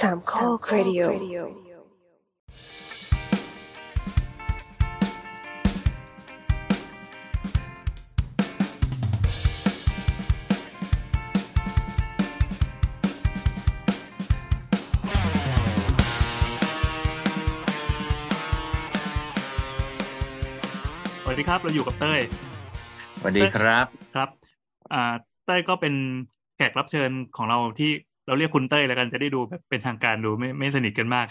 สามข้อครดิโอสวัสดีครับเราอยู่กับเต้ยสวัสดีครับครับอ่าเต้ยก็เป็นแขกรับเชิญของเราที่ เราเรียกคุณเต้ยแล้วกันจะได้ดูแบบเป็นทางการดูไม่ไม่สนิทกันมาก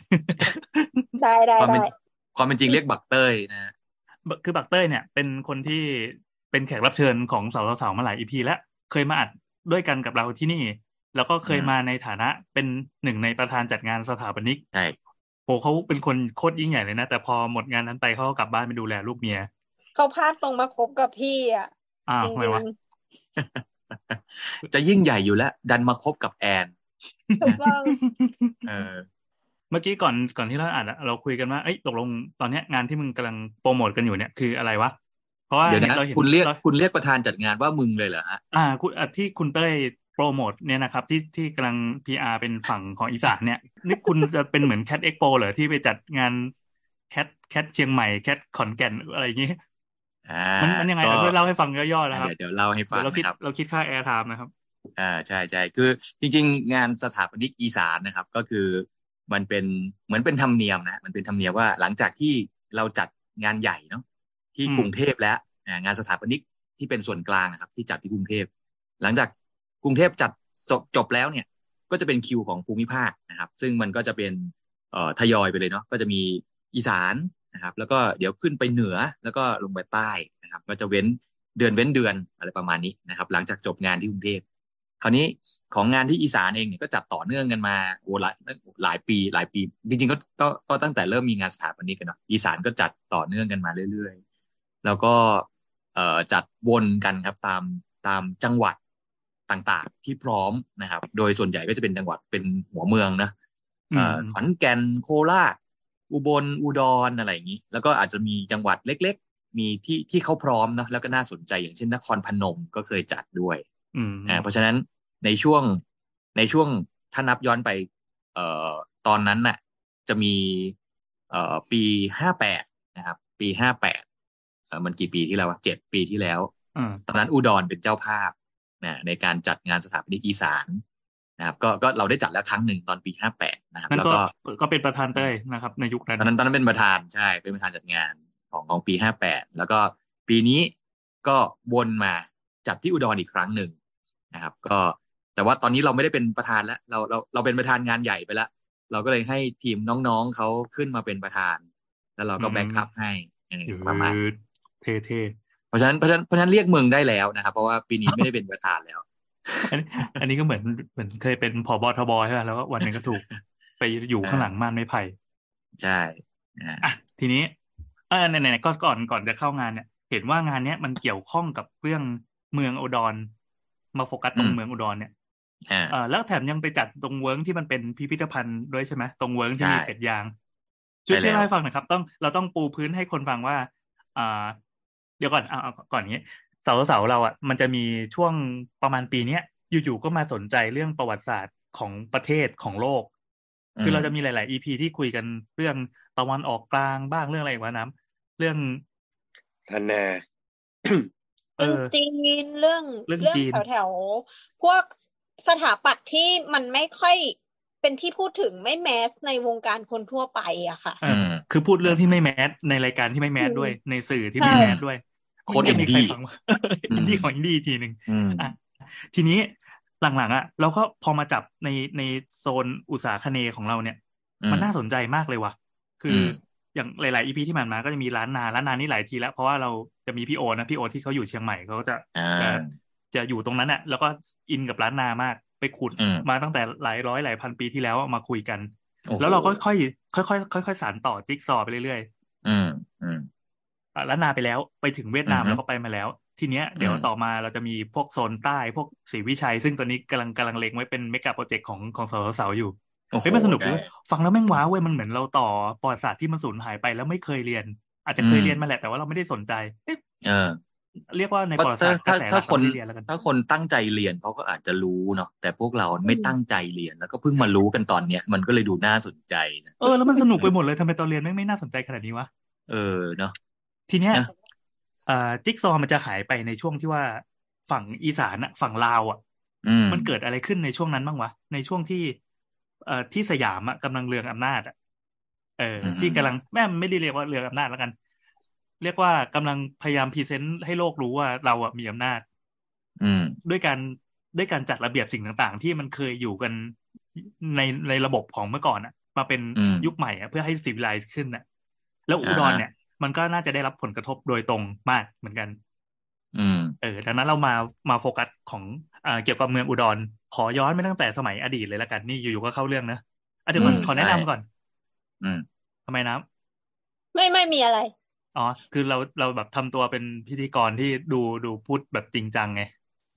ได้ได้ความเป็นได้ความเป็นจริงเรียกบักเต้ยนะคือบักเต้ยเนี่ย เป็นคนที่เป็นแขกรับเชิญของสาวสาวๆมาหลายอีพีแล้วเคยมาอัดด้วยกันกับเราที่นี่ แล้วก็เคยมาในฐานะเป็นหนึ่งในประธานจัดงานสถาปนิกใช่โหเขาเป็นคนโคตรยิ่งใหญ่เลยนะ แต่พอหมดงานนั้นไปเขาก็กลับบ้านไปดูแลลูกเมียเขาพลาดตรงมาคบกับพี่อะอ้าวจริงวะทำไมจะยิ่งใหญ่อยู่แล้ว ดันมาคบกับแอนๆ ถูกต้องเออเมื่อกี้ก่อนก่อนที่เราอ่านอะเราคุยกันว่าเอ้ยตกลงตอนเนี้ยงานที่มึงกำลังโปรโมทกันอยู่เนี่ยคืออะไรวะเพราะว่าเดี๋ยวนะเราเห็นคุณเรียกาคุณเรียกประธานจัดงานว่ามึงเลยเหรอฮะอ่าคุณอะที่คุณเต้ยโปรโมทเนี่ยนะครับ ที่ที่กำลัง PR เป็นฝั่งของอีสานเนี่ยนี่คุณจะเป็นเหมือน CAT Expo เหรอที่ไปจัดงานCAT CAT เชียงใหม่ CAT ขอนแก่นอะไรอย่างงี้อ่ามันมันยังไงก็เอาช่วยเล่าให้ฟังย่อๆนะครับเดี๋ยวเดี๋ยวเล่าให้ฟัเดี๋ยวเราคิดนะครับเราคิดค่า airtime นะครับ อ่าใช่ใช่คือจริง ๆ งานสถาปนิกอีสานนะครับ ก็คือมันเป็นเหมือนเป็นธรรมเนียมนะมันเป็นธรรมเนียมว่าหลังจากที่เราจัดงานใหญ่เนาะที่อืมกรุงเทพแล้วอ่างานสถาปนิกที่เป็นส่วนกลางนะครับ ที่จัดที่กรุงเทพ หลังจากกรุงเทพจัดจบจบแล้วเนี่ย ก็จะเป็นคิวของภูมิภาคนะครับ ซึ่งมันก็จะเป็นเอ่อทยอยไปเลยเนาะก็จะมีอีสานนะครับ แล้วก็เดี๋ยวขึ้นไปเหนือแล้วก็ลงไปใต้นะครับ ก็จะเว้นเดือนเว้นเดือนอะไรประมาณนี้นะครับ หลังจากจบงานที่กรุงเทพ คราวนี้ของงานที่อีสานเองเนี่ยก็จัดต่อเนื่องกันมาโอ้หลายหลายปีหลายปี จริงๆก็ก็ก็ตั้งแต่เริ่มมีงานสถาปนิกกันเนาะอีสานก็จัดต่อเนื่องกันมาเรื่อยๆ แล้วก็เอ่อจัดวนกันครับตามตามจังหวัดต่างๆ ที่พร้อมนะครับ โดยส่วนใหญ่ก็จะเป็นจังหวัดเป็นหัวเมืองนะเอ่ออืมขอนแก่นโคราชอุบลอุดรอะไรอย่างนี้ แล้วก็อาจจะมีจังหวัดเล็ก ๆ มีที่ที่เขาพร้อมเนอะแล้วก็น่าสนใจอย่างเช่นนครพนมก็เคยจัดด้วย อืมอ่าเพราะฉะนั้นในช่วงในช่วงถ้านับย้อนไป เอ่อตอนนั้นน่ะ จะมี เอ่อปีห้าแปดนะครับ ปีห้าแปดเอ่อมันกี่ปีที่แล้วเจ็ดปีที่แล้วอืมตอนนั้นอุดรเป็นเจ้าภาพนะในการจัดงานสถาปนิกอีสานนะครับก็ก็เราได้จัดแล้วครั้งหนึ่งตอนปีห้าแปดนะครับนั่นแล้วก็ก็ก็เป็นประธานเต้ยนะครับ ในยุคนั้นตอนนั้นตอนนั้นเป็นประธานใช่เป็นประธานจัดงานของของปีห้าแปดแล้วก็ปีนี้ก็วนมาจัดที่อุดรอีกครั้งหนึ่ง นะครับ ก็แต่ว่าตอนนี้เราไม่ได้เป็นประธานแล้วเราเราเราเป็นประธานงานใหญ่ไปแล้วเราก็เลยให้ทีมน้องๆเขาขึ้นมาเป็นประธาน แล้วเราก็อืม backup ให้เออยืประมาณดเท่เพราะฉะนั้นเพราะฉะนั้นเพราะฉะนั้นเรียกมึงได้แล้วนะครับ เพราะว่าปีนี้ไม่ได้เป็นประธานแล้วๆอันนี้อันนี้ก็เหมือนเหมือนเคยเป็นผบทบใช่ไหมแล้วก็วันหนึ่งก็ถูกไปอยู่ข้างหลังม่านไม้ไผ่ใช่อ่าอะทีนี้เออไหนๆก็ก่อนก่อนจะเข้างานเนี่ย เห็นว่างานเนี้ยมันเกี่ยวข้องกับเรื่องเมืองอุดร มาโฟกัสตรงเมืองอุดรเนี่ยอ่าเออแล้วแถมยังไปจัดตรงเวิ้งที่มันเป็นพิพิธภัณฑ์ด้วยใช่ไหมตรงเวิ้งที่มีใช่เป็ดยางช่วยใช่ช่วยแล้วเล่าให้ฟังหน่อยครับ ต้องเราต้องปูพื้นให้คนฟังว่า อ่า เดี๋ยวก่อนเอาเอาก่อนอย่างนี้เสาเสาเราอะมันจะมีช่วงประมาณปีเนี้ยอยู่ๆก็มาสนใจเรื่องประวัติศาสตร์ของประเทศของโลก คือเราจะมีหลาย ๆ EP ที่คุยกันเรื่องตะวันออกกลางบ้างเรื่องอะไรอีกวะน้ำเรื่องทันนา เอเรื่องอจีนเรื่องเรื่องจีนแถวแถวๆพวกสถาปัตย์ที่มันไม่ค่อยเป็นที่พูดถึงไม่ mass ในวงการคนทั่วไปอะค่ะเอออคือพูดเรื่องที่ไม่ mass ในรายการที่ไม่ mass ด้วย ในสื่อที่ไม่ใช่ mass ด้วยโคตรไม่มีใครอินดี้ฟังวะอินดี้ของอินดี้อีกทีหนึ่งอืมอะทีนี้หลังๆอะเราก็พอมาจับในในโซนอุษาคเนย์ของเราเนี่ย มันน่าสนใจมากเลยว่ะ คือ อมอย่างหลายๆ EP ที่ผ่านมาก็จะมีล้านนาล้านนานี่หลายทีแล้ว เพราะว่าเราจะมีพี่โอนะพี่โอที่เขาอยู่เชียงใหม่เขาจะอ่าจะจะอยู่ตรงนั้นน่ะแล้วก็อินกับร้านนามากไปขุดอืมมาตั้งแต่หลายร้อยหลายพันปีที่แล้วเอามาคุยกันโอ้โหแล้วเราก็ค่อยๆค่อยๆค่อยๆสานต่อจิ๊กซอว์ไปเรื่อยอืมอืมๆอะร้านนาไปแล้วไปถึงเวียดนามอือฮึแล้วก็ไปมาแล้ว ทีเนี้ยเดี๋ยวอืมต่อมาเราจะมีพวกโซนใต้พวกศรีวิชัย ซึ่งตอนนี้กำลังกำลังเล็งไว้เป็นเมกะโปรเจกต์ของของสสอยู่โอ้โห เฮ้ยมันสนุกได้เว้ยฟังแล้วแม่งว้าวเว้ยมันเหมือนเราต่อประวัติศาสตร์ที่มันสูญหายไปแล้วไม่เคยเรียน อาจจะเคยอืมเรียนมาแหละแต่ว่าเราไม่ได้สนใจเอ๊ะเออเรียกว่าในเพประราะวัติถ้าศาสตร์กถ้าระแสหลัถ้ากคนไม่ได้เรียนแล้วกันถ้าคนตั้งใจเรียนเขาก็อาจจะรู้เนาะแต่พวกเราไม่ตั้งใจเรียนแล้วก็เพิ่งมารู้กันตอนเนี้ยมันก็เลยดูน่าสนใจนะเออแล้วมันสนุกไปหมดเลยทำไมตอนเรียนไม่งไม่น่าสนใจขนาดนี้วะเออเนาะทีเนี้ยนะเอ่อจิ๊กซอว์มันจะหายไปในช่วงที่ว่าฝั่งอีสานอะฝั่งลาวอะอืมมันเกิดอะไรขึ้นในช่วงนั้นบ้างวะในช่วงที่ เอ่อที่สยามอะกำลังเรืองอำนาจอะเอออืมที่กำลังแม่ไม่ได้เรียกว่าเรืองอำนาจแล้วกัน เรียกว่ากำลังพยายามพรีเซนต์ให้โลกรู้ว่าเราอะมีอำนาจ อืมด้วยการด้วยการจัดระเบียบสิ่งต่างๆ ที่มันเคยอยู่กันในในระบบของเมื่อก่อนอะมาเป็นอืมยุคใหม่อะเพื่อให้ซีวิไลซ์ขึ้นอะแล้วอุดรอ่าฮะเนี่ย มันก็น่าจะได้รับผลกระทบโดยตรงมากเหมือนกัน อืม เออดังนั้นเรามามาโฟกัสของอ่าเกี่ยวกับเมืองอุดร ขอย้อนไปตั้งแต่สมัยอดีตเลยละกันนี่อยู่ๆก็เข้าเรื่องนะอะเดี๋ยวก่อนอืมขอแนะนำใช่ก่อน อืมทำไมนะไม่ไม่มีอะไรอ๋อคือเราเราแบบทำตัวเป็นพิธีกรที่ดูดูพูดแบบจริงจังไง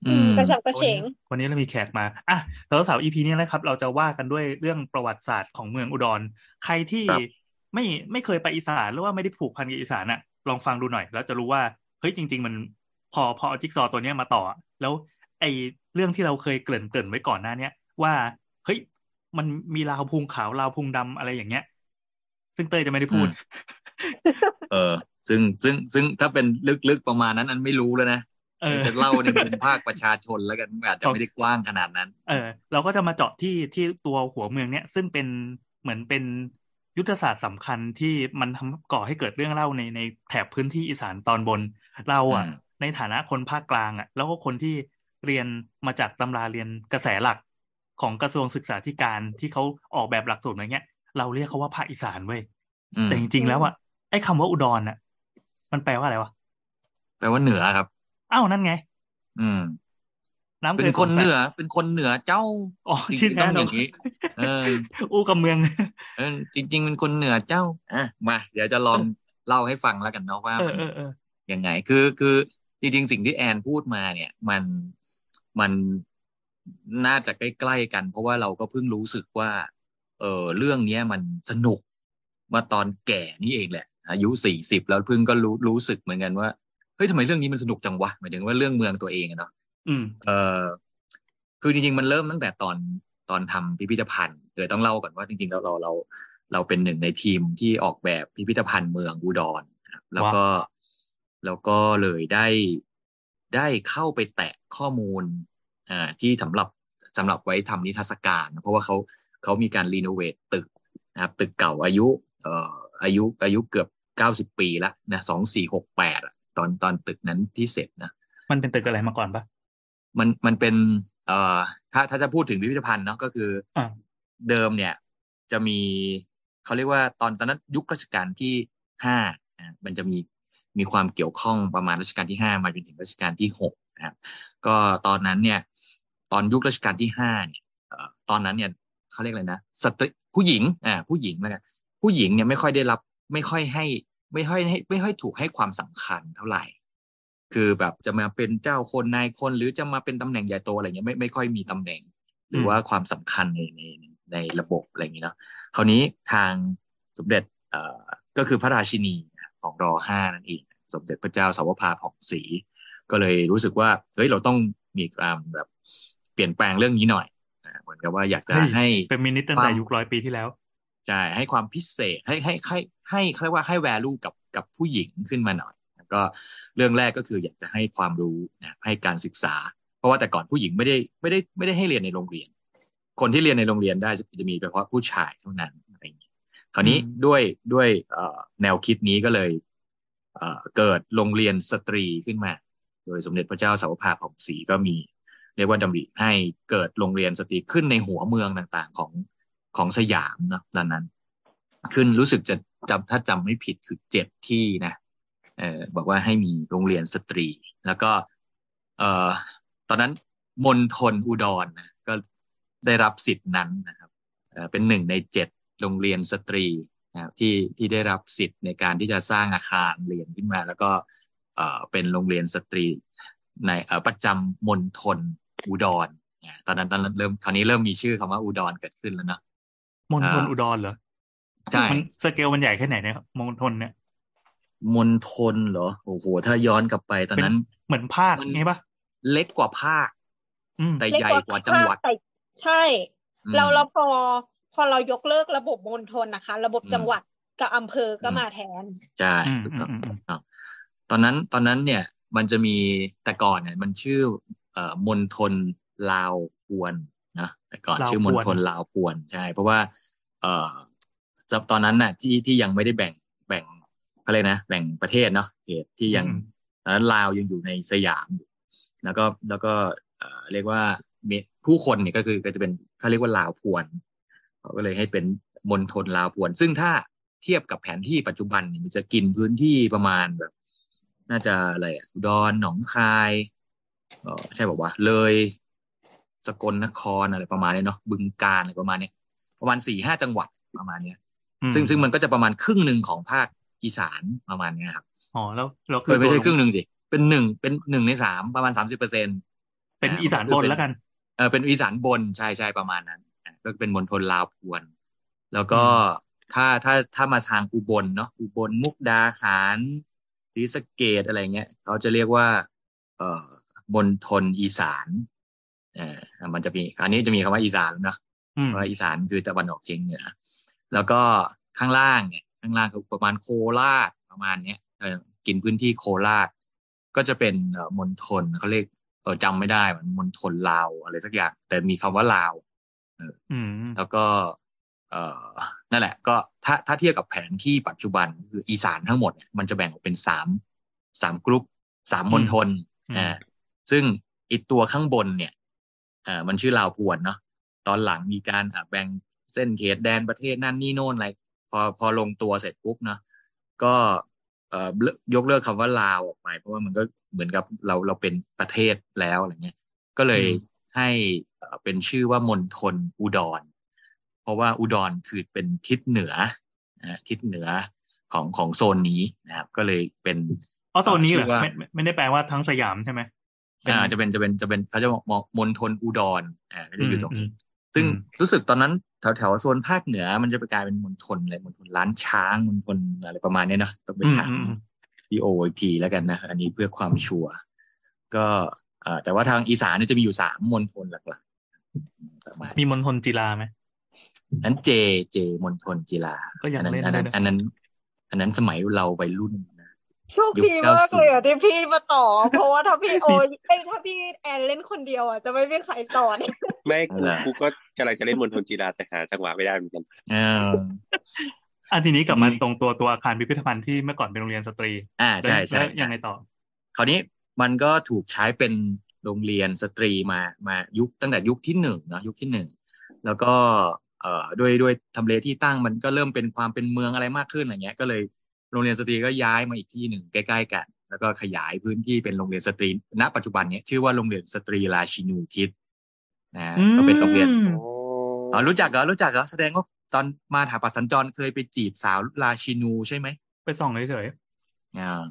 อืมกระฉับกระเฉงวันนี้เรามีแขกมาอะสาวสาว EP นี้นะครับ เราจะว่ากันด้วยเรื่องประวัติศาสตร์ของเมืองอุดร ใครที่ครับไม่ไม่เคยไปอีสานหรือว่าไม่ได้ผูกพันกับอีสานน่ะลองฟังดูหน่อย แล้วจะรู้ว่าเฮ้ยจริง ๆ มันพอพอเอาจิ๊กซอว์ตัวเนี้ยมาต่อ แล้วไอ เรื่องที่เราเคยเกริ่นเกริ่นไว้ก่อนหน้าเนี้ยว่าเฮ้ยมันมีราวพุงขาวราวพุงดำอะไรอย่างเงี้ย ซึ่งเต้ยจะไม่ได้พูด เออ ซึ่งซึ่งซึ่งถ้าเป็นลึกๆประมาณนั้นอันไม่รู้แล้วนะเออจะเล่าในมุมภาคประชาชนแล้วกันอาจจะไม่ได้กว้างขนาดนั้น เออ เราก็จะมาเจาะที่ที่ตัวหัวเมืองเนี้ยซึ่งเป็นเหมือนเป็นยุทธศาสตร์สำคัญที่มันทำก่อให้เกิดเรื่องเล่าในในแถบพื้นที่อีสานตอนบน เราอะอืมในฐานะคนภาคกลางอะ แล้วก็คนที่ เรียนมาจากตำราเรียนกระแสหลักของกระทรวงศึกษาธิการที่เขาออกแบบหลักสูตรอะไรเงี้ย เราเรียกเขาว่าภาคอีสานเว้ยอืมแต่จริงๆแล้วอะไอ้คำว่าอุดรอะมันแปลว่าอะไรวะแปลว่าเหนือครับอ้าวนั่นไง อืมน้ำเป็เคนยคนสงสัยเหนือ เป็นคนเหนือเจ้าอ๋อจริที่งๆแท้ต้องเราอย่างนี้ เออ อู้กับเมืองเออจริง ๆ เป็นคนเหนือเจ้าอะมาเดี๋ยวจะลองเล่าให้ฟังแล้วกันเนาะว่าเอมัอนเออเออยังไงคือคือจริงๆสิ่งที่แอนพูดมาเนี่ย มัน มันน่าจะใกล้ๆกัน เพราะว่าเราก็เพิ่งรู้สึกว่า เออเรื่องเนี้ยมันสนุกมาตอนแก่นี่เองแหละ อายุสี่สิบแล้วเพิ่งก็รู้รู้สึกเหมือนกันว่าเฮ้ยทำไมเรื่องนี้มันสนุกจังวะหมายถึงว่าเรื่องเมืองตัวเองอะเนาะอืมเออคือจริงๆมันเริ่มตั้งแต่ตอนตอนทำพิพิธภัณฑ์เดี๋ยวต้องเล่าก่อนว่าจริงๆแล้วเราเราเราเป็นหนึ่งในทีมที่ออกแบบพิพิธภัณฑ์เมืองอุดรนะครับแล้วก็แล้วก็เลยได้ ได้เข้าไปแตะข้อมูลอ่าที่สำหรับสำหรับไว้ทำนิทรรศการ เพราะว่าเขาเขามีการรีโนเวทตึกนะครับตึกเก่าอายุเอ่ออายุอายุเกือบเก้าสิบปีละนะสองสี่หกแปดตอนตอนตึกนั้นที่เสร็จนะมันเป็นตึกอะไรมาก่อนปะมันมันเป็นเอ่อถ้าถ้าจะพูดถึงพิพิธภัณฑ์เนาะก็คืออ่าเดิมเนี่ย จะมีเขาเรียกว่าตอนตอนนั้นยุครัชกาลที่ห้าอะมันจะมี มีความเกี่ยวข้องประมาณรัชกาลที่ห้ามาจนถึงรัชกาลที่หกนะครับก็ตอนนั้นเนี่ยตอนยุครัชกาลที่ห้าเนี่ยตอนนั้นเนี่ยเขาเรียกอะไรนะสตรีผู้หญิงอ่าผู้หญิงแล้วกันผู้หญิงเนี่ยไม่ค่อยได้รับไม่ค่อยให้ไม่ค่อยให้ไม่ค่อยถูกให้ความสำคัญเท่าไหร่ คือแบบจะมาเป็นเจ้าคนนายคนหรือจะมาเป็นตำแหน่งใหญ่โตอะไรเงี้ยไม่ไม่ค่อยมีตำแหน่ง หรือว่าความสำคัญในในในระบบอะไรอย่างเงี้ยเนาะคราวนี้ทางสมเด็จเอ่อก็คือพระราชินีของรอห้านั่นเอง สมเด็จพระเจ้าสาวภาผ่องศรีก็เลยรู้สึกว่าเฮ้ยเราต้องมีการแบบเปลี่ยนแปลงเรื่องนี้หน่อยอ่าเหมือนกับว่าอยากจะเฮ้ยให้เป็นมินิสตั้งแต่ยุคร้อยปีที่แล้วใช่ให้ความพิเศษให้ให้ให้ให้เขาเรียกว่าให้ value กับกับผู้หญิงขึ้นมาหน่อยแล้วก็เรื่องแรกก็คืออยากจะให้ความรู้นะให้การศึกษา เพราะว่าแต่ก่อนผู้หญิงไม่ได้ไม่ได้ไม่ได้ให้เรียนในโรงเรียน คนที่เรียนในโรงเรียนได้จะจะมีเฉพาะผู้ชายเท่านั้นอะไรอย่างนี้คราวนี้อืมด้วยด้วยเอ่อแนวคิดนี้ก็เลย เกิดโรงเรียนสตรีขึ้นมา โดยสมเด็จพระเจ้าสาวภาผ่องศรีก็มีเรียกว่าดำริให้เกิดโรงเรียนสตรีขึ้นในหัวเมืองต่างๆของของสยามเนาะตอนนั้น ขึ้นรู้สึกจะจำถ้าจำไม่ผิดคือเจ็ดที่นะเออบอกว่าให้มีโรงเรียนสตรี แล้วก็เออตอนนั้นมณฑลอุดรนะก็ได้รับสิทธินั้นนะครับเป็นหนึ่งในเจ็ดโรงเรียนสตรี นะครับที่ที่ได้รับสิทธิ์ในการที่จะสร้างอาคารเรียนขึ้นมา แล้วก็เอ่อเป็นโรงเรียนสตรีในเอ่อประจำมณฑลอุดรนะตอนนั้นตอนนั้นเริ่มคราวนี้เริ่มมีชื่อคำว่าอุดรเกิดขึ้นแล้วเนาะมณฑลอ่าอุดรเหรอใช่มันสเกลมันใหญ่แค่ไหนเนี่ยครับมณฑลเนี่ยมณฑลเหรอโอ้โห ถ้าย้อนกลับไปตอนนั้น เหมือนภาคมันไงปะเล็กกว่าภาคอืมแต่เล็กใหญ่กว่าจังหวัดแต่ใช่อืมเราเราพอ พอเรายกเลิกระบบมณฑลนะคะ ระบบอืมจังหวัดกับอำเภอก็อืมมาแทนใช่อืมถูกอืต้อมงอืมอืมครับ ตอนนั้นตอนนั้นเนี่ย มันจะมีแต่ก่อนเนี่ย มันชื่อเอ่อมณฑลลาวพวนนะแต่ก่อนลาวชื่อมณฑลพวนลาวพวนใช่ เพราะว่า เอ่อจะตอนนั้นน่ะ ที่ที่ยังไม่ได้แบ่งแบ่งเขาเลยกนะแบ่งประเทศเนาะเขตที่ยังอืมตอนนั้นลาวยังอยู่ในสยามอยู่แล้วก็แล้วก็เอ่อเรียกว่ามีผู้คนเนี่ยก็คือก็จะเป็นเขาเรียกว่าลาวพวน เขาก็เลยให้เป็นมณฑลลาวพวน ซึ่งถ้าเทียบกับแผนที่ปัจจุบันเนี่ยมันจะกินพื้นที่ประมาณแบบ น่าจะอะไรอะอุดรหนองคายเออใช่บอกว่าวะเลย สกลนครอะไรประมาณนี้เนาะบึงกาฬอะไรประมาณเนี้ยประมาณสี่ห้าจังหวัดประมาณเนี้ยอืมซึ่งซึ่งมันก็จะประมาณครึ่งหนึ่งของภาคอีสานประมาณเนี้ยครับอ๋อแล้วแล้วเอคืออไม่ใช่ตัวครึ่งหนึ่งสิเป็นหนึ่งเป็นหนึ่งในสามประมาณสามสิบเปอร์เซ็นเป็นอีสานบนแล้วกันเออเป็นอีสานบนใช่ใช่ประมาณนั้นอะ ก็เป็นมณฑลลาวพวน แล้วก็อืมถ้าถ้าถ้ามาทางอุบลเนาะอุบลมุกดาหารศรีสะเกดอะไรเงี้ยเขาจะเรียกว่า เอ่อมณฑลอีสานเออมันจะมีอันนี้จะมีคำว่าอีสานเนาะอืมว่าอีสานคือตะวันออกเฉียงเหนือ แล้วก็ข้างล่างเนี่ยข้างล่างคือประมาณโคราชประมาณเนี้ยเออกินพื้นที่โคราช ก็จะเป็นเอ่อมณฑลเขาเรียกเออจำไม่ได้มันมณฑลลาวอะไรสักอย่าง แต่มีคำว่าลาวอืม แล้วก็เอ่อนั่นแหละ ก็ถ้าถ้าเทียบกับแผนที่ปัจจุบันคืออีสานทั้งหมดเนี่ยมันจะแบ่งออกเป็นสามสามกรุ๊ปสามมณฑลอืมอ่าซึ่งอีกตัวข้างบนเนี่ยอ่ามันชื่อลาวพวนเนาะตอนหลังมีการอะแบ่งเส้นเขตแดนประเทศนั่นนี่โน่นอะไรพอพอลงตัวเสร็จปุ๊บเนาะก็เอ่อยกเลิกคำว่าลาวออกไปเพราะว่ามันก็เหมือนกับเราเราเป็นประเทศแล้วอะไรเงี้ย ก็เลยอืมให้ เอ่อเป็นชื่อว่ามณฑลอุดร เพราะว่าอุดรคือเป็นทิศเหนือนะทิศเหนือของของโซนนี้นะครับ ก็เลยเป็นอ๋อโซนนี้เหรอชื่อว่าไม่ไม่ไม่ได้แปลว่าทั้งสยามใช่ไหมเป็นอ่าจะเป็นจะเป็นจะเป็นเขาจะบอกมมณฑลอุดรอ่าก็จะอยู่ตรงอืนี้มซึ่งอืมรู้สึกตอนนั้นแถวแถวโซนภาคเหนือ มันจะไปกลายเป็นมณฑลอะไรมณฑลล้านช้างมณฑลอะไรประมาณเนี้ยเนอะต้องไปอืมถามอืมอืมพี่โออีกทีแล้วกันนะ อันนี้เพื่อความชัวร์ก็เอ่อแต่ว่าทางอีสานเนี่ยจะมีอยู่สามมณฑลหลักๆประ มาณมีมณฑลจีราไหมนั้นเจเจมณฑลจีฬาก็ยังอันั้นเล่นอันนั้นได้นะอันนั้น อันนั้นสมัยเราวัยรุ่นนะโชคดีมากเลยอะที่พี่มาต่อ เพราะว่าถ้าพี่โอเอ้ยถ้าพี่แอนเล่นคนเดียวอะจะไม่มีใครต่อเนี่ยไม่กูกูก็กำลังจะเล่นมณฑลจีราแต่หาจังหวะไม่ได้เหมือนกันเอออะทีนี้กลับมาอืมตรงตัวตัวอาคารพิพิธภัณฑ์ที่เมื่อก่อนเป็นโรงเรียนสตรี อ่าใช่แล้วใช่แล้วใช่ยังไงต่อ คราวนี้มันก็ถูกใช้เป็น โรงเรียนสตรีมามายุคตั้งแต่ยุคที่หนึ่งเนาะยุคที่หนึ่งแล้วก็เอ่อด้วยด้วยทำเลที่ตั้งมันก็เริ่มเป็นความเป็นเมืองอะไรมากขึ้นอะไรเงี้ย ก็เลยโรงเรียนสตรีก็ย้ายมาอีกที่หนึ่งใกล้ ๆ กัน แล้วก็ขยายพื้นที่เป็นโรงเรียนสตรีณ ปัจจุบันเนี้ยชื่อว่าโรงเรียนสตรีราชินูทิศนะก็เป็นโรงเรียนอืมอ๋อรู้จักเหรอรู้จักเหรอแสดงว่าตอนมาถาปัดสัญจรเคยไปจีบสาวราชินูใช่ไหมไปส่องเฉยอ่า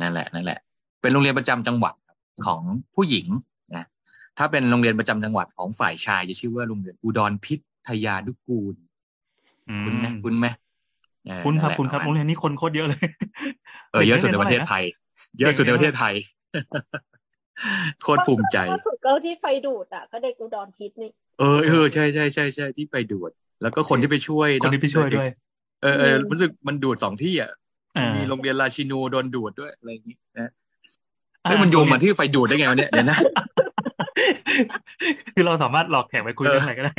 นั่นแหละนั่นแหละ เป็นโรงเรียนประจำจังหวัด ของผู้หญิงนะถ้าเป็นโรงเรียนประจำจังหวัดของฝ่ายชายจะชื่อว่าโรงเรียนอุดรพิทยานุกูลๆอืมคุณไหมคุณไหมเออคุณครับนั่นแหละคุณครับปะโรมาณงเรียนนี้คนโคตรเยอะเลยเออเยอะสุดในประเทศไทย เยอะสุดในประเทศไทยโคตรภูมิใจล่าสุดก็ที่ไฟดูดอะก็เด็กอุดรพิษนี่เออเออใช่ใช่ใช่ใช่ที่ไปดูด แล้วก็คนที่ไปช่วยคนเอะที่ไปช่วยด้วย เออเอออืมรู้สึกมันดูดสองที่อะอ่ามีโรงเรียนราชินูโดนดูดด้วยอะไรอย่างนี้นะอ่าเฮ้ยมันโยงมาที่ไฟดูดได้ไงวะเนี่ยเดี๋ยวนะคือเราสามารถหลอกแขกไปคุยเออเรื่องอะไรก็ได้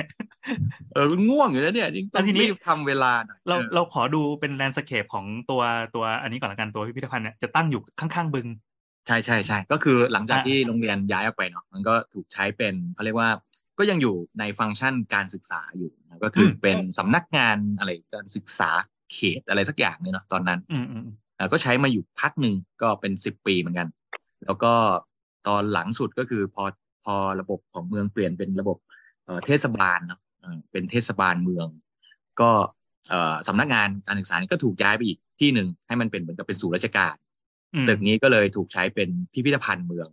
เออง่วงอยู่แล้วเนี่ยจริงๆต้แล้อวงทีนี้รีบทำเวลาหน่อยเราออเราขอดูเป็นแลนด์สเคปของตัวตัวอันนี้ก่อนละกันตัวพิพิธภัณฑ์เนี่ยจะตั้งอยู่ข้างๆบึง ใช่ใช่ใช่ก็คือหลังจากอ่าที่โรงเรียนย้ายออกไปเนาะมันก็ถูกใช้เป็นเขาเรียกว่าก็ยังอยู่ในฟังก์ชันการศึกษาอยู่นะก็คืออมเป็นสำนักงานอะไรการศึกษาเขตอะไรสักอย่างเนี่ยเนาะตอนนั้นอืมอืมอืมเอ่อก็ใช้มาอยู่พักหนึ่งก็เป็นสิบปีเหมือนกัน แล้วก็ตอนหลังสุดก็คือพอพอระบบของเมืองเปลี่ยนเป็นระบบเอ่อเทศบาลเนาะเอ่อเป็นเทศบาลเมือง ก็เอ่อสำนักงานการศึกษานี่ก็ถูกย้ายไปอีกที่หนึ่งให้มันเป็นเหมือนกับเป็นศูนย์ราชการอืมตึกนี้ก็เลยถูกใช้เป็นพิพิธภัณฑ์เมือง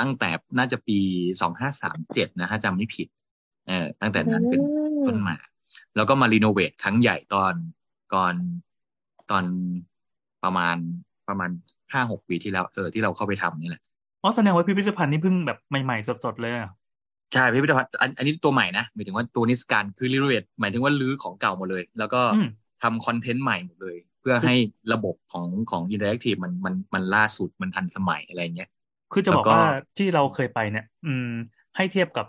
ตั้งแต่น่าจะปีสองห้าสามเจ็ดนะถ้าจำไม่ผิดเออตั้งแต่นั้นเป็นต้นมา แล้วก็มารีโนเวทครั้งใหญ่ตอนก่อนตอนประมาณประมาณ ห้าหกปีที่แล้วเออที่เราเข้าไปทำนี่แหละอ๋อแสดงว่าพิพิธภัณฑ์นี่เพิ่งแบบใหม่ๆสดๆเลยอะใช่พิพิธภัณฑ์อันอันนี้ตัวใหม่นะหมายถึงว่าตัวนิทรรศการคือ renovate หมายถึงว่ารื้อของเก่าหมดเลย แล้วก็อืมทำ content ใหม่หมดเลย เพื่อให้ระบบของของอินเ r อร์แอคทีฟมันมันมันล่าสุดมันทันสมัยอะไรเงี้ยคือจะบอกแล้วก็ว่าที่เราเคยไปเนี่ย อืม ให้เทียบกับ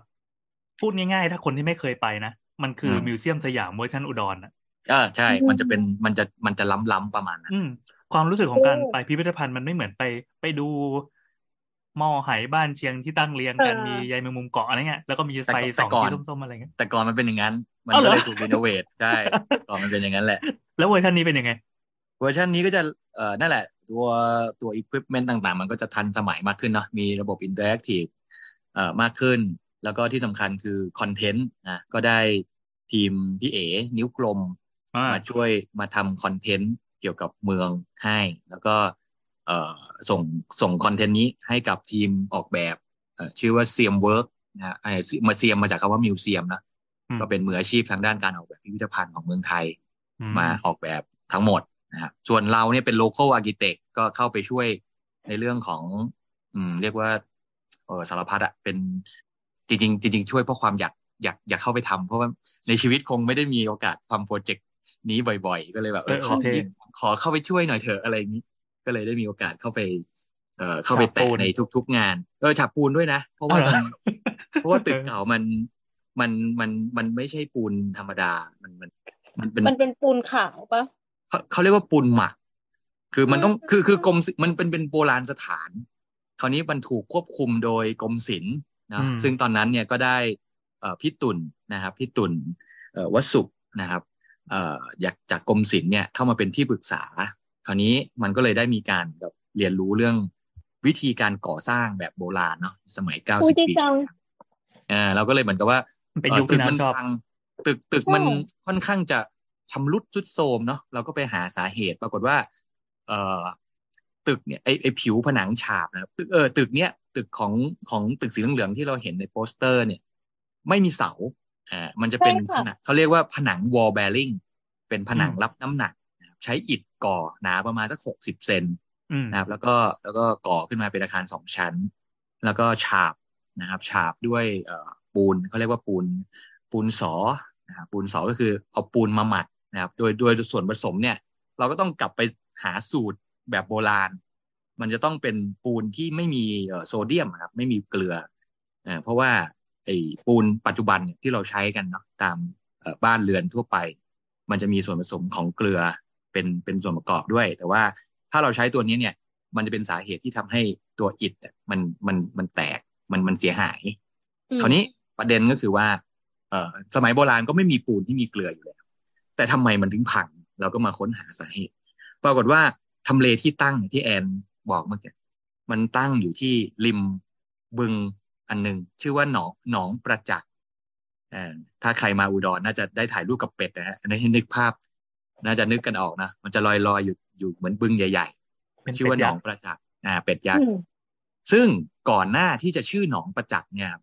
พูดง่ายๆ ถ้าคนที่ไม่เคยไปนะมันคือมิวเซียมสยามเวอร์ชันอุดรอะเออใช่ มันจะเป็นมันจะมันจะล้ำล้ำๆประมาณนั้นอืม ความรู้สึกของการโอ้ไปพิพิธภัณฑ์มันไม่เหมือนไป ไปดูหม้อไหบ้านเชียงที่ตั้งเรียงกันเออมีใยแมงมุมเกาะอะไรเงี้ยแล้วก็มีแต่ไฟก่อนสแต่องก่อสีนส้มๆอะไรเงี้ยแต่ก่อนมันเป็นอย่างนั้น มันอ้าวเหรก็อเลยถูก renovate ใช่ก่อนมันเป็นอย่างนั้นแหละ แล้วเวอร์ชันนี้เป็นยังไง เวอร์ชันนี้ก็จะเอ่อนั่นแหละ ตัวตัวอุปกรณ์ต่างๆ มันก็จะทันสมัยมากขึ้นเนาะมีระบบ interactive เอ่อมากขึ้น แล้วก็ที่สำคัญคือ content นะก็ได้ทีมพี่เอ๋นิ้วกลมอ่ามาช่วยมาทำ content เกี่ยวกับเมืองให้ แล้วก็เอ่อส่งส่ง content นี้ให้กับทีมออกแบบเอ่อชื่อว่าเซียมเวิร์กนะฮะไอ้มาเซียมมาจากคำว่า museum นะอืมก็เป็นมืออาชีพทางด้านการออกแบบพิพิธภัณฑ์ของเมืองไทยอืมมาออกแบบทั้งหมดนะครับส่วนเราเนี่ยเป็น local architect ก็เข้าไปช่วยในเรื่องของ อืม เรียกว่าเออสารพัดอะเป็นจริงๆจริงๆช่วยเพราะความอยากอยากอยากเข้าไปทำเพราะว่าในชีวิตคงไม่ได้มีโอกาสทำโปรเจกต์ นี้บ่อยๆ ก็เลยแบบเออเออขอเท่ขอเข้าไปช่วยหน่อยเถอะอะไรอย่างนี้ ก็เลยได้มีโอกาสเข้าไปเอ่อเข้าไปฉาบปูแตะนในทุก ๆ งานเออฉาบปูนด้วยนะ เพราะว่าอ๋อเหรอมันเพราะว่าตึกเออเก่ามันมันมันมันไม่ใช่ปูนธรรมดา มันมัน มันเป็นมันเป็นปูนขาวปะเขาเขาเรียกว่าปูนหมัก คือมันต้องอืมคือคือกรมศิมันเป็นเป็นโบราณสถาน คราวนี้มันถูกควบคุมโดยกรมศิลป์นะอืมซึ่งตอนนั้นเนี่ยก็ได้ เอ่อพี่ตุ่นนะครับพี่ตุ่นเอ่อวสุนะครับเอ่ออยากจากกรมศิลป์เนี่ยเข้ามาเป็นที่ปรึกษา คราวนี้มันก็เลยได้มีการแบบเรียนรู้เรื่องวิธีการก่อสร้างแบบโบราณเนาะสมัยอุ้ย90ดีปีจังอ่าเราก็เลยเหมือนกับว่ามันเป็นเอ่อยุคตึที่กมัน้ำชอบพังตึกตึกใช่มันค่อนข้างจะชำรุดทรุดโทรมเนาะเราก็ไปหาสาเหตุปรากฏว่า เอ่อตึกเนี่ยไอไอผิวผนังฉาบนะครับตึกเออตึกเนี้ยตึกของของตึกสีเหลืองๆที่เราเห็นในโปสเตอร์เนี่ย ไม่มีเสา อ่ามันจะเป็นผนังเขาเรียกว่าผนัง wall bearing เป็นผนังอืมรับน้ำหนักนะครับใช้อิฐก่อหนาประมาณสักหกสิบเซนอืมนะครับ แล้วก็แล้วก็ก่อขึ้นมาเป็นอาคารสองชั้น แล้วก็ฉาบนะครับฉาบด้วยเอ่อปูนเขาเรียกว่าปูนปูนสอนะครับปูนสอก็คือเอาปูนมาหมักนะครับ โดยโดยส่วนผสมเนี่ย เราก็ต้องกลับไปหาสูตรแบบโบราณ มันจะต้องเป็นปูนที่ไม่มีเอ่อโซเดียมนะครับ ไม่มีเกลือเอ่อเพราะว่า ไอ้ปูนปัจจุบันเนี่ยที่เราใช้กันเนาะตามเอ่อบ้านเรือนทั่วไป มันจะมีส่วนผสมของเกลือเป็นเป็นส่วนประกอบด้วย แต่ว่าถ้าเราใช้ตัวนี้เนี่ย มันจะเป็นสาเหตุที่ทำให้ตัวอิฐอะมันมันมันแตกมันมันเสียหายอืมคราวนี้ประเด็นก็คือว่า เอ่อสมัยโบราณก็ไม่มีปูนที่มีเกลืออยู่แล้ว แต่ทำไมมันถึงพังเราก็มาค้นหาสาเหตุ ปรากฏว่าทำเลที่ตั้งที่แอนบอกเมื่อกี้มันตั้งอยู่ที่ริมบึง อันหนึ่งชื่อว่าหนองหนองประจักษ์เอ่อถ้าใครมาอุดรน่าจะได้ถ่ายรูปกับเป็ดนะฮะอันนี้ให้นึกภาพ น่าจะนึกกันออกนะมันจะลอยลอยๆอยู่อยู่เหมือนบึงใหญ่เป็นๆชื่อว่าเป็ดหนยัอกงษ์ประจักษ์อ่า เป็ดยักอืษ์มซึ่งก่อนหน้าที่จะชื่อหนองประจักษ์เนี่ยครับ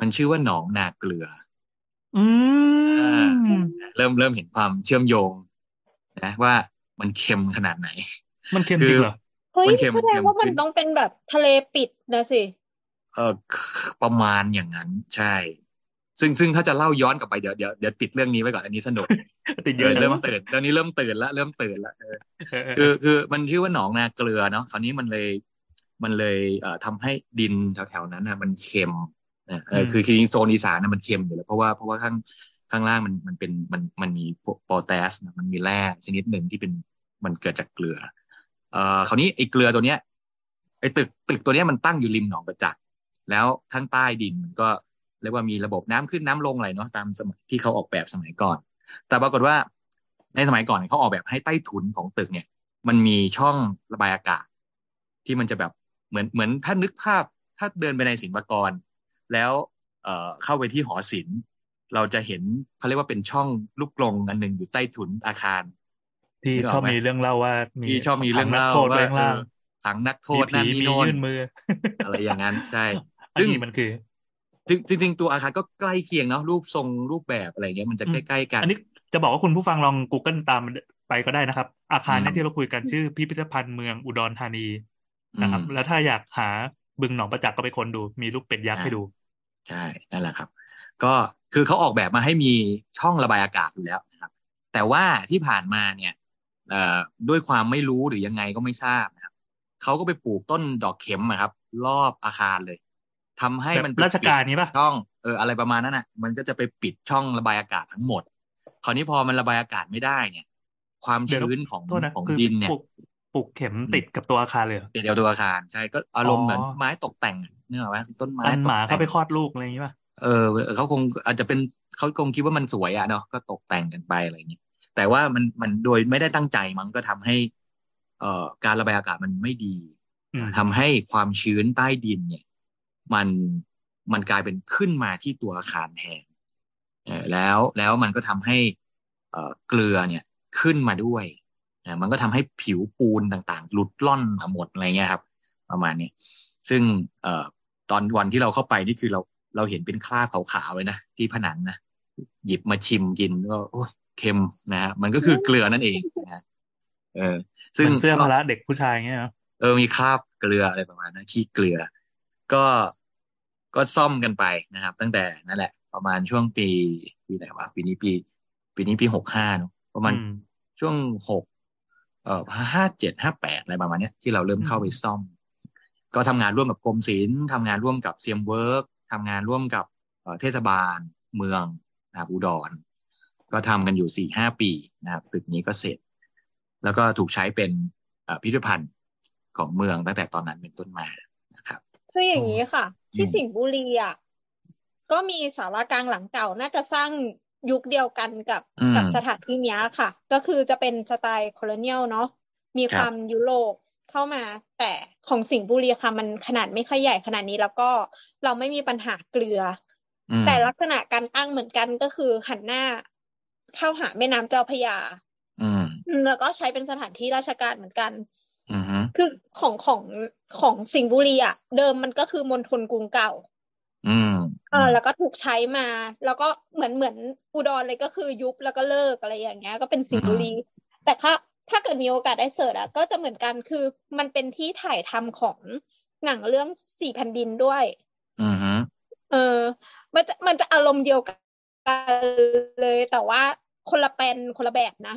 มันชื่อว่าหนองนาเกลือ อืมเริ่มเริ่มเห็นความเชื่อมโยง นะว่ามันเค็มขนาดไหน มันเค็มจริงเหรอเฮ้ยมันเค็มแสดงว่ามันเค็มต้องเป็นแบบทะเลปิดนะสิ เออประมาณอย่างนั้น ใช่ ซึ่งซึ่งถ้าจะเล่าย้อนกลับไปเดี๋ยวเดี๋ยวเดี๋ยวติดเรื่องนี้ไว้ก่อนอันนี้สนุกติดเยเออะอจัเริ่งมวะตื่นตอนนี้เริ่มตื่นละเริ่มตื่นละเออเออเออคือคือมันชื่อว่าหนองนาเกลือเนาะคราวนี้มันเลยมันเลยเอ่อทำให้ดินแถวๆนั้นนะมันเค็มนะเออคือคือโซนอีสานนะมันเค็มอยู่แล้วเพราะว่าเพราะว่าข้างข้างล่างมันมันเป็นมันมันมีโปแทสนะมันมีแร่ชนิดหนึ่งที่เป็นมันเกิดจากเกลือ เอ่อคราวนี้ไอ้เกลือตัวเนี้ยไอ้ตึกตึกตัวเนี้ยมันตั้งอยู่ริมหนองประจักษ์ แล้วข้างใต้ดินมันก็เรียกว่ามีระบบน้ำขึ้นน้ำลงอะไรเนาะตามสมัยที่เขาออกแบบสมัยก่อน แต่ปรากฏว่าในสมัยก่อนเนี่ยเขาออกแบบให้ใต้ถุนของตึกเนี่ย มันมีช่องระบายอากาศ ที่มันจะแบบเหมือนเหมือนถ้านึกภาพถ้าเดินไปในศิลปากร แล้วเอ่อเข้าไปที่หอศิลป์เราจะเห็นเขาเรียกว่าเป็นช่องลูกกลงอันหนึ่งอยู่ใต้ถุนอาคารที่นึกออกชอบไหมมีเรื่องเล่าว่ามีที่ชอบมีเรื่องเล่าถันักโทษว่าไว้ข้างล่างเออถังนักโทมีษนั่นผีนี่มีโน่นยื่นมืออะไรอย่างนั้นใช่ อันซึ่งนี้มันคือจริงจริงๆตัวอาคารก็ใกล้เคียงเนาะรูปทรงรูปแบบอะไรเงี้ยมันจะอืมใกล้ๆกัน อันนี้จะบอกว่าคุณผู้ฟังลอง Google ตามไปไปก็ได้นะครับ อาคารเนี้อืมที่เราคุยกันชื่อพิพิธภัณฑ์เมืองอุดรธานีนะครับอืมแล้วถ้าอยากหาบึงหนองประจักษ์ก็ไปค้นดู มีรูปเป็ดยักษ์อ่าให้ดู ใช่นั่นแหละครับ ก็คือเขาออกแบบมาให้มีช่องระบายอากาศอยู่แล้วนะครับ แต่ว่าที่ผ่านมาเนี่ยเอ่อด้วยความไม่รู้หรือยังไงก็ไม่ทราบนะครับเขาก็ไปปลูกต้นดอกเข็มอะครับ รอบอาคารเลย ทำให้มันแบบราชการนี้ปะช่องเอออะไรประมาณนั้นอะ มันก็จะไปปิดช่องระบายอากาศทั้งหมด คราวนี้พอมันระบายอากาศไม่ได้เนี่ย ความเดี๋ยวชื้นของโทษนะของคือดินเนี่ยปลูกปลูกเข็มติดกับตัวอาคารเลยเหรอเดียวตัวอาคารใช่ก็อารมณ์อ๋อเหมือนไม้ตกแต่งอะนึกออกไหมต้นไม้อันตหกมาแต่เข้างไปคลอดลูกอะไรอย่างนี้ป่ะเออเขาคงอาจจะเป็นเขาคงคิดว่ามันสวยอะเนาะก็ตกแต่งกันไปอะไรอย่างนี้แต่ว่ามันมันโดยไม่ได้ตั้งใจมันก็ทำให้ เอ่อการระบายอากาศมันไม่ดีอืมทำให้ความชื้นใต้ดินเนี่ย มันมันกลายเป็นขึ้นมาที่ตัวอาคารแทนเออแล้วแล้วมันก็ทำให้เอ่อเกลือเนี่ยขึ้นมาด้วยนะมันก็ทำให้ผิวปูนต่างๆ หลุดล่อนมาหมดอะไรเงี้ยครับ ประมาณนี้ซึ่งเอ่อตอนวันที่เราเข้าไปนี่คือเราเราเห็นเป็นคราบขาวๆเลยนะที่ผนังนะหยิบมาชิมกินก็โอ้ยเค็มนะฮะมันก็คือเกลือนั่นเองนะฮะเออ ซึ่งเหมือนเสื้อก็พละเด็กผู้ชายเงี้ยเนาะเออมีคราบเกลืออะไรประมาณนั้นขี้เกลือ ก็ก็ซ่อมกันไปนะครับ ตั้งแต่นั่นแหละ ประมาณช่วงปีปีไหนวะปีนี้ปี ปีนี้ปีหกห้าเนอะประมาณอืมช่วงหกเอ่อห้าเจ็ดห้าแปดอะไรประมาณเนี้ยที่เราเริ่มเข้าไปซ่อม ก็ทำงานร่วมกับกรมศิลป์ทำงานร่วมกับเซียมเวิร์กทำงานร่วมกับเอ่อเทศบาลเมืองนะครับอุดร ก็ทำกันอยู่สี่ห้าปีนะครับตึกนี้ก็เสร็จ แล้วก็ถูกใช้เป็นเอ่อพิพิธภัณฑ์ของเมืองตั้งแต่ตอนนั้นเป็นต้นมานะ ครับคืออย่างนี้ค่ะ ที่อืมสิงห์บุรีอะก็มีศาลากลางหลังเก่าน่าจะสร้างยุคเดียวกันกับอืมกับสถานที่เนี้ยค่ะ ก็คือจะเป็นสไตล์โคโลเนียลเนาะมีครับความยุโรปเข้ามา แต่ของสิงห์บุรีค่ะ มันขนาดไม่ค่อยใหญ่ขนาดนี้แล้วก็เราไม่มีปัญหาเกลืออือมแต่ลักษณะการตั้งเหมือนกันก็คือหันหน้าเข้าหาแม่น้ำเจ้าพระยาอืมแล้วก็ใช้เป็นสถานที่ราชการเหมือนกันอืมฮึ คือของของของสิงห์บุรีอะ เดิมมันก็คือมณฑลกรุงเก่า อืมเออแล้วก็ถูกใช้มา แล้วก็เหมือนเหมือนอุดรเลยก็คือยุบแล้วก็เลิกอะไรอย่างเงี้ย ก็เป็นสิงห์บุรี แต่ถ้าถ้าเกิดมีโอกาสได้เสิร์ชอะก็จะเหมือนกันคือมันเป็นที่ถ่ายทำของหนังเรื่องสี่แผ่นดินด้วยอืมฮึเออ มันจะมันจะอารมณ์เดียวกันเลย แต่ว่าคนละเป็นคนละแบบนะ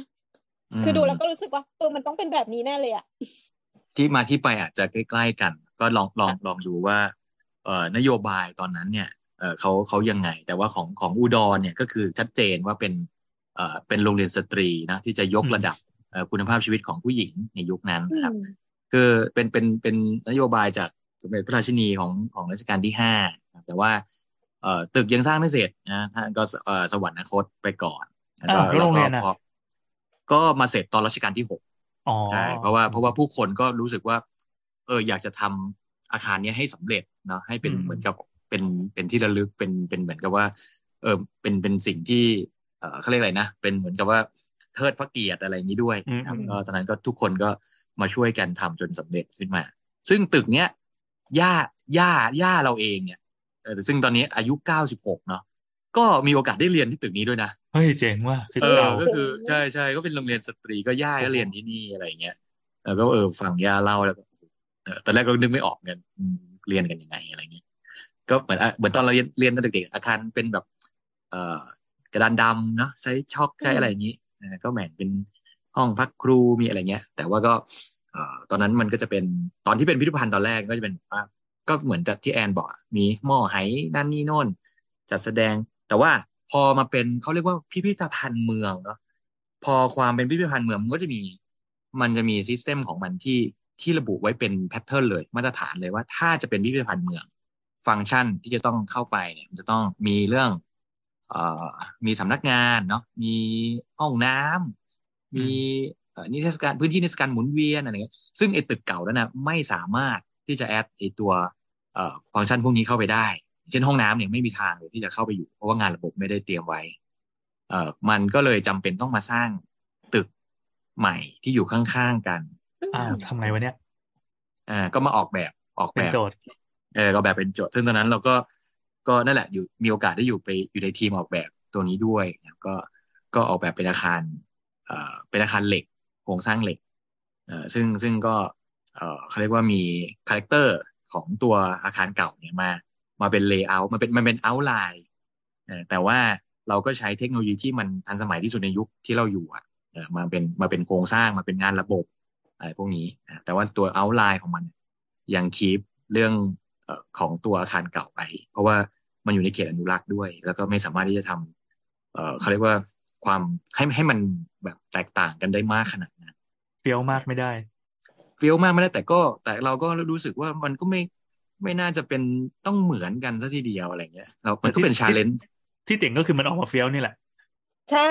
มคือดูแล้วก็รู้สึกว่าเออมันต้องเป็นแบบนี้แน่เลยอะ ที่มาที่ไปอาจจะใกล้ ๆ กัน ก็ลองลองลองดูว่าเอ่อนโยบายตอนนั้นเนี่ยเอ่อเขาเขายังไง แต่ว่าของของอุดรเนี่ยก็คือชัดเจนว่าเป็นเอ่อเป็นโรงเรียนสตรีนะที่จะยกอืมระดับเอ่อคุณภาพชีวิตของผู้หญิงในยุคนั้นอืนะครับมคือเป็นเป็นเป็นนโยบายจากสมเด็จพระราชินีของของรัชกาลที่ห้าแต่ว่าเอ่อตึกยังสร้างไม่เสร็จนะท่านก็เอ่อสวรรคตไปก่อนแล้วก็อ้าวแล้วโรงเรียนแล้วอะก็พอก็มาเสร็จตอนรัชกาลที่หกอ๋อ ใช่เพราะว่าเพราะว่าผู้คนก็รู้สึกว่า เอออยากจะทำอาคารเนี้ยให้สำเร็จเนาะให้เป็นอืมเหมือนกับเป็นเป็นที่ระลึกเป็นเป็นเหมือนกับว่า เออเป็นเป็นสิ่งที่เออเขาเรียกอะไรนะเป็นเหมือนกับว่าเทิดพระเกียรติอะไรอย่างนี้ด้วยนะครับอืมก็ตอนนั้นก็ทุกคนก็มาช่วยกันทำจนสำเร็จขึ้นมา ซึ่งตึกเนี้ยย่าย่าย่าเราเองเนี่ยเออซึ่งตอนนี้อายุเก้าสิบหกเนาะ ก็มีโอกาสได้เรียนที่ตึกนี้ด้วยนะเฮ้ยเจ๋งว่ะฟิตเออเก่าก็คือใช่ใช่ก็เป็นโรงเรียนสตรีก็ย่าก็เรียนที่นี่อะไรอย่างเงี้ยแล้วก็เออฟังย่าเล่าแล้วก็เออตอนแรกก็นึกไม่ออกเงินอืมเรียนกันยังไงอะไรเงี้ยก็เหมือนอะเหมือนตอนเราเรียนเรียนตอนเด็กๆอาคารเป็นแบบ เอ่อกระดานดำเนาะใช้ช็อกใช้อะไรอย่างนี้นะก็แบ่งเป็นห้องพักครูมีอะไรเงี้ย แต่ว่าก็เอ่อตอนนั้นมันก็จะเป็นตอนที่เป็นพิพิธภัณฑ์ตอนแรกก็จะเป็นว่าก็เหมือนกับที่แอนบอกอะมีหม้อไหนั่นนี่โน่นจัดแสดง แต่ว่าพอมาเป็นเขาเรียกว่าพิพิธภัณฑ์เมืองเนาะพอความเป็นพิพิธภัณฑ์เมืองมันก็จะมี มันจะมี system ของมันที่ที่ระบุไว้เป็น pattern เลยมาตรฐานเลยว่า ถ้าจะเป็นพิพิธภัณฑ์เมือง ฟังก์ชันที่จะต้องเข้าไปเนี่ยมันจะต้องมีเรื่องเอ่อมีสำนักงานเนาะมีห้องน้ำมีนิทรรศการพื้นที่นิทรรศการหมุนเวียนอะไรเงี้ยซึ่งไอ้ตึกเก่านั้นนะไม่สามารถที่จะ add ไอ้ตัวฟังก์ชันพวกนี้เข้าไปได้ เช่นห้องน้ำเนี่ยไม่มีทางเลยที่จะเข้าไปอยู่ เพราะว่างานระบบไม่ได้เตรียมไว้ เอ่อมันก็เลยจำเป็นต้องมาสร้างตึกใหม่ที่อยู่ข้างๆกันอ้าวทำไงวะเนี่ยอ่าก็มาออกแบบออกแบบเป็นโจทย์เออก็แบบเป็นโจทย์ซึ่งตอนนั้นเราก็ก็นั่นแหละอยู่มีโอกาสได้อยู่ไปอยู่ในทีมออกแบบตัวนี้ด้วยนะครับก็ก็ออกแบบเป็นอาคารเอ่อเป็นอาคารเหล็กโครงสร้างเหล็กเอ่อซึ่งซึ่งก็เอ่อเขาเรียกว่ามี character ของตัวอาคารเก่าเนี่ยมา มาเป็น layer มันเป็นมันเป็น outline แต่ว่าเราก็ใช้เทคโนโลยีที่มันทันสมัยที่สุดในยุคที่เราอยู่อะเออมาเป็นมาเป็นโครงสร้างมาเป็นงานระบบอะไรพวกนี้ แต่ว่าตัว outline ของมันยัง keep เรื่องเอ่อของตัวอาคารเก่าไป เพราะว่ามันอยู่ในเขตอนุรักษ์ด้วย แล้วก็ไม่สามารถที่จะทำเอ่อเขาเรียกว่าความให้ให้มันแบบแตกต่างกันได้มากขนาดนั้นเฟี้ยวมากไม่ได้เฟี้ยวมากไม่ได้แต่ก็แต่เราก็รู้สึกว่ามันก็ไม่ ไม่น่าจะเป็นต้องเหมือนกันซะทีเดียวอะไรเงี้ยเรามันก็เป็น challenge ที่เจ๋งก็คือมันออกมาเฟี้ยวนี่แหละ ใช่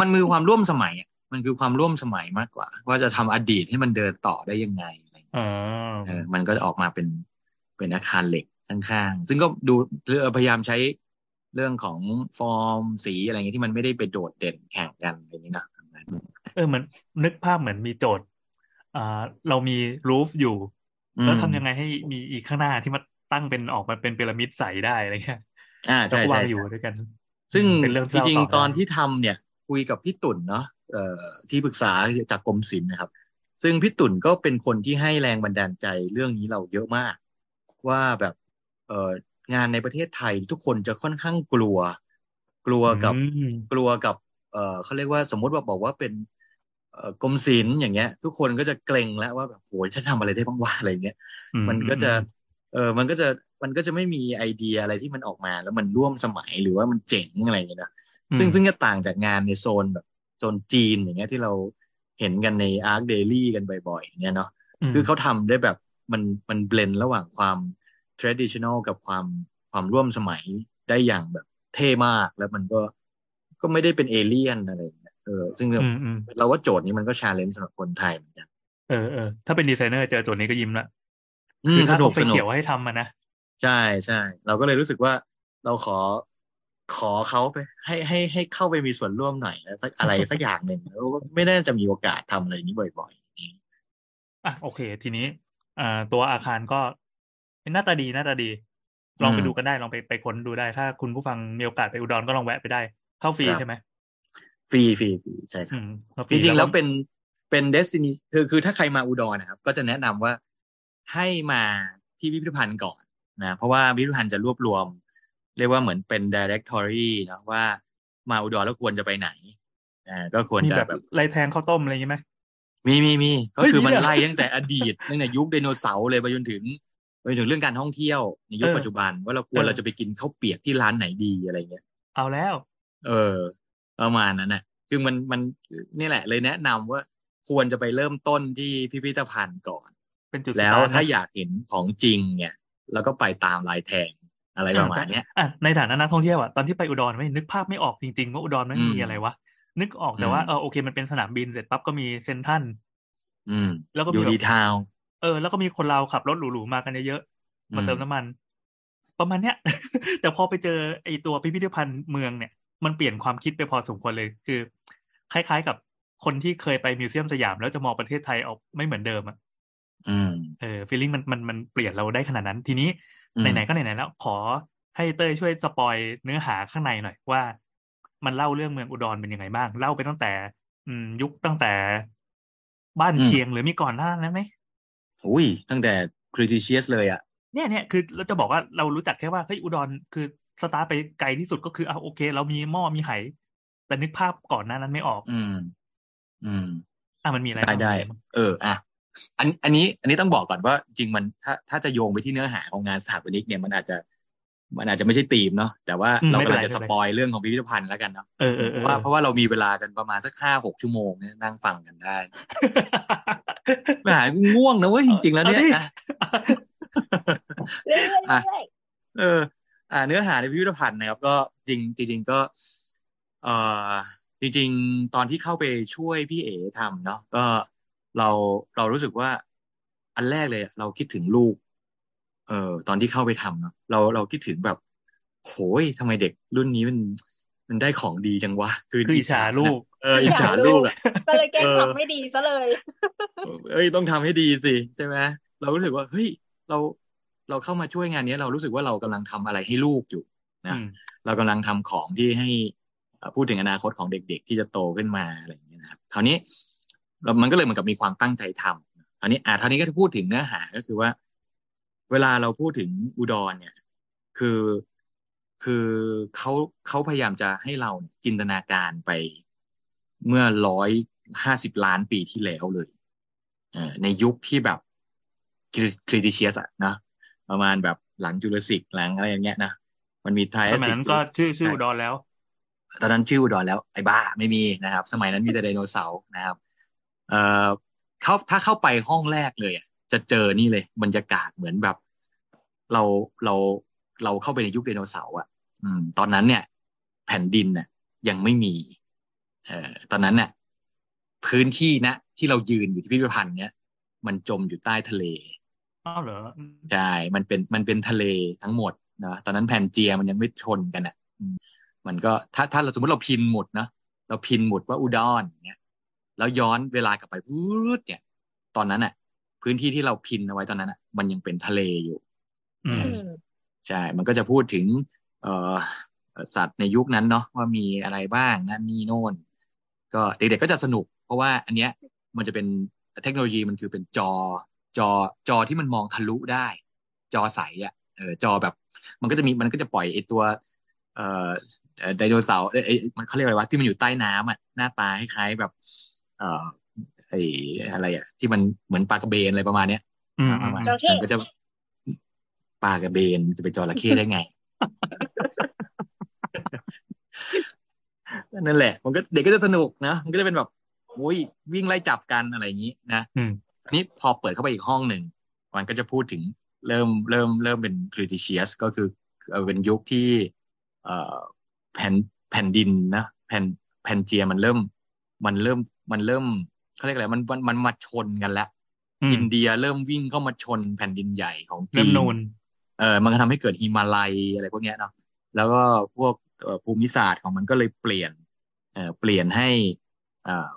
มันคือความร่วมสมัยอะมันคือความร่วมสมัยมากกว่า ว่าจะทำอดีตให้มันเดินต่อได้ยังไงอะไรเงี้ยอ๋อเออมันก็จะออกมาเป็นเป็นอาคารเหล็กข้างๆ ซึ่งก็ดูพยายามใช้เรื่องของฟอร์มสีอะไรเงี้ยที่มันไม่ได้ไปโดดเด่นแข่งกันอะไรอย่างนี้นะเออเหมือนนึกภาพเหมือนมีโจทย์อ่าเรามีรูฟอยู่อืม แล้วทำยังไงให้มีอีกข้างหน้าที่มาตั้งเป็นออกมาเป็นพีระมิดใสได้อะไรเงี้ยอ่าแล้วใช่ก็วาใช่งอยู่ใช่ด้วยกัน ซึ่งเป็นเรื่องจเศร้าริงต่อๆตอนได้ที่ทำเนี่ย คุยกับพี่ตุ่นเนาะเอ่อที่ปรึกษาจากกรมศิลป์นะครับ ซึ่งพี่ตุ่นก็เป็นคนที่ให้แรงบันดาลใจเรื่องนี้เราเยอะมาก ว่าแบบเอ่องานในประเทศไทยทุกคนจะค่อนข้างกลัว กลัวกับอืมกลัวกับเอ่อเขาเรียกว่าสมมติว่าบอกว่าเป็นเอ่อ กรมศิลป์อย่างเงี้ย ทุกคนก็จะเกรงแล้วว่าแบบโหฉันทำอะไรได้บ้างวะอะไรเงี้ยอืมันก็จะเออมันก็จะมันก็จะไม่มีไอเดียอะไรที่มันออกมา แล้วมันร่วมสมัยหรือว่ามันเจ๋งอะไรอย่างเงี้ยนะอืมซึ่งซึ่งจะต่างจากงานในโซนแบบโซนจีนอย่างเงี้ยที่เราเห็นกันใน Arc Daily กันบ่อยๆอย่างเงี้ยเนาะมคือเขาทำได้แบบมันมันเบลนระหว่างความ traditional กับความความร่วมสมัยได้อย่างแบบเท่มากแล้วมันก็ก็ไม่ได้เป็นเอเลี่ยนอะไรอย่าง เงี้ยเออซึ่งอืมอืมเราว่าโจทย์นี้มันก็ challenge สำหรับคนไทยเหมือนกันเออเออถ้าเป็นดีไซเนอร์เจอตัวนี้ก็ยิ้มละอืคืมอสถ้านุเขากไฟสนุกเขียวให้ทำมันนะใช่ใช่เราก็เลยรู้สึกว่าเราขอขอเขาไป ให้ให้ให้เข้าไปมีส่วนร่วมหน่อยแล้วสักอะไรสักอย่างหนึ่งแล้วก็ไม่น่าจะมีโอกาสทำอะไรนี้บ่อยอะโอเค ทีนี้อ่าตัวอาคารก็หน้าตาดีหน้าตาดี ลองไปอืมดูกันได้ลองไปไปค้นดูได้ ถ้าคุณผู้ฟังมีโอกาสไปอุดรก็ลองแวะไปได้ เข้าฟรีครับใช่ไหมๆ ฟรีฟรีฟรีใช่คอืรับมเข้าฟจริงๆแล้วก็เป็นเป็น destiny คือคือถ้าใครมาอุดรนะครับ ก็จะแนะนำว่าให้มาที่พิพิธภัณฑ์ก่อนนะเพราะว่าพิพิธภัณฑ์จะรวบรวม เรียกว่าเหมือนเป็น directory นะว่ามาอุดรแล้วควรจะไปไหนอ่าก็ควรมีจะแบบแบบไรแทงข้าวต้มอะไรอย่างงี้ไหมมีมีมีก็เฮ้ยคือมันมีเหรอไล่ตั้งแต่อดีตตั้งแต่ยุคไดโนเสาร์เลยไปจนถึงไปจนถึงเรื่องการท่องเที่ยวในยุคเออปัจจุบัน ว่าเราควรเออเราจะไปกินข้าวเปียกที่ร้านไหนดีอะไรเงี้ยเอาแล้ว เออ ประมาณนั้นน่ะคือมันมันนี่แหละ เลยแนะนำว่าควรจะไปเริ่มต้นที่พิพิธภัณฑ์ก่อน เป็นจุดแล้วสตร์ทถ้านะอยากเห็นของจริงเนี่ย แล้วก็ไปตามลายแทงอะไรประมาณเนี้ยอะในฐานะนักท่องเที่ยวอะตอนที่ไปอุดรไม่นึกภาพไม่ออกจริงๆว่าอุดรมันอืมมีอะไรวะนึกออกแต่ว่าอืมเออโอเคมันเป็นสนามบินเสร็จปั๊บก็มีเซ็นทรัลอืมแล้วก็มีอยู่แบบดีทาวน์เออ แล้วก็มีคนเราวขับรถหรูๆมากันเยอะๆมาเติมน้ำมัน ประมาณเนี้ย แต่พอไปเจอไอตัวพิพิธภัณฑ์เมืองเนี่ย มันเปลี่ยนความคิดไปพอสมควรเลย คือ คล้าย ๆ กับคนที่เคยไปมิวเซียมสยาม แล้วจะมองประเทศไทยออกไม่เหมือนเดิมอะอืมเออ feeling มันมันมันเปลี่ยนเราได้ขนาดนั้น ทีนี้อืมไหนๆก็ไหนๆแล้วขอให้เต้ยช่วย spoil เนื้อหาข้างในหน่อยว่า มันเล่าเรื่องเมืองอุดรเป็นยังไงบ้าง เล่าไปตั้งแต่ อืม ยุคตั้งแต่บ้านเชียงหรือมีก่อนหน้านั้นไหมอุ้ยตั้งแต่ Cretaceous เลยอะเนี่ยเนี่ยคือเราจะบอกว่าเรารู้จักแค่ว่าเฮ้ยอุดรคือ สตาร์ทไปไกลที่สุดก็คือเอาโอเค เรามีหม้อมีไหแต่นึกภาพก่อนหน้านั้นไม่ออก อืม อืม อะมันมีอะไรได้บ้างได้มีอะไรบ้างเออ อะ อัน อันนี้ อันนี้ต้องบอกก่อนว่า จริงมัน ถ้า ถ้าจะโยงไปที่เนื้อหาของงานสถาปนิกเนี่ย มันอาจจะ มันอาจจะไม่ใช่ธีมเนาะ แต่ว่าอืมเราไม่เป็กำนลัไรงจะไม่สเป็นไรปอยเรื่องของพิพิธภัณฑ์แล้วกันเนาะ เออเออเพเออราะว่าเพราะว่าเรามีเวลากันประมาณสักห้าหกชั่วโมงเนี่ยนั่งฟังกันได้แหมง่วงนะเว้ยจริง ๆ แล้วเนี่ยอาดิอะเรื่อยๆอะเรื่อยเอออ่า เนื้อหาในพิพิธภัณฑ์นะครับก็จริงจริงๆก็เอ่อจริง ๆ ตอนที่เข้าไปช่วยพี่เอ๋ทำเนาะก็เราเรารู้สึกว่าอันแรกเลยอะเราคิดถึงลูก เออตอนที่เข้าไปทำเนาะเราเราคิดถึงแบบโหยทำไมเด็กรุ่นนี้มันมันได้ของดีจังวะ คือคืออิจฉาลูก เอออิจฉาลูกอะๆก็เลยแกล้งเออทำไม่ดีซะเลย เอ้ยต้องทำให้ดีสิใช่ไหมเรารู้สึกว่าเฮ้ยเรา เราเข้ามาช่วยงานเนี้ยเรารู้สึกว่าเรากำลังทำอะไรให้ลูกอยู่นะอืมเรากำลังทำของที่ให้เอ่อพูดถึงอนาคตของเด็ก ๆ ที่จะโตขึ้นมาอะไรอย่างเงี้ยนะครับคราวนี้เรามันก็เลยเหมือนกับมีความตั้งใจทำอันนี้อ่าท่านี้ก็จะพูดถึงเนื้อหาก็คือว่า เวลาเราพูดถึงอุดรเนี่ย คือคือเขาเขาพยายามจะให้เราจินตนาการไปเมื่อร้อยห้าสิบล้านปีที่แล้วเลยเออในยุคที่แบบคริติเชียสอะนะ ประมาณแบบหลังจูราสสิกหลังอะไรอย่างเงี้ยนะมันมีไทรสมัยนั้นก็ชื่อชื่ออุดรแล้ว ตอนนั้นชื่ออุดรแล้วไอ้บ้าไม่มีนะครับ สมัยนั้นมีแต่ไดโนเสาร์นะครับ เอ่อเข้าถ้าเข้าไปห้องแรกเลยอะจะเจอนี่เลยบรรยากาศเหมือนแบบ เราเราเราเข้าไปในยุคไดโนเสาร์อะ อืม ตอนนั้นเนี่ย แผ่นดินน่ะ ยังไม่มี เอ่อตอนนั้นเนี่ยพื้นที่นะที่เรายืนอยู่ที่พิพิธภัณฑ์เนี้ยมันจมอยู่ใต้ทะเลอ้าวเหรอใช่มันเป็นมันเป็นทะเลทั้งหมดนะตอนนั้นแผ่นเจียมันยังไม่ชนกันอะอืมมันก็ถ้าถ้าเราสมมติเราพินหมุดเนาะเราพินหมุดว่าอุดรเนี้ยแล้วย้อนเวลากลับไปพูดเนี่ย ตอนนั้นอะ พื้นที่ที่เราพินเอาไว้ตอนนั้นอะ มันยังเป็นทะเลอยู่อืมอืมใช่ มันก็จะพูดถึง เอ่อสัตว์ในยุคนั้นเนาะว่ามีอะไรบ้างนั่นนี่โน่น ก็เด็กๆก็จะสนุก เพราะว่าอันเนี้ยมันจะเป็นเทคโนโลยีมันคือเป็นจอ จอจอที่มันมองทะลุได้ จอใสอะเออจอแบบ มันก็จะมีมันก็จะปล่อยไอตัว เอ่อไดโนเสาร์เอ้ยมันเขาเรียกอะไรวะที่มันอยู่ใต้น้ำอะหน้าตาคล้ายๆแบบ เอ่อไออะไรอะ ที่มันเหมือนปลากระเบนอะไรประมาณเนี้ยอืมประมาณจระเข้มันก็จะปลากระเบนจะเป็นจระเข้ได้ไงนั่นแหละ มันก็เด็กก็จะสนุกนะมันก็จะเป็นแบบโอ้ยวิ่งไล่จับกันอะไรอย่างนี้นะ อืมอันนี้พอเปิดเข้าไปอีกห้องหนึ่งมันก็จะพูดถึงเริ่มเริ่มเริ่มเป็นคริติเชียสก็คือเอ่อเป็นยุคที่เอ่อแผ่นแผ่นดินนะแผ่นแผ่นเจียมันเริ่ม มันเริ่มมันเริ่มเขาเรียกอะไรมันมันมันมาชนกันแล้วอืมอินเดียเริ่มวิ่งเข้ามาชนแผ่นดินใหญ่ของจีเริ่มนนูนเออมันก็ทำให้เกิดฮิมาลัยอะไรพวกเนี้ยเนาะแล้วก็พวกเอ่อภูมิศาสตร์ของมันก็เลยเปลี่ยนเอ่อเปลี่ยนให้อ่า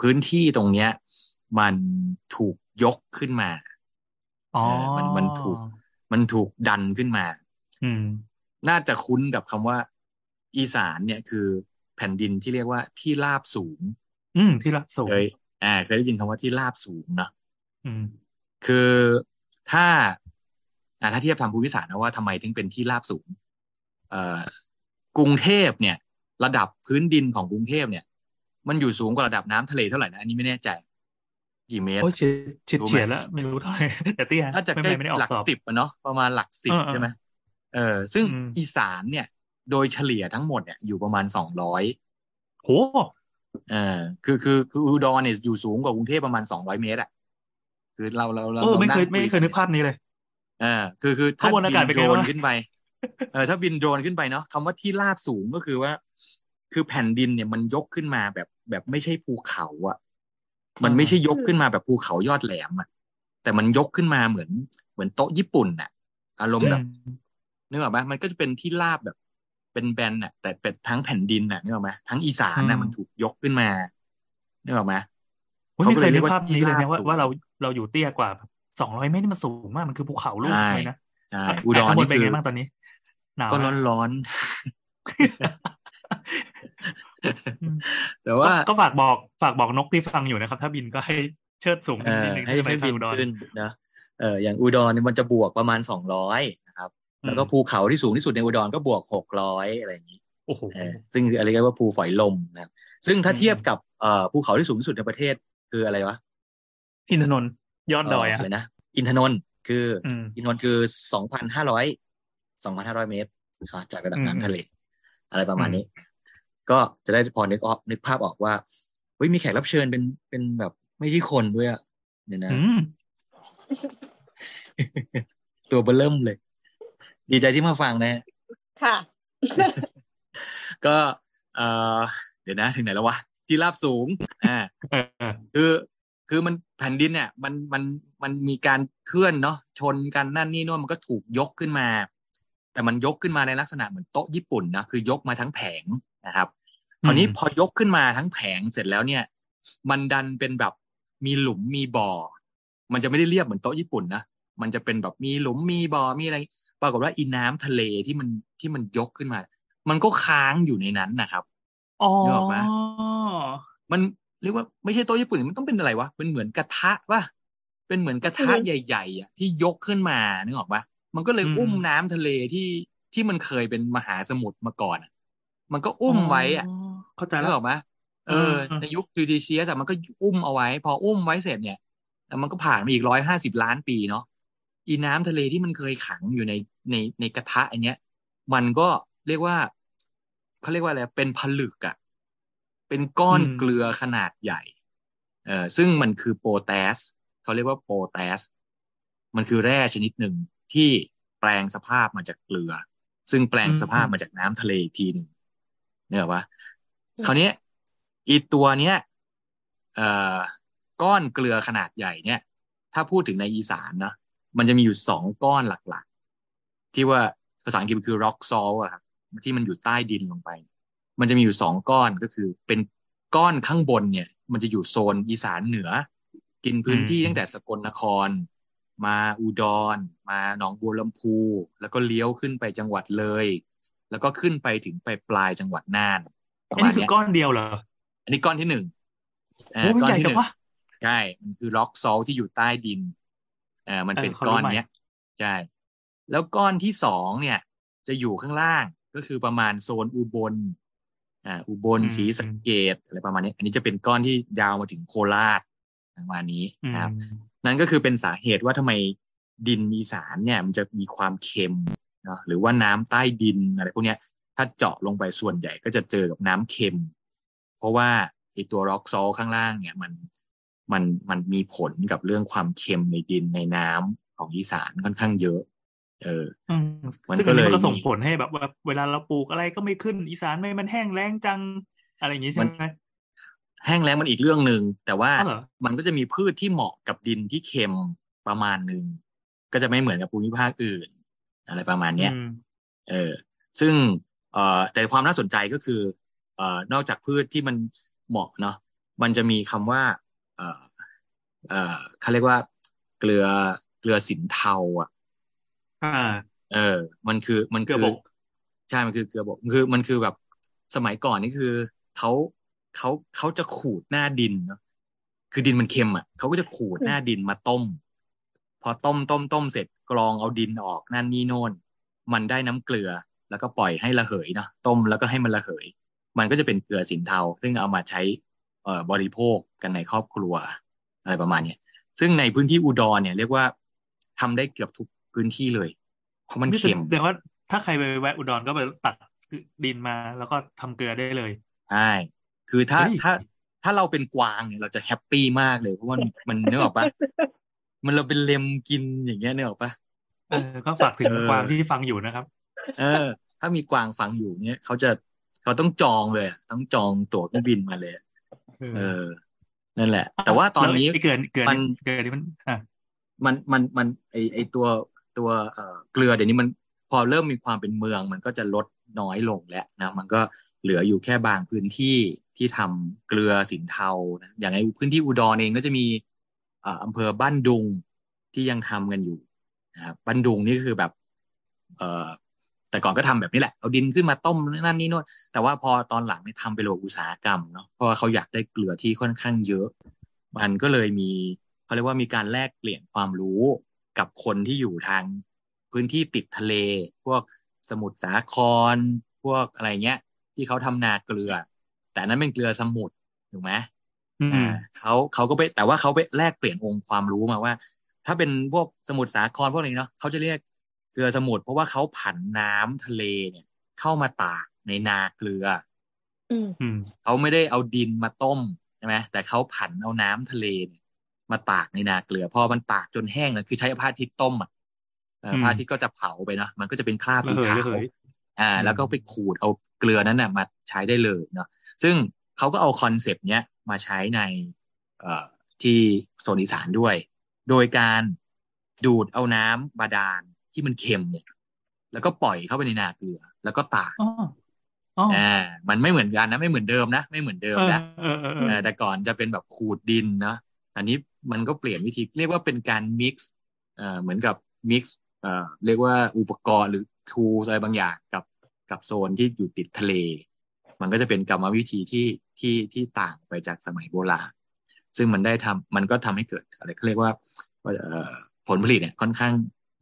พื้นที่ตรงเนี้ย มันถูกยกขึ้นมาอ๋อเออมันมันถูก มันถูกดันขึ้นมา อืม น่าจะคุ้นกับคำว่า อีสานเนี่ยคือ แผ่นดินที่เรียกว่าที่ราบสูง อืม ที่ละสูงเคยอ่า เคยได้ยินคำว่าที่ราบสูงเนาะอืม คือถ้าอ่าถ้าเทียบทางภูมิศาสตร์นะว่าทำไมถึงเป็นที่ราบสูง เอ่อกรุงเทพเนี่ย ระดับพื้นดินของกรุงเทพเนี่ย มันอยู่สูงกว่าระดับน้ำทะเลเท่าไหร่นะอันนี้ไม่แน่ใจ กี่เมตรโอ้ยเฉียดเฉียดรู้ไหมเฉียดแล้วไม่รู้เท่าไหร่แต่เตี้ยน่าจะไม่ใกล้ไม่ไม่ได้ออหลักกสอบสิบอะเนาะประมาณหลักสิบเออเออใช่ไหมเออ ซึ่งอืมอีสานเนี่ย โดยเฉลี่ยทั้งหมดเนี่ยอยู่ประมาณสองร้อยโหเออคือคือคืออุดรเนี่ยอยู่สูงกว่ากรุงเทพประมาณสองร้อยเมตรอะคือเราเราเราเออราไม่เคยงไม่เคยนึกภาพนี้เลยเออคือคือถ้าข้างบนอากาศบิเป็นโดไงรนวะขึ้นไปเออถ้าบินโดรนขึ้นไปเนาะคำว่าที่ราบสูงก็คือว่า คือแผ่นดินเนี่ยมันยกขึ้นมาแบบแบบไม่ใช่ภูเขาอะ มันไม่ใช่ยกขึ้นมาแบบภูเขายอดแหลมอะแต่มันยกขึ้นมาเหมือน เหมือนโต๊ะญี่ปุ่นอะ อารมณ์แบบนึกออกไหมมันก็จะเป็นที่ราบแบบ เป็นแบนน่ะ แต่เป็นทั้งแผ่นดินน่ะนึกออกไหมทั้งอีสานน่ะอืมมันถูกยกขึ้นมานึกออกไหมโอ้ยเขาไม่ก็เคเลยยเรีนึยกกว่าภาพนี้เลยที่นะว่าราบสูงว่าเราเราอยู่เตี้ยกว่าสองร้อยเมตรนี่มันสูงมากมันคือภูเขาลูกใช่เลยนะใช่อะอุดรแต่ข้างบนี่นเป็นคือไงบ้างตอนนี้หนาวก็ไหมร้อนร้อนอืมๆ แต่ก็ว่าก็ฝากบอกฝากบอกนกที่ฟังอยู่นะครับ ถ้าบินก็ให้เชิดสูงเอขึ้นนิดอนึงให้จะไปให้ทาบิงนอุดรขึ้นนะเอออย่างอุดรเนี่ยมันจะบวกประมาณสองร้อยนะครับ แล้วก็อืมภูเขาที่สูงที่สุดในอุดรก็บวกหกร้อยอะไรอย่างนี้โอ้โหเออซึ่งอะไรเรียกว่าภูฝอยลมนะครับซึ่งถ้าอืมเทียบกับเอ่อภูเขาที่สูงที่สุดในประเทศคืออะไรวะอินทนนท์ยอดดอยเอ่ออะอะไรนะอินทนนท์คืออืมอินทนนท์คือสองพันห้าร้อยสองพันห้าร้อยเมตรอ่าจากระดับอืมน้ำทะเล อะไรประมาณอืมนี้ ก็จะได้พอนึกออกนึกภาพออกว่าเฮ้ยมีแขกรับเชิญเป็นเป็นแบบไม่ใช่คนด้วยอะเนี่ยนะอืมตัวเบอร์เริ่มเลย ดีใจที่มาฟังนะฮะค่ะ ก็เอ่อเดี๋ยวนะ ถึงไหนแล้ววะ ที่ราบสูง อ่าเออคือ คือมันแผ่นดินเนี่ย มัน มัน มันมีการเคลื่อนเนาะ ชนกันนั่นนี่โน่นมันก็ถูกยกขึ้นมา แต่มันยกขึ้นมาในลักษณะเหมือนโต๊ะญี่ปุ่นนะคือยกมาทั้งแผงนะครับคราวนี้พอยกขึ้นมาทั้งแผงเสร็จแล้วเนี่ย มันดันเป็นแบบมีหลุมมีบ่อ มันจะไม่ได้เรียบเหมือนโต๊ะญี่ปุ่นนะมันจะเป็นแบบมีหลุมมีบ่อมีอะไร ปรากฏว่าอีน้ำทะเลที่มันที่มันยกขึ้นมา มันก็ค้างอยู่ในนั้นนะครับอ๋อนึกออกไหมมันเรียกว่าไม่ใช่โต๊ะญี่ปุ่นมันต้องเป็นอะไรวะเป็นเหมือนกระทะวะเป็นเหมือนกระทะใหญ่ๆอะที่ยกขึ้นมานึกออกปะ มันก็เลยอุ้มน้ำทะเลที่ที่มันเคยเป็นมหาสมุทรมาก่อนอะมันก็อุ้มไว้อะ เข้าใจนึแล้กวออกไหมเอออืมในยุคทริทีเซียสมันก็อุ้มเอาไว้ พออุ้มไว้เสร็จเนี่ยแล้วมันก็ผ่านมาอีกร้อยห้าสิบล้านปีเนาะอีน้ำทะเลที่มันเคยขังอยู่ในในในกระทะอันเนี้ย มันก็เรียกว่าเขาเรียกว่าอะไรเป็นผลึกอะเป็นก้อนอืมเกลือขนาดใหญ่ เออซึ่งมันคือโปแทสเขาเรียกว่าโปแทสมันคือแร่ชนิดหนึ่ง ที่แปลงสภาพมาจากเกลือ ซึ่งแปลงสภาพมาจากน้ำทะเลอีกทีหนึ่งเนี่ยหรอปะอืมคราวนี้อีตัวเนี้ยเอ่อก้อนเกลือขนาดใหญ่เนี่ย ถ้าพูดถึงในอีสานนะมันจะมีอยู่สองก้อนหลักๆ ที่ว่าภาษาอังกฤษมันคือ rock salt อะครับที่มันอยู่ใต้ดินลงไป มันจะมีอยู่สองก้อนก็คือ เป็นก้อนข้างบนเนี่ย มันจะอยู่โซนอีสานเหนือ กินพื้นที่อืมตั้งแต่สกลนคร มาอุดร มาหนองบัวลำพู แล้วก็เลี้ยวขึ้นไปจังหวัดเลย แล้วก็ขึ้นไปถึงไปปลายจังหวัดน่านประอันมานี้ณคือเนี้ยก้อนเดียวเหรอ อันนี้ก้อนที่หนึ่งอ่าโอ้มันก้อนใหญ่ที่หจังนึ่งวะใช่ มันคือล็อกซอลที่อยู่ใต้ดินเอ่ามันเออเป็นเขารู้ก้อนใหม่เนี้ยใช่แล้วก้อนที่สองเนี่ย จะอยู่ข้างล่างก็คือประมาณโซนอุบลอ่าอุบลอืมศรีสะเกษอะไรประมาณนี้ อันนี้จะเป็นก้อนที่ยาวมาถึงโคราชประมาณนี้อืมนะครับ นั่นก็คือเป็นสาเหตุว่าทำไมดินอีสานเนี่ยมันจะมีความเค็มเนาะหรือว่าน้ำใต้ดินอะไรพวกเนี้ยถ้าเจาะลงไปส่วนใหญ่ก็จะเจอกับน้ำเค็ม เพราะว่าไอตัวร็อกซอลข้างล่างเนี่ยมันมันมันมีผลกับเรื่องความเค็มในดินในน้ำของอีสานค่อนข้างเยอะ เอออืมมันซึ่งก็อันนี้เลยมันก็ส่งมีผลให้แบบว่าเวลาเราปลูกอะไรก็ไม่ขึ้นอีสานไม่มันแห้งแล้งจังอะไรอย่างงี้ใช่ไหม แห้งแล้งมันอีกเรื่องหนึ่งแต่ว่าอ้าวเหรอมันก็จะมีพืชที่เหมาะกับดินที่เค็มประมาณหนึ่งก็จะไม่เหมือนกับภูมิภาคอื่น อะไรประมาณเนี้ยอืมเออ ซึ่งเอ่อแต่ความน่าสนใจก็คือ เอ่อนอกจากพืชที่มันเหมาะเนาะมันจะมีคำว่า เอ่อเอ่อเขาเรียกว่า เกลือเกลือสินเทา อะอ่าเออ มันคือมันเกลืคืออบกใช่มันคือเกลือบกมันคือมันคือแบบสมัยก่อนนี่คือเขา เขาเขาจะขูดหน้าดินเนาะคือดินมันเค็มอะเขาก็จะขูดหน้าดินมาต้ม พอต้มต้มต้มเสร็จกรองเอาดินออกนั่นนี่โน่น มันได้น้ำเกลือ แล้วก็ปล่อยให้ระเหยเนาะต้มแล้วก็ให้มันระเหย มันก็จะเป็นเกลือสินเทา ซึ่งเอามาใช้เอ่อบริโภคกันในครอบครัว อะไรประมาณเนี้ยซึ่งในพื้นที่อุดรเนี่ย เรียกว่าทำได้เกือบทุกพื้นที่เลย เพราะมันนี่แสเค็มดงว่าถ้าใครไปแวะอุดรก็ไปตักดินมาแล้วก็ทำเกลือได้เลยใช่ คือถ้าเฮ้ยถ้าถ้าเราเป็นกวางเนี่ยเราจะแฮปปี้มากเลยเพราะว่ามันมันนึกออกปะมันเราเป็นเลมกินอย่างเงี้ยนึกออกปะเออก็ฝากถึงเออกวางที่ฟังอยู่นะครับ เออ ถ้ามีกวางฟังอยู่เนี่ยเขาจะเขาต้องจองเลยอะต้องจองตั๋วเครื่องบินมาเลยอะเออเออ นั่นแหละ แต่ว่าตอนนี้แล้วไอ้เกลือเกลือมันเกลือนี่มันอะมันมันมันไอไอตัวตัวเอ่อเกลือเดี๋ยวนี้มันพอเริ่มมีความเป็นเมือง มันก็จะลดน้อยลงแล้วนะมันก็ เหลืออยู่แค่บางพื้นที่ที่ทำเกลือสินเทานะอย่างในพื้นที่อุดรเองก็จะมีอำเภอบ้านดุงที่ยังทำกันอยู่นะครับบ้านดุงนี่คือแบบ เออแต่ก่อนก็ทำแบบนี้แหละเอาดินขึ้นมาต้มนั่นนี่โน่นแต่ว่าพอตอนหลังเนี่ยทำเป็นโรงอุตสาหกรรมเนาะเพราะว่าเขาอยากได้เกลือที่ค่อนข้างเยอะ มันก็เลยมีเขาเรียกว่ามีการแลกเปลี่ยนความรู้กับคนที่อยู่ทางพื้นที่ติดทะเล พวกสมุทรสาคร พวกอะไรเงี้ย ที่เขาทำนาเกลือ แต่อันนั้นเป็นเกลือสมุทรถูกไหมอืมอ่าเขาเขาก็ไปแต่ว่าเขาไปแลกเปลี่ยนองค์ความรู้มาว่า ถ้าเป็นพวกสมุทรสาครพวกนี้เนาะเขาจะเรียกเกลือสมุทรเพราะว่าเขาผันน้ำทะเลเนี่ย เข้ามาตากในนาเกลืออืมอืมเขาไม่ได้เอาดินมาต้มใช่ไหมแต่เขาผันเอาน้ำทะเลเนี่ยมาตากในนาเกลือพอมันตากจนแห้งนะคือใช้พระอาทิตย์ต้มอะเอ่ออืมพระอาทิตย์ก็จะเผาไปเนาะมันก็จะเป็นคราบสีระเหยขาระวเหย อ่าอืมแล้วก็ไปขูดเอาเกลือนั้นน่ะมาใช้ได้เลยเนาะซึ่งเขาก็เอา concept เนี้ยมาใช้ในเอ่อที่โซนอีสานด้วย โดยการดูดเอาน้ำบาดาลที่มันเค็มเนี่ย แล้วก็ปล่อยเข้าไปในนาเกลือ แล้วก็ตากอ๋ออ๋ออ่ามันไม่เหมือนกันนะไม่เหมือนเดิมนะไม่เหมือนเดิมเออนะเออเออเอเอออแต่ก่อนจะเป็นแบบขูดดินเนาะอันนี้มันก็เปลี่ยนวิธีเรียกว่าเป็นการ mix เอ่อเหมือนกับ mix เอ่อเรียกว่าอุปกรณ์หรือ tool อะไรบางอย่างกับกับโซนที่อยู่ติดทะเล มันก็จะเป็นกรรมวิธีที่ที่ที่ต่างไปจากสมัยโบราณ ซึ่งมันได้ทำมันก็ทำให้เกิดอะไรเขาเรียกว่าผลผลิตเนี่ยค่อนข้าง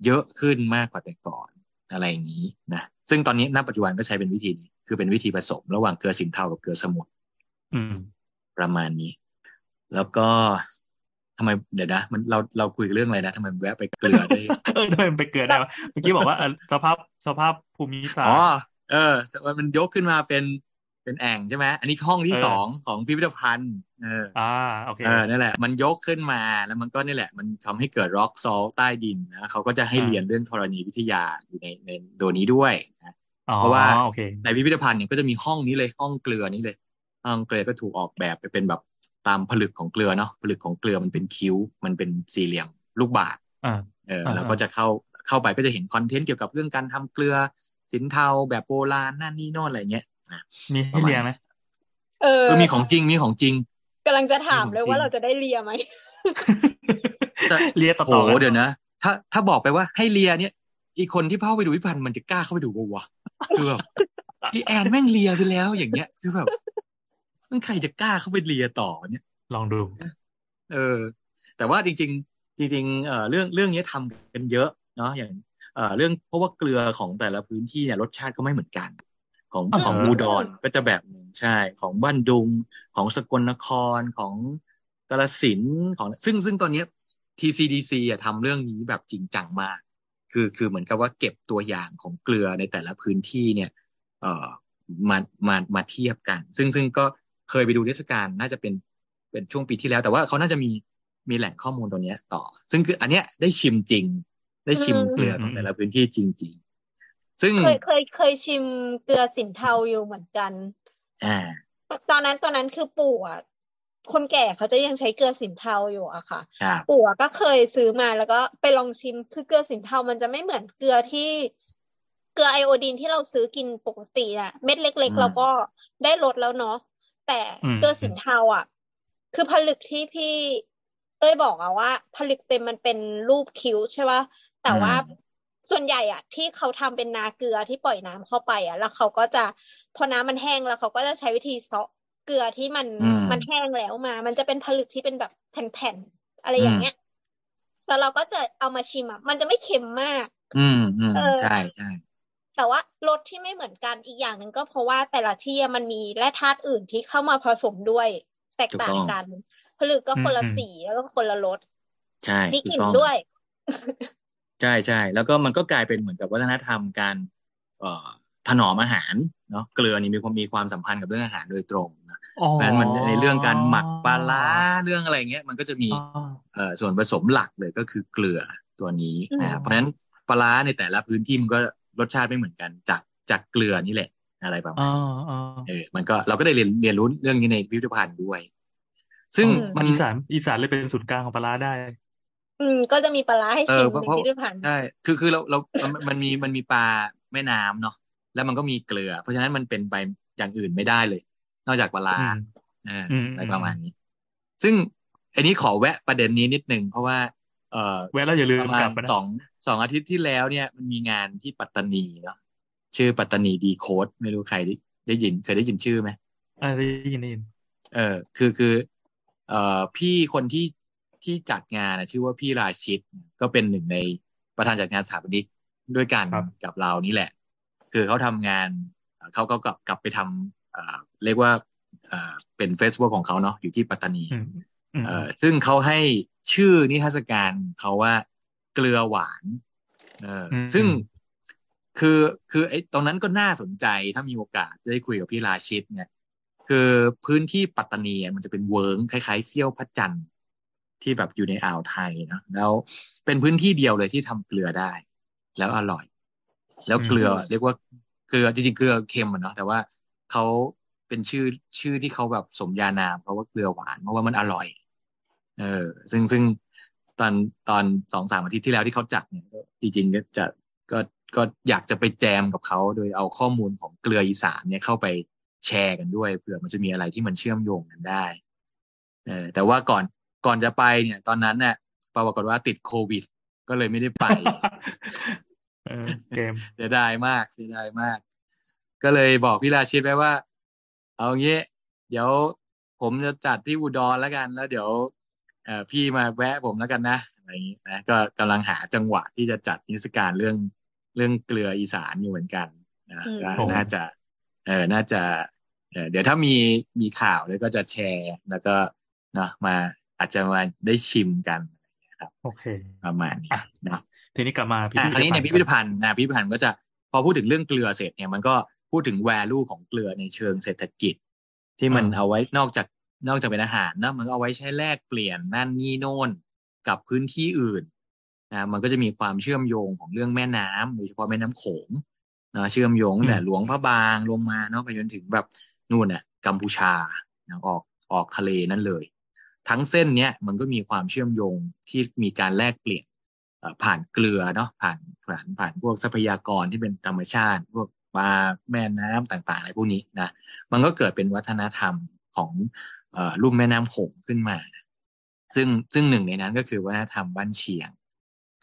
เยอะขึ้นมากกว่าแต่ก่อนอะไรอย่างนี้นะซึ่งตอนนี้ณปัจจุบันก็ใช้เป็นวิธีนี้คือเป็นวิธีผสม ระหว่างเกลือสินเทากับเกลือสมุนประมาณนี้ แล้วก็ ทำไมเดี๋ยวนะมันเราเราคุยเรื่องอะไรนะทำไมแวะไปเกลือได้เออทำไมไปเกลือได้เมื่อกี้บอกว่าสภาพสภาพภูมิศาสตร์อ๋อเออมันยกขึ้นมาเป็นเป็นแอ่งใช่ไหมอันนี้ห้องที่สองของพิพิธภัณฑ์เอออ่าโอเคเออนั่นแหละ มันยกขึ้นมาแล้วมันก็นี่แหละ มันทำให้เกิดร็อกซอลใต้ดินนะเขาก็จะให้เรียนเรื่องธรณีวิทยาอยู่ในในตัวนี้ด้วยนะเพราะว่าในพิพิธภัณฑ์เนี่ยก็จะมีห้องนี้เลยห้องเกลือนี้เลยห้องเกลือก็ถูกออกแบบไปเป็นแบบ ตามผลึกของเกลือเนาะผลึกของเกลือมันเป็นคิ้ว มันเป็นสี่เหลี่ยมลูกบาศก์เออแล้วก็จะเข้าเข้าไปก็จะเห็นคอนเทนต์เกี่ยวกับเรื่องการทำเกลือสินเทาแบบโบราณนั่นนี่โน่นอะไรเงี้ยมีให้เรียนไหมเออมีของจริงมีของจริงกำลังจะถามเลยว่าเราจะได้เรียไหมเรียต่อโอ้เดี๋ยวนะถ้าถ้าบอกไปว่าให้เรียเนี่ย อีกคนที่เข้าไปดูวิพันธ์มันจะกล้าเข้าไปดูวะคือแบบพี่แอนแม่งเลียไปแล้วอย่างเงี้ยคือแบบ มันใครจะกล้าเข้าไปเลียต่อเนี่ย ลองดู เออ แต่ว่าจริง ๆ จริงๆเอ่อเรื่องเรื่องนี้ทำกันเยอะเนาะอย่างเอ่อเรื่องเพราะว่าเกลือของแต่ละพื้นที่เนี่ยรสชาติก็ไม่เหมือนกัน ของของอูดอนก็จะแบบหนึ่งใช่ ของบ้านดุงของสกลนครของกาลสินของซึ่งซึ่งตอนนี้ TCDC อะทำเรื่องนี้แบบจริงจังมาก คือคือเหมือนกับว่าเก็บตัวอย่างของเกลือในแต่ละพื้นที่เนี่ย เอ่อมามามาเทียบกัน ซึ่งซึ่งก็ เคยไปดูเทศกาลน่าจะเป็นเป็นช่วงปีที่แล้ว แต่ว่าเขาน่าจะมีมีแหล่งข้อมูลตัวเนี้ยต่อ ซึ่งคืออันเนี้ยได้ชิมจริง ได้ชิมเกลือของแต่ละพื้นที่จริง ๆ ซึ่งเคยเคยเคยชิมเกลือสินเทาอยู่เหมือนกันอ่าตอนนั้นตอนนั้นคือปู่อะคนแก่เขาจะยังใช้เกลือสินเทาอยู่อะค่ะ ปู่ก็เคยซื้อมาแล้วก็ไปลองชิม คือเกลือสินเทามันจะไม่เหมือนเกลือที่เกลือไอโอดีนที่เราซื้อกินปกติอะเม็ดเล็ก ๆ เราก็ได้ลดแล้วเนาะ แต่เกลือสินเทาอะ คือผลึกที่พี่เอ้ยบอกอะว่า ผลึกเต็มมันเป็นรูปคิ้วใช่ป่ะแต่ว่าส่วนใหญ่อะที่เขาทำเป็นนาเกลือที่ปล่อยน้ำเข้าไปอะแล้วเขาก็จะพอน้ำมันแห้งแล้วเขาก็จะใช้วิธีเซาะเกลือที่มันมันแห้งแล้วมา มันจะเป็นผลึกที่เป็นแบบแผ่นๆอะไรอย่างเงี้ยแล้วเราก็จะเอามาชิมอะมันจะไม่เค็มมาก อืมอืมใช่ใช่ แต่ว่ารสที่ไม่เหมือนกันอีกอย่างหนึ่งก็เพราะว่าแต่ละที่มันมีแร่ธาตุอื่นที่เข้ามาผสมด้วยแตกต่างกันผลึกก็คนละสีแล้วก็คนละรสใช่มีกลิ่นด้วย ใช่ใช่แล้วก็มันก็กลายเป็นเหมือนกับวัฒนธรรมการ เอ่อถนอมอาหารเนาะเกลือนี่มีความมีความสัมพันธ์กับเรื่องอาหารโดยตรงนะเพราะฉะนั้นมันในเรื่องการหมักปลาล้าเรื่องอะไรเงี้ย มันก็จะมีเอ่อส่วนผสมหลักเลยก็คือเกลือตัวนี้นะเพราะฉะนั้นปลาในแต่ละพื้นที่มันก็ รสชาติไม่เหมือนกันจากจากเกลือนี่แหละ อะไรประมาณเออ มันก็เราก็ได้เรียนเรียนรู้เรื่องนี้ในพิพิธภัณฑ์ด้วย ซึ่งมันอีสานอีสานเลยเป็นศูนย์กลางของปลาได้อืมก็จะมีปลาให้ชิมในพิพิธภัณฑ์ใช่คือคือเราเรา มันมีมันมีปลาแม่น้ำเนาะแล้วมันก็มีเกลือ เพราะฉะนั้นมันเป็นไปอย่างอื่นไม่ได้เลย นอกจากปลาอ่าอะไรประมาณนี้ ซึ่งอันนี้ขอแวะประเด็นนี้นิดนึงเพราะว่า เอ่อแวะแล้วอย่าลืมกลับสองสองอาทิตย์ที่แล้วเนี่ยมันมีงานที่ปัตตานีเนาะชื่อปัตตานีดีโคดไม่รู้ใครได้ได้ยิน เคยได้ยินชื่อไหมอ่าได้ยินได้ยิน เออ คือคือ เอ่อพี่คนที่ที่จัดงานนะชื่อว่าพี่ราชิต ก็เป็นหนึ่งในประธานจัดงานสถาปนิกด้วยกันกับเรานี่แหละ คือเขาทำงานเขาก็กลับกลับไปทำเอ่อเรียกว่าเอ่อเป็นเฟสติวัลของเขาเนาะอยู่ที่ปัตตานี เอ่อซึ่งเขาให้ชื่อนิทรรศการเขาว่าเกลือหวานเออซึ่งคือคือไอ้ตรงนั้นก็น่าสนใจถ้ามีโอกาสจะได้คุยกับพี่ราชิตเนี่ย คือพื้นที่ปัตตานีมันจะเป็นเวิร์งคล้ายๆเซี่ยวพระจันทร์ที่แบบอยู่ในอ่าวไทยนะแล้วเป็นพื้นที่เดียวเลยที่ทำเกลือได้ แล้วอร่อย แล้วเกลือเรียกว่าเกลือจริงๆเกลือเค็มอะเนาะแต่ว่าเขาเป็นชื่อชื่อที่เขาแบบสมญานามเพราะว่าเกลือหวานเพราะว่ามันอร่อย เออซึ่งซึ่งตอนตอนสองสามอาทิตย์ที่แล้วที่เขาจัดเนี่ยจริงๆก็จะก็ก็อยากจะไปแจมกับเขาโดยเอาข้อมูลของเกลืออีสานเนี่ยเข้าไปแชร์กันด้วยเผื่อมันจะมีอะไรที่มันเชื่อมโยงกันได้เออแต่ว่าก่อนก่อนจะไปเนี่ย ตอนนั้นเนี่ยปรากฏว่าติดโควิด ก็เลยไม่ได้ไปเกมเสียดายมากเสียดายมาก ก็เลยบอกพี่ราชิตไว้ว่า เอางี้ เดี๋ยวผมจะจัดที่อุดรแล้วกัน แล้วเดี๋ยว เอ่อพี่มาแวะผมแล้วกันนะอะไรอย่างนี้นะก็กำลังหาจังหวะที่จะจัดนิทรรศการเรื่องเรื่องเกลืออีสานอยู่เหมือนกันนะอืมก็โอ้น่าจะเออน่าจะเออเดี๋ยวถ้ามีมีข่าวแล้วก็จะแชร์แล้วก็เนาะมาอาจจะมาได้ชิมกันโอเค ประมาณนี้อะเนาะทีนี้กลับมาพิอ่าพิธคราวนี้ในภัณฑ์พิพิธภัณฑ์นะพิพิธภัณฑ์ก็จะพอพูดถึงเรื่องเกลือเสร็จเนี่ยมันก็พูดถึง value ของเกลือในเชิงเศรษฐกิจ ที่มันเอาไว้นอกจาก นอกจากเป็นอาหารนะมันก็เอาไว้ใช้แลกเปลี่ยนนั่นนี่โน่นกับพื้นที่อื่นนะมันก็จะมีความเชื่อมโยงของเรื่องแม่น้ำโดยเฉพาะแม่น้ำโขงนะเชื่อมโยงตั้งแต่หลวงพระบางลงมาเนาะไปจนถึงแบบนู่นน่ะกัมพูชานะออกออกทะเลนั่นเลย ทั้งเส้นเนี้ยมันก็มีความเชื่อมโยงที่มีการแลกเปลี่ยนเอ่อผ่านเกลือเนาะผ่านผ่านผ่านพวกทรัพยากรที่เป็นธรรมชาติ พวกปลาแม่น้ำต่างๆอะไรพวกนี้นะมันก็เกิดเป็นวัฒนธรรมของเอ่อ ลุ่มแม่น้ำโขงขึ้นมา ซึ่งซึ่งหนึ่งในนั้นก็คือวัฒนธรรมบ้านเชียง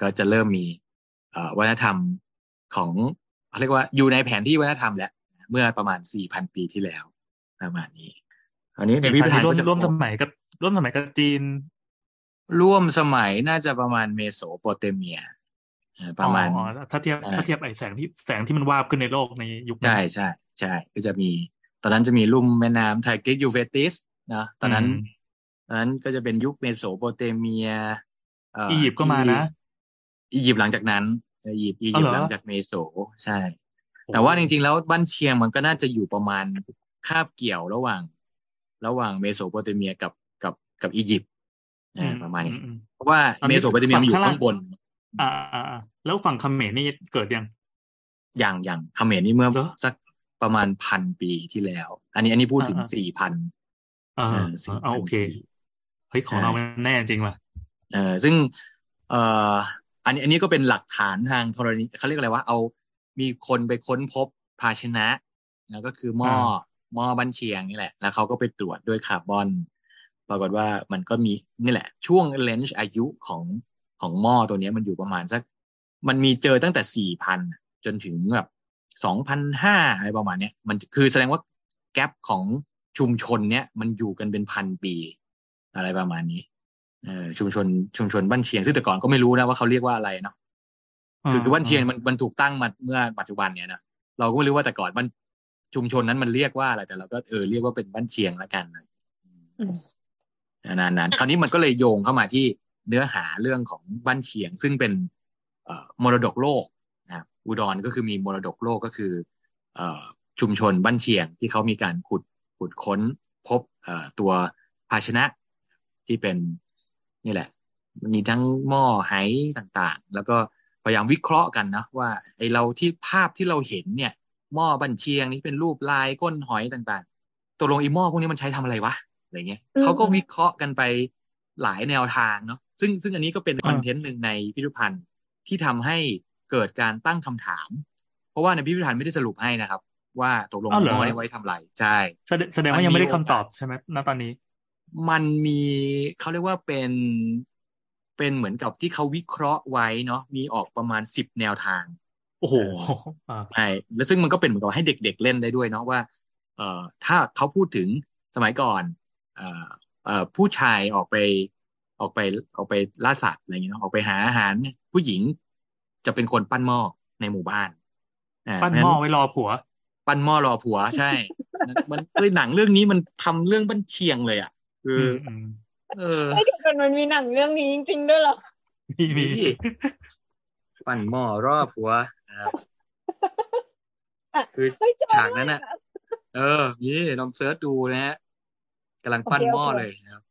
ก็จะเริ่มมีเอ่อวัฒนธรรมของเขาเรียกว่าอยู่ในแผนที่วัฒนธรรมแล้วเมื่อประมาณสี่พันปีที่แล้ว ประมาณนี้ อันนี้ในพิพิธภัณฑ์ร่วมก็จะร่วมสมัยกับร่วมสมัยกับจีน ร่วมสมัยน่าจะประมาณเมโสโปเตเมียเอ่อประมาณอ๋อถ้าเทียบอ่าถ้าเทียบไอแสงที่แสงที่มันวาบขึ้นในโลกในยุคนั้นใช่ใช่ใช่ก็จะมี ตอนนั้นจะมีลุ่มแม่น้ำไทกริสยูเฟรติส นะตอนนั้นอืมตอนนั้นก็จะเป็นยุคเมโสโปเตเมียเอียิปต์ก็มานะที่อียิปต์หลังจากนั้นอียิปต์อ๋อเหรอต์หลังจากเมโสใช่ แต่ว่าจริงๆแล้วบ้านเชียงมันก็น่าจะอยู่ประมาณคาบเกี่ยวระหว่าง ระหว่างเมโสโปเตเมียกับกับกับอียิปต์อือ่ามประมาณนี้อือืมเพราะว่าตอนนี้เมโสโปเตเมียมันอยู่ฝั่งข้างข้างบนอ่าอ่าอ่าแล้วฝั่งเขมรนี่เกิดยังอย่างอย่างเขมรนี่เมื่อเหรอสักประมาณพันปีที่แล้ว อันนี้อันนี้พูดถึงอ่าอ่าสี่พัน อ่าเออสี่อ่าพันโอเคปีเฮ้ยของเรามันแน่จริงว่ะเออซึ่งเอ่ออันนี้อันนี้ก็เป็นหลักฐานทางธรณีเขาเรียกอะไรว่าเอามีคนไปค้นพบภาชนะนะก็คือหม้อหม้อบันเชียงนี่แหละ แล้วเขาก็ไปตรวจด้วยคาร์บอน ปรากฏว่ามันก็มีนี่แหละ ช่วงเลนจ์อายุของของหม้อตัวเนี้ยมันอยู่ประมาณสัก มันมีเจอตั้งแต่สี่พันจนถึงแบบสองพันห้าอะไรประมาณเนี้ยมันคือแสดงว่าแกลบของ ชุมชนเนี้ยมันอยู่กันเป็นพันปี อะไรประมาณนี้เออชุมชน ชุมชนบ้านเชียงซึ่งแต่ก่อนก็ไม่รู้นะว่าเขาเรียกว่าอะไรเนาะคือคือบ้านเชียงมันมันถูกตั้งมาเมื่อปัจจุบันเนี่ยนะเราก็ไม่รู้ว่าแต่ก่อนบ้านชุมชนนั้นมันเรียกว่าอะไรแต่เราก็เออเรียกว่าเป็นบ้านเชียงละกันอืมนานนั้นคราวนี้มันก็เลยโยงเข้ามาที่เนื้อหาเรื่องของบ้านเชียง ซึ่งเป็นเอ่อมรดกโลกนะครับอุดรก็คือมีมรดกโลกก็คือเอ่อชุมชนบ้านเชียงที่เขามีการขุด ขุดค้นพบเอ่อตัวภาชนะที่เป็นนี่แหละมีทั้งหม้อไหต่างๆ แล้วก็พยายามวิเคราะห์กันนะว่าไอเราที่ภาพที่เราเห็นเนี่ย หม้อบันเชียงนี่เป็นรูปลายก้นหอยต่างๆตกลงไอหม้อพวกนี้มันใช้ทำอะไรวะอะไรเงี้ยอืมเขาก็วิเคราะห์กันไปหลายแนวทางเนาะซึ่งซึ่งอันนี้ก็เป็นคอนเทนต์หนึ่งในพิพิธภัณฑ์ที่ทำให้เกิดการตั้งคำถาม เพราะว่าในพิพิธภัณฑ์ไม่ได้สรุปให้นะครับ ว่าตกลงอ้าวเหรอหม้อนี้ไว้ทำอะไรใช่แสดงแสดงมัว่านยังไม่ได้มีคำโอกาสตอบใช่ไหมณตอนนี้ มันมีเขาเรียกว่าเป็นเป็นเหมือนกับที่เขาวิเคราะห์ไว้เนาะมีออกประมาณสิบแนวทาง โอ้โหเออ่าใช่แล้วซึ่งมันก็เป็นเหมือนกับให้เด็ก ๆ เล่นได้ด้วยเนาะว่า เอ่อถ้าเขาพูดถึงสมัยก่อนเอ่อเอ่อผู้ชายออกไปออกไปออกไปล่าสัตว์อะไรอย่างเงี้ยเนาะออกไปหาอาหารเนี่ยผู้หญิงจะเป็นคนปั้นหม้อในหมู่บ้านอ่าปั้นเพราะฉะหม้อนั้นไว้รอผัว ปั้นหม้อรอผัวใช่ มันเอ้ยหนังเรื่องนี้มันทำเรื่องบ้านเชียงเลยอะคืออือมอืมเออไอ้เดี๋ยวก่อนมันมีหนังเรื่องนี้จริงๆด้วยเหรอมีมีนี่ปั้นหม้อรอผัวนะครับอะคือเฮ้ยจอฉากนั้นน่ะ เออนี่ลองเซิร์ชดูนะฮะกำลังปั้นหม้อเลยนะครับ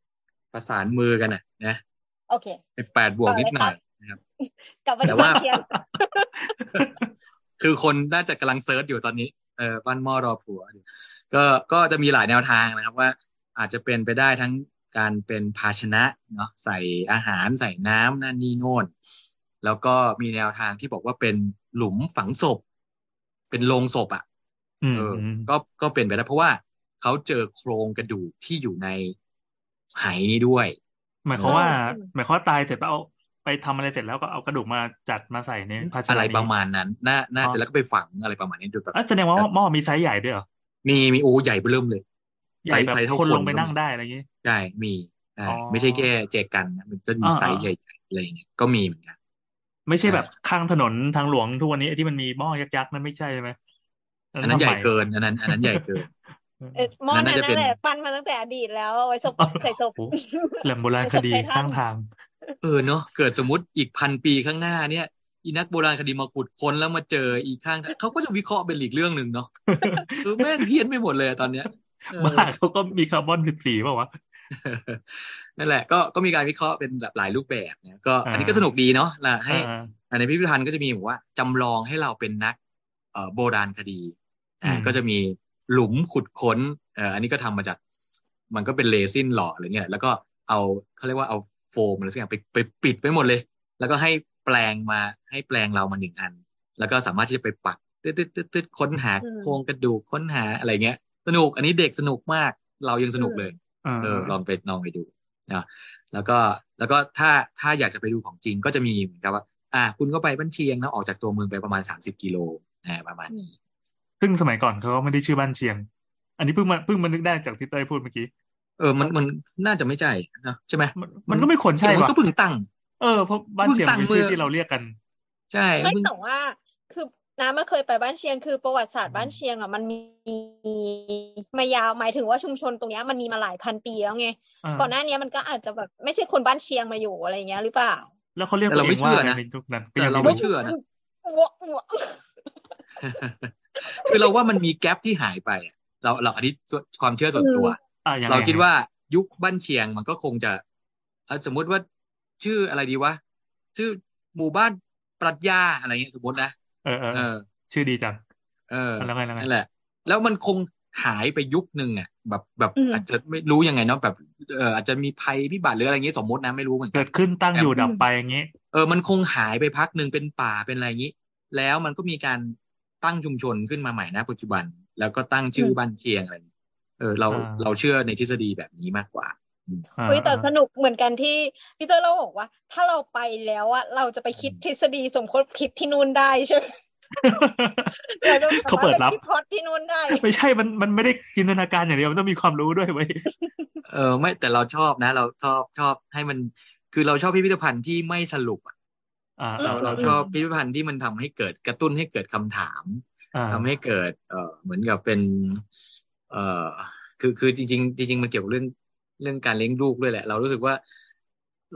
ประสานมือกันนะนะโอเคสิบแปดบวกนิดหน่อยนะครับกลับมาแต่ที่ว่าบ้านเชียงคือคนน่าจะกำลังเซิร์ชอยู่ตอนนี้ เออปั้นหม้อรอผัวอยู่ก็ก็จะมีหลายแนวทางนะครับว่า อาจจะเป็นไปได้ทั้งการเป็นภาชนะเนาะใส่อาหารใส่น้ำนั่นนี่โน่น แล้วก็มีแนวทางที่บอกว่าเป็นหลุมฝังศพ เป็นโลงศพอะอืมเอออมก็ก็เป็นไปได้เพราะว่าเขาเจอโครงกระดูกที่อยู่ในไหนี้ด้วย หมายความว่าอืมหมายความว่าตายเสร็จแล้วเอา ไปทำอะไรเสร็จแล้วก็เอากระดูกมาจัดมาใส่ในภาชนะอะไรนี้ประมาณนั้น น่าน่าอ๋อจะแล้วก็ไปฝังอะไรประมาณนี้ดูแบบอะแสดงว่าหม้อมีไซส์ใหญ่ด้วยเหรอมีมีโอ้ใหญ่เบิ่มเลยใหญ่แบบไซส์เท่าคนคนลงไปก็นั่งมีได้อะไรอย่างงี้ใช่มีใช่อ๋อไม่ใช่แค่แจกันนะมันก็มีอ่าไซส์อ่าใหญ่ๆอะไรอย่างเงี้ยก็มีเหมือนกันไม่ใช่ใช่แบบข้างถนนทางหลวงทุกวันนี้ไอ้ที่มันมีหม้อยักษ์ๆนั่นไม่ใช่ใช่ไหมอันนั้นทำใหญ่ม่เกินอันนั้น อันนั้นใหญ่เกิน เอ่อหม้ออันนั้นั้นนน่าจะเป็นั่นนแหละปั้นมาตั้งแต่อดีตแล้วเอาไว้ศพอ๋อใส่ศพโอ้แหลมโบราณคดีใส่ถ้ำข้างทาง เออเนาะเกิดสมมติอีกพันปีข้างหน้าเนี่ย อีนักโบราณคดีมาขุดค้นแล้วมาเจออีกข้างทางเขาก็จะวิเคราะห์เป็นอีกเรื่องหนึ่งเนาะเออแม่งเพี้ยนไปหมดเลยอะตอนเนี้ยเออบ้าเขาก็มีคาร์บอนสิบสี่ป่าวะนั่นแหละก็ก็มีการวิเคราะห์เป็นแบบหลายรูปแบบเนี่ยก็อ่าอันนี้ก็สนุกดีเนาะล่ะให้อ่าอ่าในพิพิธภัณฑ์ก็จะมีบอกว่าจำลองให้เราเป็นนักเอ่อโบราณคดีอ่าอืมก็จะมี หลุมขุดค้นเอ่ออันนี้ก็ทำมาจาก มันก็เป็นเรซินหล่ออะไรเงี้ยแล้วก็เอาเขาเรียกว่าเอาโฟมอะไรสักอย่างไปไปปิดไว้หมดเลย แล้วก็ให้แปลงมาให้แปลงเรามาหนึ่งอัน แล้วก็สามารถที่จะไปปักตึ๊ดตึ๊ดตึ๊ดตึ๊ดค้นหาอืมโครงกระดูกค้นหาอะไรเงี้ย สนุกอันนี้เด็กสนุกมาก เรายังสนุกเลยอ่าเออลองไปลองไปดูนะแล้วก็แล้วก็ถ้าถ้าอยากจะไปดูของจริงก็จะมีเหมือนกับว่า อ่า คุณก็ไปบ้านเชียงนะออกจากตัวเมืองไปประมาณสามสิบกิโลอ่าประมาณนี้ ซึ่งสมัยก่อนเขาก็ไม่ได้ชื่อบ้านเชียง อันนี้เพิ่งมาเพิ่งมานึกได้จากที่เต้ยพูดเมื่อกี้เออมันมันน่าจะไม่ใช่นะใช่ไหมมันมันก็ไม่ควรใช่แต่มันป่ะก็เพิ่งตั้ง เออเพราะบ้านเชียงเพิ่งตั้งเป็นชื่อเมื่อที่เราเรียกกัน ใช่ไม่เพิ่งแต่ว่าคือน้ำมาเคยไปบ้านเชียงคือประวัติศาสตร์บ้านเชียงอะมันมีมายาวหมายถึงว่าชุมชนตรงเนี้ยมันมีมาหลายพันปีแล้วไงอ่าก่อนหน้าเนี้ยมันก็อาจจะแบบไม่ใช่คนบ้านเชียงมาอยู่อะไรเงี้ยหรือเปล่า แล้วเขาเรียกแต่ตัวเราเอไม่งว่าเชื่ออะไรนะในยุคนั้นก็แต่ยังเราไม่ไม่รู้เชื่อนะอ้วกอ้วก คือเราว่ามันมีแกลบที่หายไปอะเราเราอันนี้ส่วนความเชื่อส่วนตัวอะยังไงเราคิดว่ายุคบ้านเชียงมันก็คงจะเอ่อสมมุติว่าชื่ออะไรดีวะ ชื่อหมู่บ้านปรัชญาอะไรเงี้ยสมมตินะเออเออเอเอออชื่อดีจังเออแล้วไงแล้วไงนั่นแหละ แล้วมันคงหายไปยุคหนึ่งอะ แบบแบบอืมอาจจะไม่รู้ยังไงเนาะแบบเอออาจจะมีภัยพิบัติหรืออะไรเงี้ยสมมตินะไม่รู้เหมือนกัเกินดขึ้นตั้งอยู่แต่ดับไปอย่างงี้ เออมันคงหายไปพักหนึ่งเป็นป่าเป็นอะไรอย่างนี้ แล้วมันก็มีการ ตั้งชุมชนขึ้นมาใหม่นะปัจจุบัน แล้วก็ตั้งชื่อบ้านเชียงอะไรอย่างงี้เออเราอ่าเราเชื่อในทฤษฎีแบบนี้มากกว่าอ่าเฮ้ยแต่อ่าสนุกเหมือนกันที่พี่เตอร์เราบอกว่า ถ้าเราไปแล้วอะเราจะไปคิดทฤษฎีสมคบคิดที่นู่นได้ใช่ไหมเราจะสเขามารเปิถดไปรับคิดพล็อตที่นู่นได้ไม่ใช่มันมันไม่ได้จินตนาการอย่างเดียวมันต้องมีความรู้ด้วยเว้ยเออไม่แต่เราชอบนะ เราชอบชอบให้มันคือเราชอบพิพิธภัณฑ์ที่ไม่สรุปอะอ่า เราอ่าเราชอบพิพิธภัณฑ์ที่มันทำให้เกิดกระตุ้นให้เกิดคำถามอ่าทำให้เกิดเอ่อเหมือนกับเป็น เอ่อคือคือจริง ๆ จริง ๆ มันเกี่ยวกับเรื่องเรื่องการเลี้ยงลูกด้วยแหละ เรารู้สึกว่า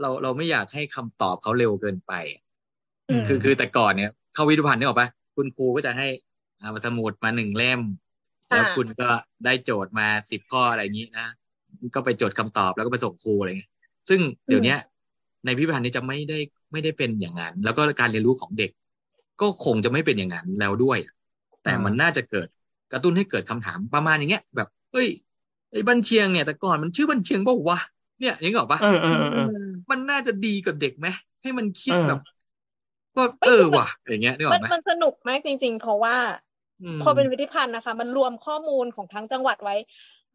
เราเราไม่อยากให้คำตอบเขาเร็วเกินไปอืมคือคือแต่ก่อนเนี่ยเข้าวิทยาภัณฑ์นี่ออกปะคุณครูก็จะให้อาสมุดมาหนึ่งเล่ม แล้วอ่าคุณก็ได้โจทย์มาสิบข้ออะไรอย่างนี้นะ ก็ไปจดคำตอบแล้วก็ไปส่งครูอะไรเงี้ยซึ่งเดี๋ยวเนี้ย ในพิพิธภัณฑ์นี้จะไม่ได้ไม่ได้เป็นอย่างนั้น แล้วก็การเรียนรู้ของเด็ก ก็คงจะไม่เป็นอย่างนั้นแล้วด้วย แต่มันน่าจะเกิดกระตุ้นให้เกิดคำถามประมาณอย่างเงี้ย แบบเอ้ยไอ้บันเชียงเนี่ยแต่ก่อนมันชื่อบันเชียงเปล่าวะเนี่ยยังไงออกปะเออเออเออเออมันน่าจะดีกับเด็กไหมให้มันคิดเออแบบว่าเออว่ะอย่างเงี้ยนึกอมัอนกไหมมันสนุกมากจริง ๆ เพราะว่ามพอเป็นวิทยพันธ์นะคะ มันรวมข้อมูลของทั้งจังหวัดไว้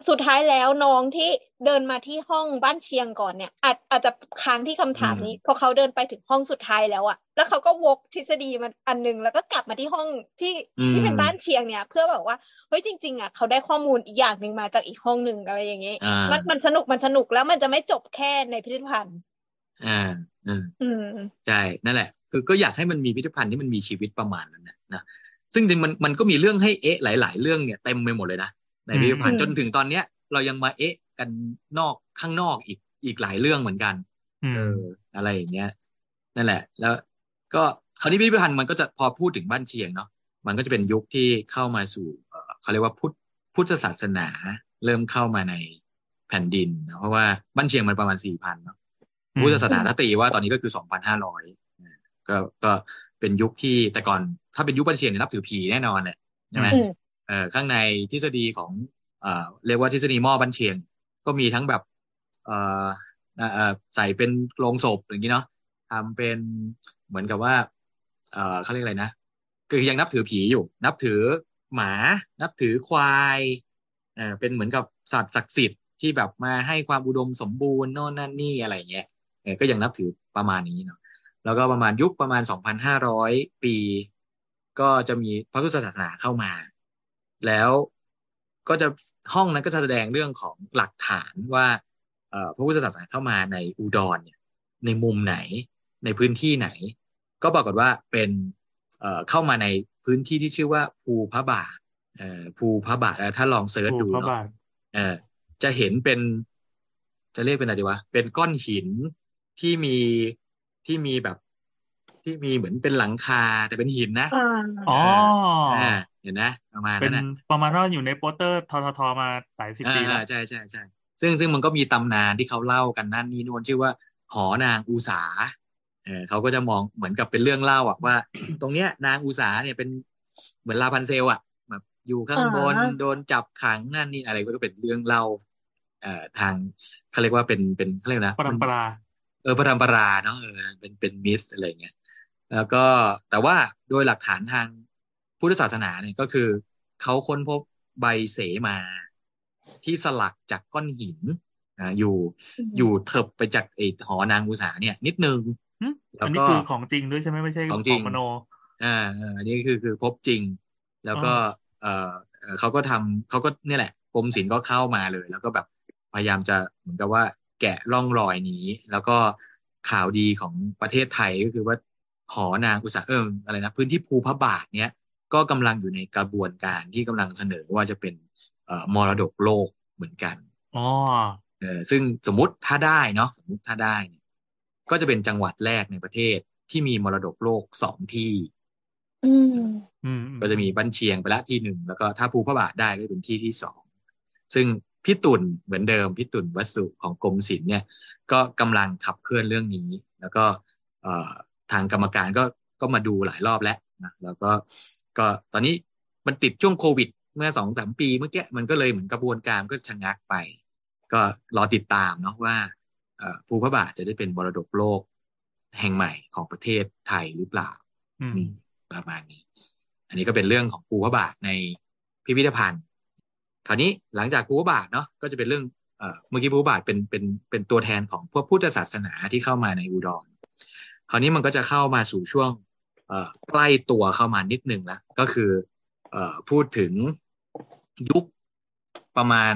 สุดท้ายแล้วน้องที่เดินมาที่ห้องบ้านเชียงก่อนเนี่ย อาจอาจจะค้างที่คำถามนี้พอเขาเดินไปถึงห้องสุดท้ายแล้วอะแล้วเขาก็วกทฤษฎีมันอันหนึงแล้วก็กลับมาที่ห้องที่ที่เป็นบ้านเชียงเนี่ย เพื่อแบบว่าเฮ้ยจริง ๆอะเขาได้ข้อมูลอีกอย่างหนึ่งมาจากอีกห้องหนึ่งอะไรอย่างเงี้ยอ่ามันมันสนุกมันสนุกแล้วมันจะไม่จบแค่ในพิพิธภัณฑ์ อ่าอืมอืมใช่นั่นแหละ คือก็อยากให้มันมีพิพิธภัณฑ์ที่มันมีชีวิตประมาณนั้นนะนะซึ่งจริงๆมันมันก็มีเรื่องให้เอ๊ะหลาย ๆ เรื่องเนี่ยเต็มไปหมดเลยนะ ในพิพิธภัณฑ์อืมจนถึงตอนเนี้ย เรายังมาเอ๊ะกันนอกข้างนอกอีกอีกหลายเรื่องเหมือนกันอืเอมออะไรอย่างเงี้ยนั่นแหละ แล้ว ก็คราวนี้พิพิธภัณฑ์มันก็จะพอพูดถึงบ้านเชียงเนาะมันก็จะเป็นยุคที่เข้ามาสู่เอ่อเขาเรียกว่าพุทธพุทธศาสนา เริ่มเข้ามาในแผ่นดินนะเพราะว่าบ้านเชียงมันประมาณสี่พันเนาะอืมพุทธศาสนาถ้าตีว่าตอนนี้ก็คือสองพันห้าร้อยก็ก็เป็นยุคที่แต่ก่อนถ้าเป็นยุคบ้านเชียงเนี่ยนับถือผีแน่นอนแหละใช่ไหมอืมเอ่อ ข้างในทฤษฎีของเรียกว่าทฤษฎีหม้อบ้านเชียง ก็มีทั้งแบบใส่เป็นโลงศพอย่างนี้เนาะทำเป็นเหมือนกับว่าเขาเรียกอะไรนะ คือยังนับถือผีอยู่ นับถือหมา นับถือควายเป็นเหมือนกับสัตว์ศักดิ์สิทธิ์ที่แบบมาให้ความอุดมสมบูรณ์โน่นนั่นนี่อะไรเงี้ยก็ยังนับถือประมาณนี้เนาะแล้วก็ประมาณยุคประมาณสองพันห้าร้อยปี ก็จะมีพระพุทธศาสนาเข้ามา แล้วก็จะห้องนั้นก็จะแสดงเรื่องของหลักฐานว่าเอ่อพระพุทธศาสนาเข้ามาในอุดรเนี่ยในมุมไหนในพื้นที่ไหน ก็ปรากฏว่าเป็นเอ่อเข้ามาในพื้นที่ที่ชื่อว่าภูพระบาทเอ่อภูพระบาทเอ่อถ้าลอง search ดูโอ้เนาะพระบาทเออจะเห็นเป็นจะเรียกเป็นอะไรดีวะเป็นก้อนหินที่มีที่มีแบบ ที่มีเหมือนเป็นหลังคาแต่เป็นหินนะอ่าอ๋ออ่าเห็นนะประมาณเป็นนั้นนะประมาณว่าอยู่ในโปสเตอร์ทททมาหลายสิบปีแล้วอ่าใช่ใช่ใช่ซึ่งซึ่งมันก็มีตำนานที่เขาเล่ากันนั่นนี่นู่นชื่อว่า หอนางอุสาเออเขาก็จะมองเหมือนกับเป็นเรื่องเล่าอะว่า ตรงเนี้ยนางอุสาเนี่ยเป็นเหมือนลาพันเซลอะแบบอยู่ข้างบนอ่าโดนจับขังนั่นนี่อะไรก็เป็นเรื่องเล่า เอ่อทางเขาเรียกว่าเป็นเป็นเขาเรียกนะปรำปราเออพระรำปราเนาะเออเป็นเป็นมิสอะไรเงี้ย แล้วก็แต่ว่าโดยหลักฐานทางพุทธศาสนาเนี่ยก็คือเขาค้นพบใบเสมาที่สลักจากก้อนหินอ่าอยู่อยู่เถิบไปจากไอ้หอนางอุสาเนี่ย นิดนึงหึแล้วอันนี้ก็คือของจริงด้วยใช่ไหมไม่ใช่ของจริงมโนอ่าอ่าอันนี้คือคือพบจริง แล้วก็เออเอ่อเขาก็ทำเขาก็เนี่ยแหละกรมศิลป์ก็เข้ามาเลย แล้วก็แบบพยายามจะเหมือนกับว่าแกะร่องรอยนี้ แล้วก็ข่าวดีของประเทศไทยก็คือว่า หอนางอุตสาหเอิมอะไรนะพื้นที่ภูพระบาทเนี้ยก็กำลังอยู่ในกระบวนการที่กำลังเสนอว่าจะเป็นเอ่อมรดกโลกเหมือนกันอ๋อเออซึ่งสมมุติถ้าได้เนาะสมมุติถ้าได้เนี่ยก็จะเป็นจังหวัดแรกในประเทศที่มีมรดกโลกสองที่อืมอืมอืมก็จะมีบ้านเชียงไปละที่หนึ่งแล้วก็ถ้าภูพระบาทได้ก็เป็นที่ที่สองซึ่งพี่ตุ่นเหมือนเดิมพี่ตุ่นวัสสุของกรมศิลป์เนี่ย ก็กำลังขับเคลื่อนเรื่องนี้ แล้วก็เอ่อ ทางกรรมการก็ก็มาดูหลายรอบแล้วนะแล้วก็ก็ตอนนี้มันติดช่วงโควิด เมื่อสองสามปีเมื่อกี้มันก็เลยเหมือนกระบวนการก็ชะงักไป ก็รอติดตามเนาะว่าเอ่อภูพระบาทจะได้เป็นมรดกโลกแห่งใหม่ของประเทศไทยหรือเปล่าอืมอืมประมาณนี้ อันนี้ก็เป็นเรื่องของภูพระบาทในพิพิธภัณฑ์ คราวนี้หลังจากภูพระบาทเนาะก็จะเป็นเรื่องเอ่อเมื่อกี้ภูพระบาทเป็นเป็นเป็นตัวแทนของพวกพุทธศาสนาที่เข้ามาในอุดร คราวนี้มันก็จะเข้ามาสู่ช่วงเอ่อใกล้ตัวเข้ามานิดนึงละก็คือเอ่อพูดถึงยุคประมาณ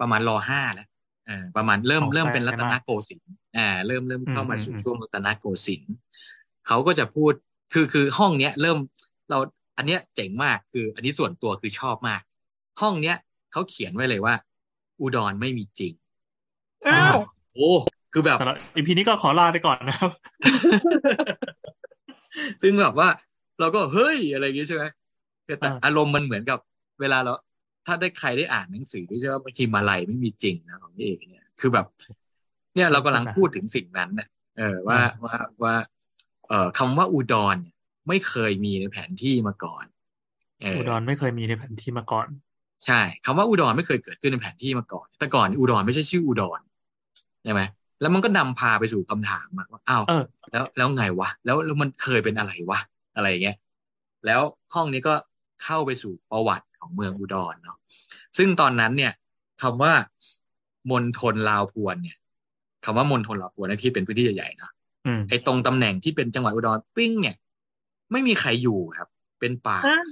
ประมาณรอห้าแล้วเอ่อประมาณเริ่มของเริ่มเป็นใครรัตนใครบ้างโกสินทร์อ่าเริ่มเริ่มเข้ามาอืมสู่อืมช่วงรัตนโกสินทร์เขาก็จะพูดคือคือห้องเนี้ยเริ่มเราอันเนี้ยเจ๋งมากคืออันนี้ส่วนตัวคือชอบมาก ห้องเนี้ยเขาเขียนไว้เลยว่า อุดรไม่มีจริงอ้าวโอ้ คือแบบแต่ละอีพีนี้ก็ขอลาไปก่อนนะครับ ซึ่งแบบว่า เราก็เฮ้ยอะไรอย่างงี้ใช่ไหมแต่อ่าอารมณ์มันเหมือนกับ เวลาเราถ้าได้ใครได้อ่านหนังสือใช่ไหมบางทีมาลัยไม่มีจริงนะของพี่เอกเนี่ยคือแบบ เนี่ยเรากำลังพูดถึงสิ่งนั้นเนี่ยเออว่าว่าว่า เอ่อคำว่าอุดรเนี่ยไม่เคยมีในแผนที่มาก่อนเอออุดรไม่เคยมีในแผนที่มาก่อน ใช่คำว่าอุดรไม่เคยเกิดขึ้นในแผนที่มาก่อน แต่ก่อนอุดรไม่ใช่ชื่ออุดรใช่ไหม แล้วมันก็นำพาไปสู่คำถามอะว่าอ้าวเออแล้วแล้วไงวะแล้วแล้วมันเคยเป็นอะไรวะอะไรอย่างเงี้ยแล้วห้องนี้ก็เข้าไปสู่ประวัติของเมืองอุดรเนาะซึ่งตอนนั้นเนี่ยคำว่ามณฑลลาวพวนเนี่ยคำว่ามณฑลลาวพวนนะที่เป็นพื้นที่ใหญ่ๆเนาะอืมไอ้ตรงตำแหน่งที่เป็นจังหวัดอุดรปิ้ง เนี่ย ไม่มีใครอยู่ครับ เป็นป่าอะ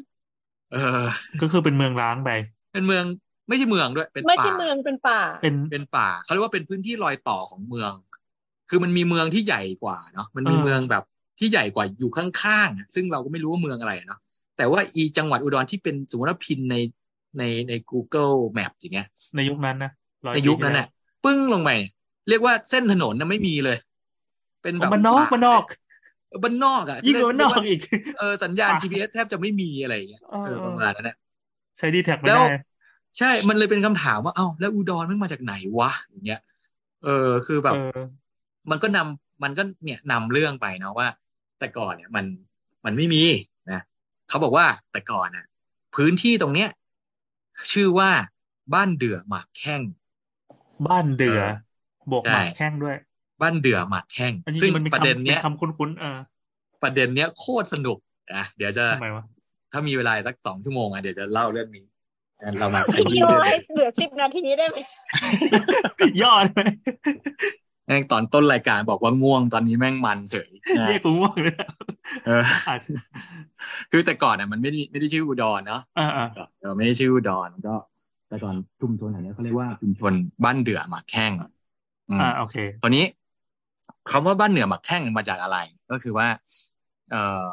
เออ ก็คือเป็นเมืองร้างไปเป็นเมือง ไม่ใช่เมืองด้วย เป็นไม่ป่าใช่เมืองเป็นป่า เป็นเป็นป่าเขาเรียกว่าเป็นพื้นที่รอยต่อของเมือง คือมันมีเมืองที่ใหญ่กว่าเนาะมันมีเออเมืองแบบที่ใหญ่กว่าอยู่ข้างๆอะซึ่งเราก็ไม่รู้ว่าเมืองอะไรเนาะแต่ว่าอีจังหวัดอุดรที่เป็นสมมติว่าพินในในใน Google Map อย่างเงี้ย ในยุคนั้นนะร้อในยุคนั้นน่ะปึ้งลงไปเนี่ยเรียกว่าเส้นถนนน่ะไม่มีเลย เป็นปีแบบที่แล้วมันนอกป่มันนอกเออบ้านนอกอะยิ่งกว่ามันนอกเรียว่าอีกเออสัญญาณป่า GPS แทบจะไม่มีอะไรอย่างเงี้ยเออเออเออประมาณนั้นนะใช้ดีแท็กไม่แล้วได้ ใช่ มันเลยเป็นคำถามว่า เอ้า แล้วอุดรมันมาจากไหนวะ อย่างเงี้ย เออ คือแบบเออมันก็นำมันก็เนี่ยนำเรื่องไปเนาะว่า แต่ก่อนเนี่ย มัน มันไม่มีนะเขาบอกว่าแต่ก่อนน่ะ พื้นที่ตรงเนี้ย ชื่อว่าบ้านเดือหมากแข้ง บ้านเดือเออบวกใช่หมากแข้งด้วย บ้านเดือหมากแข้งอันนี้ซึ่งมันมีประเด็นคำเนี้ยเป็นคำคุ้นๆเออประเด็นเนี้ยโคตรสนุกอะเดี๋ยวจะทำไมวะถ้ามีเวลาสักสองชั่วโมงอะเดี๋ยวจะเล่าเรื่องนี้งั้น เรามาขยี้ย่อเรื่องให้นี้เหลือสิบนาทีได้ไหมยอดไหมแม่งตอนต้นรายการบอกว่าง่วงตอนนี้แม่งมันเฉยนะเรียกกูง่วงเลยนะเอออาจจะคือแต่ก่อนอะมันไม่ได้ไม่ได้ชื่ออุดรเนาะอ่าอ่าเออไม่ได้ชื่ออุดรก็ แต่ก่อนชุมชนแถวเนี้ยเขาเรียกว่าชุมชนบ้านเดือหมากแข้งอืมอ่าโอเคตอนนี้คำว่าบ้านเหนือหมักแข้งมาจากอะไร ก็คือว่า เอ่อ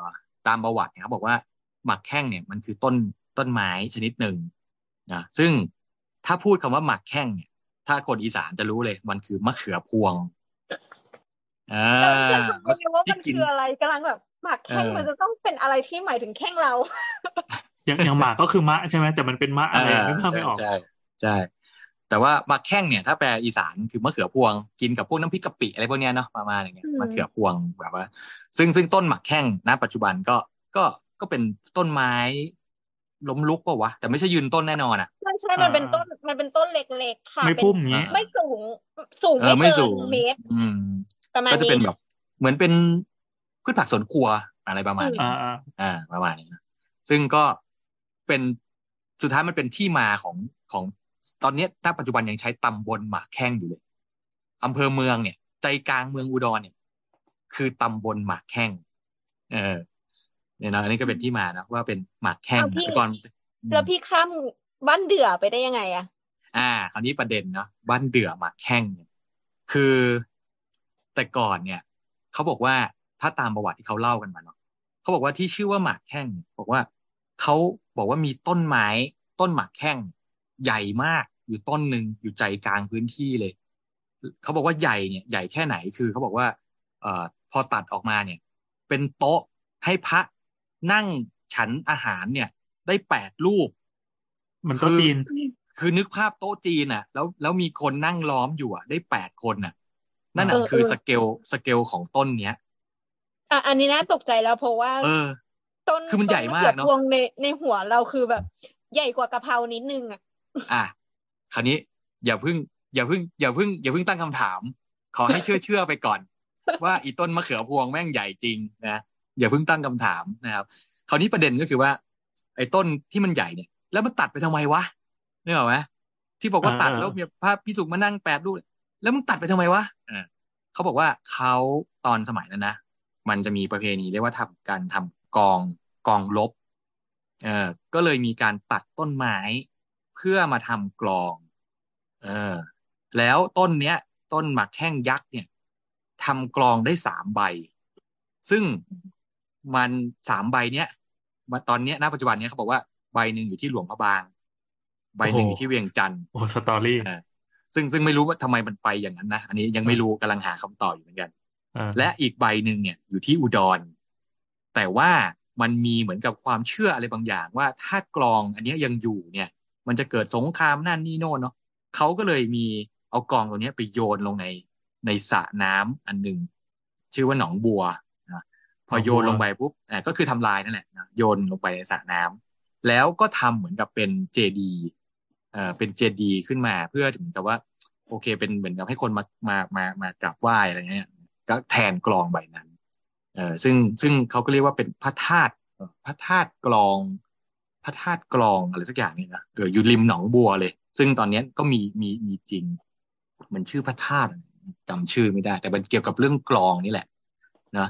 ตามประวัติเนี่ยเขาบอกว่าหมักแข้งเนี่ยมันคือต้นต้นไม้ชนิดหนึ่ง นะซึ่งถ้าพูดคำว่าหมักแข้งเนี่ย ถ้าคนอีสานจะรู้เลย มันคือมะเขือพวงอ่าไม่รู้ว่ามันที่กินคืออะไรกำลังแบบหมากแข้งเออมันจะต้องเป็นอะไรที่หมายถึงแข้งเราอย่างอย่างหมากก็คือมะใช่ไหมแต่มันเป็นมะอะไรนึกภาพไม่ออกใช่ใช่แต่ว่าหมักแข้งเนี่ย ถ้าแปลอีสานคือมะเขือพวง กินกับพวกน้ำพริกกะปิอะไรพวกเนี้ยเนาะประมาณอย่างเงี้ยอืมมะเขือพวงแบบว่า ซึ่งซึ่งต้นหมักแข้งณปัจจุบันก็ก็ก็เป็นต้นไม้ ล้มลุกปะวะ แต่ไม่ใช่ยืนต้นแน่นอนอะใช่ใช่มันเป็นต้นมันเป็นต้นเล็กๆค่ะไม่เป็นพุ่มอย่างนี้ไม่สูงสูงเออไม่ไม่เกิสูนงเมตรอืมประมาณก็จะเป็นนี้แบบ เหมือนเป็นพืชผักสวนครัวอะไรประมาณนี้อ่าอ่าอ่าประมาณนี้นะซึ่งก็เป็นสุดท้ายมันเป็นที่มาของของตอนเนี้ยณปัจจุบันยังใช้ตำบลหมากแข้งอยู่เลยอำเภอเมืองเนี่ย ใจกลางเมืองอุดรเนี่ย คือตำบลหมากแข้ง เออ เนี่ยนะอันนี้ก็เป็นที่มานะว่าเป็นหมากแข้งเอาพี่แต่ก่อนแล้วพี่ข้ามบ้านเดือไปได้ยังไงอะอ่า คราวนี้ประเด็นเนาะบ้านเดือหมากแข้งเนี่ยคือแต่ก่อนเนี่ยเขาบอกว่าถ้าตามประวัติที่เขาเล่ากันมาเนาะเขาบอกว่าที่ชื่อว่าหมากแข้งเนี่ยบอกว่าเขาบอกว่ามีต้นไม้ต้นหมากแข้งใหญ่มากอยู่ต้นหนึ่งอยู่ใจกลางพื้นที่เลยเขาบอกว่าใหญ่เนี่ยใหญ่แค่ไหนคือเขาบอกว่า เอ่อพอตัดออกมาเนี่ย เป็นโต๊ะให้พระ นั่งฉันอาหารเนี่ย ได้แปดรูปมันโต๊ะจีน คือนึกภาพโต๊ะจีนอะ แล้วแล้วมีคนนั่งล้อมอยู่อะ ได้แปดคนอะ นั่นอะคือสเกลสเกลของต้นเนี้ยอะอันนี้น่าตกใจแล้วเพราะว่า เออ ต้นคือมันใหญ่มากต้เนอะพวงในในหัวเราคือแบบ ใหญ่กว่ากะเพรานิดนึงอะอะคราวนี้อย่าเพิ่ง อย่าเพิ่ง อย่าเพิ่ง อย่าเพิ่งตั้งคำถาม ขอให้เชื่อเชื่อไปก่อน ว่าอีต้นมะเขือพวงแม่งใหญ่จริงนะ อย่าเพิ่งตั้งคำถามนะครับ คราวนี้ประเด็นก็คือว่า ไอ้ต้นที่มันใหญ่เนี่ย แล้วมันตัดไปทำไมวะนึกออกไหมที่บอกว่าอ่าตัดอ่าแล้วมีภาพพี่สุกมานั่งแปดรูปแล้วมึงตัดไปทำไมวะอ่าเขาบอกว่าเขาตอนสมัยนั้นนะมันจะมีประเพณีเรียกว่าทำการทำกองกองลบ เออก็เลยมีการตัดต้นไม้เพื่อมาทำกลอง เออ แล้วต้นเนี้ย ต้นหมากแข้งยักษ์เนี่ยทำกลองได้สามใบ ซึ่ง มันสามใบเนี้ยมาตอนเนี้ยณปัจจุบันเนี้ยเขาบอกว่าใบหนึ่งอยู่ที่หลวงพระบาง ใบหนึ่งอยู่ที่เวียงจันทร์โอ้สตอรี่เออซึ่งซึ่งไม่รู้ว่าทำไมมันไปอย่างนั้นนะอันนี้ยังไม่รู้กำลังหาคำตอบอยู่เหมือนกันอ่าและอีกใบหนึ่งเนี่ยอยู่ที่อุดร แต่ว่ามันมีเหมือนกับความเชื่ออะไรบางอย่าง ว่าถ้ากลองอันเนี้ยยังอยู่เนี่ย มันจะเกิดสงครามนั่นนี่โน่นเนาะเขาก็เลยมีเอากลองตัวเนี้ยไปโยนลงในในสระน้ำอันหนึ่งชื่อว่าหนองบัวนะ พอโยนลงไปปุ๊บอ่าก็คือทำลายนั่นแหละโยนลงไปในสระน้ำแล้วก็ทำเหมือนกับเป็นเจดีเอ่อเป็นเจดีขึ้นมาเพื่อถึงกับว่า โอเค เป็นเหมือนกับให้คนมามามามากราบไหว้อะไรเงี้ยก็แทนกลองใบนั้นเออซึ่งซึ่งเขาก็เรียกว่าเป็นพระธาตุพระธาตุกลอง พระธาตุกลองอะไรสักอย่างนี่นะเอออยู่ริมหนองบัวเลย ซึ่งตอนนี้ก็มีมีมีจริงมันชื่อพระธาตุจำชื่อไม่ได้ แต่มันเกี่ยวกับเรื่องกลองนี่แหละนะ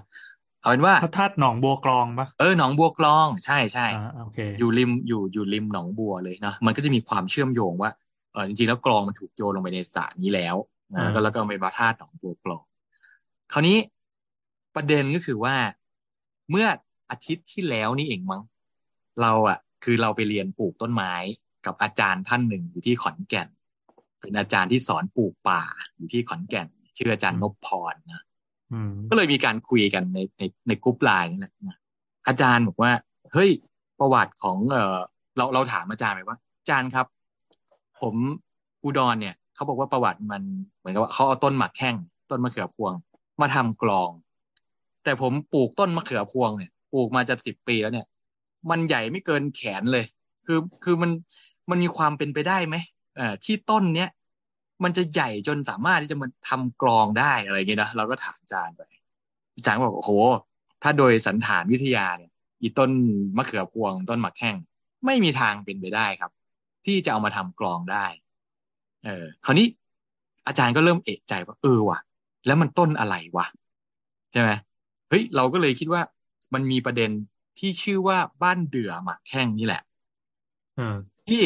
เอาเป็นว่าพระธาตุหนองบัวกรองปะเออหนองบัวกลอง ใช่ใช่อ่าโอเคอยู่ริมอยู่อยู่ริมหนองบัวเลยนะมันก็จะมีความเชื่อมโยงว่าเออจริงๆแล้วกลองมันถูกโยนลงไปในสระนี้แล้วนะอ่าก็แล้วก็เป็นพระธาตุหนองบัวกลอง คราวนี้ประเด็นก็คือว่าเมื่ออาทิตย์ที่แล้วนี่เองมั้งเราอะ คือเราไปเรียนปลูกต้นไม้กับอาจารย์ท่านหนึ่งอยู่ที่ขอนแก่น เป็นอาจารย์ที่สอนปลูกป่าอยู่ที่ขอนแก่น ชื่ออาจารย์นพพรนะอืม ก็เลยมีการคุยกันในในในกลุ่มไลน์นี่แหละอาจารย์บอกว่า เฮ้ยประวัติของเออเราเราถามอาจารย์ไปว่า อาจารย์ครับ ผมอุดรเนี่ยเขาบอกว่าประวัติมันเหมือนกับว่าเขาเอาต้นหมากแข้งต้นมะเขือพวง มาทำกลอง แต่ผมปลูกต้นมะเขือพวงเนี่ยปลูกมาจะสิบปีแล้วเนี่ย มันใหญ่ไม่เกินแขนเลย คือคือมันมันมีความเป็นไปได้ไหมเอ่อที่ต้นเนี้ย มันจะใหญ่จนสามารถที่จะมาทำกลองได้อะไรอย่างเงี้ยนะเราก็ถามอาจารย์ไปอาจารย์ก็บอกโอ้โห ถ้าโดยสันฐานวิทยาเนี่ยอีต้นมะเขือพวงต้นหมากแข้งไม่มีทางเป็นไปได้ครับ ที่จะเอามาทำกลองได้ เออ คราวนี้อาจารย์ก็เริ่มเอะใจว่าเออว่ะ แล้วมันต้นอะไรวะใช่ไหมเฮ้ยเราก็เลยคิดว่ามันมีประเด็นที่ชื่อว่าบ้านเดือหมากแข้งนี่แหละเออที่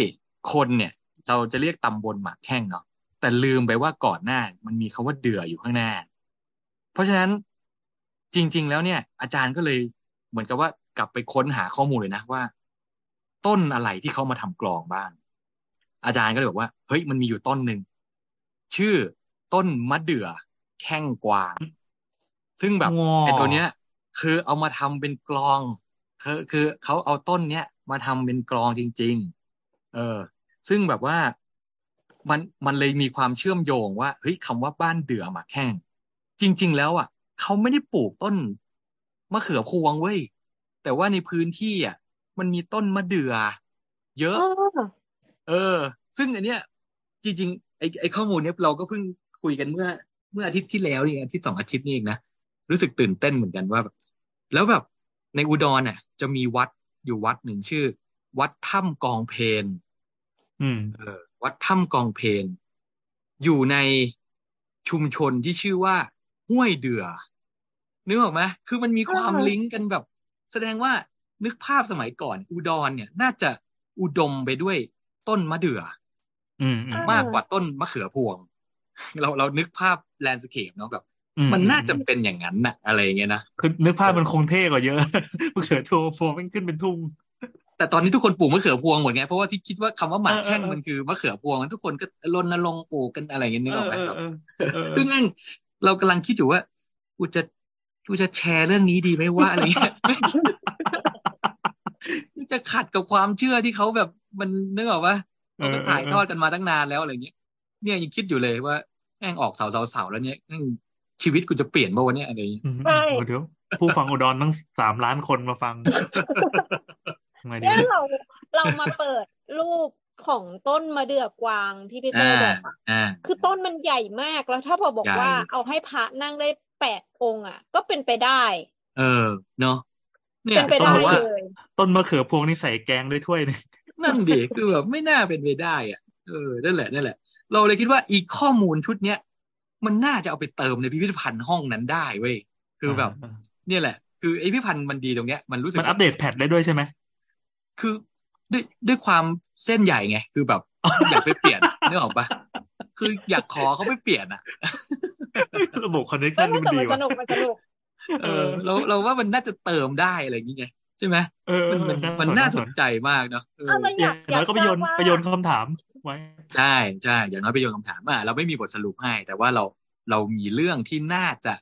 คนเนี่ย เราจะเรียกตำบลหมากแข้งเนาะ แต่ลืมไปว่าก่อนหน้ามันมีคาว่าเดืออยู่ข้างหน้า เพราะฉะนั้นจริง ๆ แล้วเนี่ย อาจารย์ก็เลยเหมือนกับว่ากลับไปค้นหาข้อมูลเลยนะว่า ต้นอะไรที่เขามาทำกลองบ้าง อาจารย์ก็เลยบอกว่า เฮ้ยมันมีอยู่ต้นหนึ่งชื่อต้นมะเดื่อแข้งกวาง ซึ่งแบบงอไอ้ตัวเนี้ย คือเอามาทำเป็นกลองคือคือเขาเอาต้นเนี้ยมาทำเป็นกลองจริง ๆ เออ ซึ่งแบบว่า มันมันเลยมีความเชื่อมโยงว่าเฮ้ยคำว่าบ้านเดือหมากแข้งจริง ๆ แล้วอะเขาไม่ได้ปลูกต้นมะเขือพวงเว้ยแต่ว่าในพื้นที่อะมันมีต้นมะเดื่อเยอะ เออ ซึ่งอันเนี้ย จริงๆไอ้ไอ้ข้อมูลเนี้ยเราก็เพิ่งคุยกันเมื่อ เมื่ออาทิตย์ที่แล้วนี่อาทิตย์สองอาทิตย์นี่เองนะรู้สึกตื่นเต้นเหมือนกันว่าแบบแล้วแบบในอุดรน่ะ จะมีวัดอยู่วัดหนึ่งชื่อ วัดถ้ำกองเพนอืม เออ วัดถ้ำกลองเพลอยู่ในชุมชนที่ชื่อว่า ห้วยเดื่อนึกออกไหมคือมันมีความอ่าลิงก์กันแบบ แสดงว่านึกภาพสมัยก่อน อุดรเนี่ย น่าจะอุดมไปด้วยต้นมะเดื่ออืมอืมมากกว่าต้นมะเขือพวง เราเรานึกภาพ landscape เนาะแบบอืมันน่าจะเป็นอย่างนั้นน่ะ อะไรอย่างเงี้ยนะคือนึกภาพมันคงเท่กว่าเยอะมะเขือโทพวงมันขึ้นเป็นทุ่ง แต่ตอนนี้ทุกคนปลูกมะเขือพวงหมดไงเพราะว่าที่คิดว่าคำว่าหมากแข้งเออเออมันคือมะเขือพวงทุกคนก็รณรงค์ปลูกกันอะไรอย่างเงี้ยนึกออกไหมเอแบอบเออเออซึ่งแม่งเรากำลังคิดอยู่ว่ากูจะกูจะแชร์เรื่องนี้ดีไหมว่าอะไรเงี้ยจะขัดกับความเชื่อที่เขาแบบมันนึกออกปะเขาก็ถ่ายทอดกันมาตั้งนานแล้วอะไรเงี้ยเนี่ยยังคิดอยู่เลยว่าแม่งออกเสาเสาเสาแล้วเนี่ยแม่งชีวิตกูจะเปลี่ยนป่าวะเนี่ยอะไรอย่างเงี้ยอืมใช่เดี๋ยวผู้ฟังอุดรตั้งสามล้านคนมาฟังทำ ไงดีเนี่ยเราเรามาเปิดรูปของต้นมะเดื่อกวางที่พี่เต้อ่าบอกอะอ่าคือต้นมันใหญ่มากแล้วถ้าพอบอกใหญ่ว่าเอาให้พระนั่งได้แปดองค์อะ ก็เป็นไปได้ เออเนาะเนี่ยเป็นไปต้องได้บอกว่าเลยต้นมะเขือพวงนี่ใส่แกงด้วยถ้วยหนึงนั่นดิคือแบบไม่น่าเป็นไปได้อะ เออนั่นแหละนั่นแหละ เราเลยคิดว่าอีกข้อมูลชุดเนี้ยมันน่าจะเอาไปเติมในพิพิธภัณฑ์ห้องนั้นได้เว้ยคือแบบ เนี่ยแหละ คือไอพิพิธภัณฑ์มันดีตรงเนี้ยมันรู้สึกมันอัปเดตแพทได้ด้วยใช่ไหม คือด้วยด้วยความเส้นใหญ่ไง คือแบบอยากไปเปลี่ยนนึกออกปะคืออยากขอเขาไปเปลี่ยนอะระบบคอนเนคเอ้ชั่ยนไม่มันแต่ดีมันสว่ะนุกมันสนุกเออเราเราว่ามันน่าจะเติมได้อะไรอย่างเงี้ยใช่ไหมเออมันมันมันน่าสนใจมากเนาะเออเอาเลยออยาย่ากงน้อยก็ไปโยนทราบว่าไปโยนคำถามไว้ใช่ใช่อย่างน้อยไปโยนคำถามอะเราไม่มีบทสรุปให้ แต่ว่าเราเรามีเรื่องที่น่าจะ